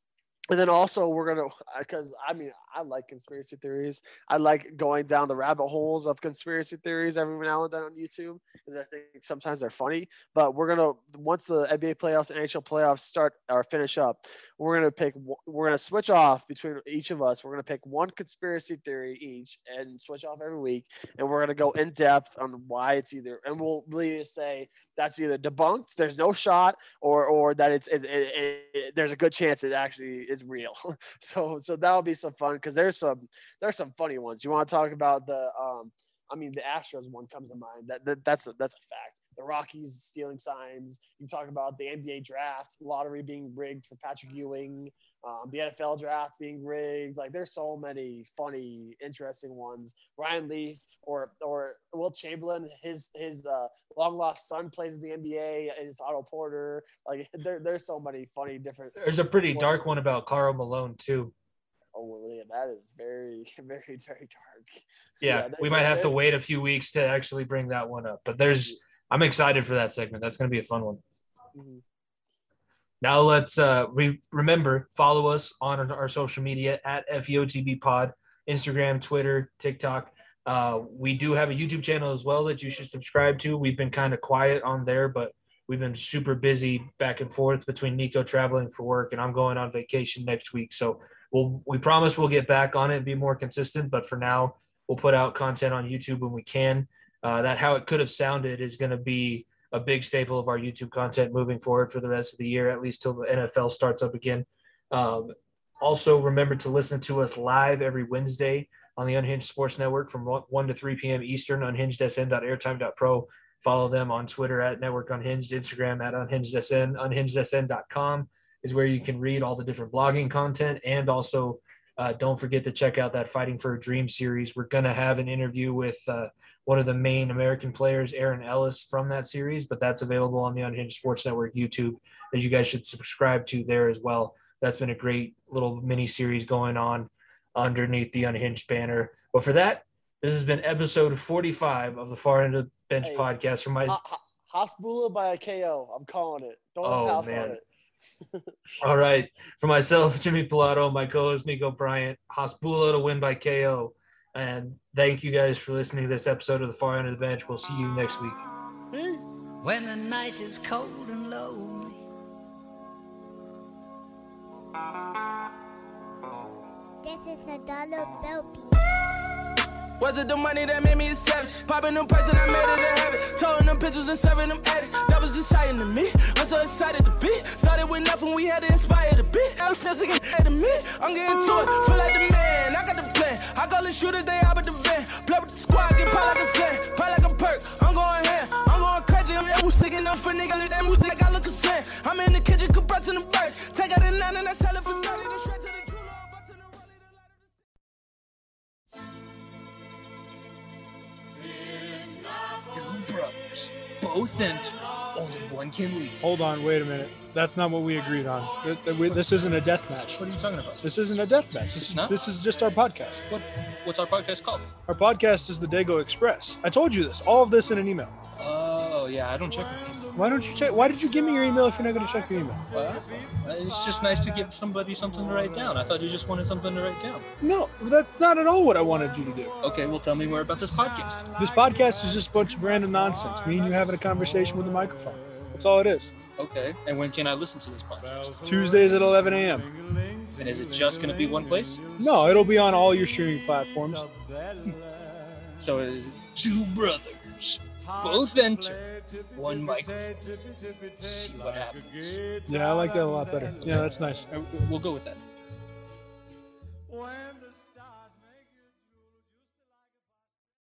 and then also we're gonna because I mean I like conspiracy theories. I like going down the rabbit holes of conspiracy theories every now and then on YouTube because I think sometimes they're funny. But we're gonna once the NBA playoffs and NHL playoffs start or finish up, we're gonna pick we're gonna switch off between each of us. We're gonna pick one conspiracy theory each and switch off every week, and we're gonna go in depth on why it's either and we'll really say that's either debunked, there's no shot, or or that it's it, it, it, there's a good chance it actually is real. so so that'll be some fun because there's some there's some funny ones. You want to talk about the um I mean the Astros one comes to mind. That, that that's a that's a fact. The Rockies stealing signs. You talk about the NBA draft lottery being rigged for Patrick Ewing. Um, the NFL draft being rigged. Like there's so many funny, interesting ones. Ryan Leaf or or Wilt Chamberlain, his his uh, long lost son plays in the NBA and it's Otto Porter. Like there, there's so many funny different. There's a pretty dark one about Karl Malone too. Oh, well, yeah, that is very, very, very dark. Yeah, Yeah, we might have to wait a few weeks to actually bring that one up. But there's, I'm excited for that segment. That's going to be a fun one. Mhm. Now let's uh, re- remember follow us on our social media at FEOTB Pod, Instagram, Twitter, TikTok. Uh, we do have a YouTube channel as well that you should subscribe to. We've been kind of quiet on there, but we've been super busy back and forth between Nico traveling for work and I'm going on vacation next week. So we'll we promise we'll get back on it and be more consistent. But for now, we'll put out content on YouTube when we can. Uh, that how it could have sounded is going to be a big staple of our YouTube content moving forward for the rest of the year, at least till the NFL starts up again. Um, also, remember to listen to us live every Wednesday on the Unhinged Sports Network from 1 1 to 3 p.m. Eastern, unhingedsn.airtime.pro. Follow them on Twitter at Network Unhinged, Instagram at UnhingedSN. UnhingedSN.com is where you can read all the different blogging content. And also, uh, don't forget to check out that Fighting for a Dream series. We're going to have an interview with uh, one of the main American players, Aaron Ellis, from that series, but that's available on the Unhinged Sports Network YouTube that you guys should subscribe to there as well. That's been a great little mini series going on underneath the Unhinged banner. But for that, this has been episode 45 of the Far End of the Bench Hey, podcast from my. Ho- Hasbulla by a KO. I'm calling it. Don't Oh, house man. on it. All right. For myself, Jimmy Pilato, my co host, Nico Bryant, Hasbulla to win by KO. And thank you guys for listening to this episode of the Far End of the Bench. We'll see you next week. Peace. When the night is cold and lonely. This is a dollar bill beat. Was it the money that made me a savage? Popping them person, I made it a habit. Towing them pictures and serving them addicts. That was exciting to me. I'm so excited to be. Started with nothing, we had to inspire the beat. Elephants looking to me. I'm getting to it. Feel like the man. I got the plan. I call the shooters, they out with the van. Play with the squad, get paid like a sand. Play like a perk. I'm going ham. I'm going crazy. I'm was sticking up for niggas. That music, I look a sand. I'm in the kitchen, compressing the bird. Take out a nine and I sell it for 30 to shred to the both enter. Only one can leave. Hold on, wait a minute. That's not what we agreed on. Th- th- we- This isn't a death match. What are you talking about? This isn't a death match. This It's is, not? this is just our podcast. What? What's our podcast called? Our podcast is the Dago Express. I told you this. All of this in an email. Oh yeah, I don't check my email. Why don't you check? Why did you give me your email if you're not going to check your email? Well, it's just nice to give somebody something to write down. I thought you just wanted something to write down. No, that's not at all what I wanted you to do. Okay, well, tell me more about this podcast. This podcast is just a bunch of random nonsense. Me and you having a conversation with a microphone. That's all it is. Okay, and when can I listen to this podcast? Tuesdays at 11 a.m. And is it just going to be one place? No, it'll be on all your streaming platforms. Hmm. So it is two brothers, both enter, one microphone. See what happens. Yeah, I like that a lot better. Yeah, that's nice. We'll go with that.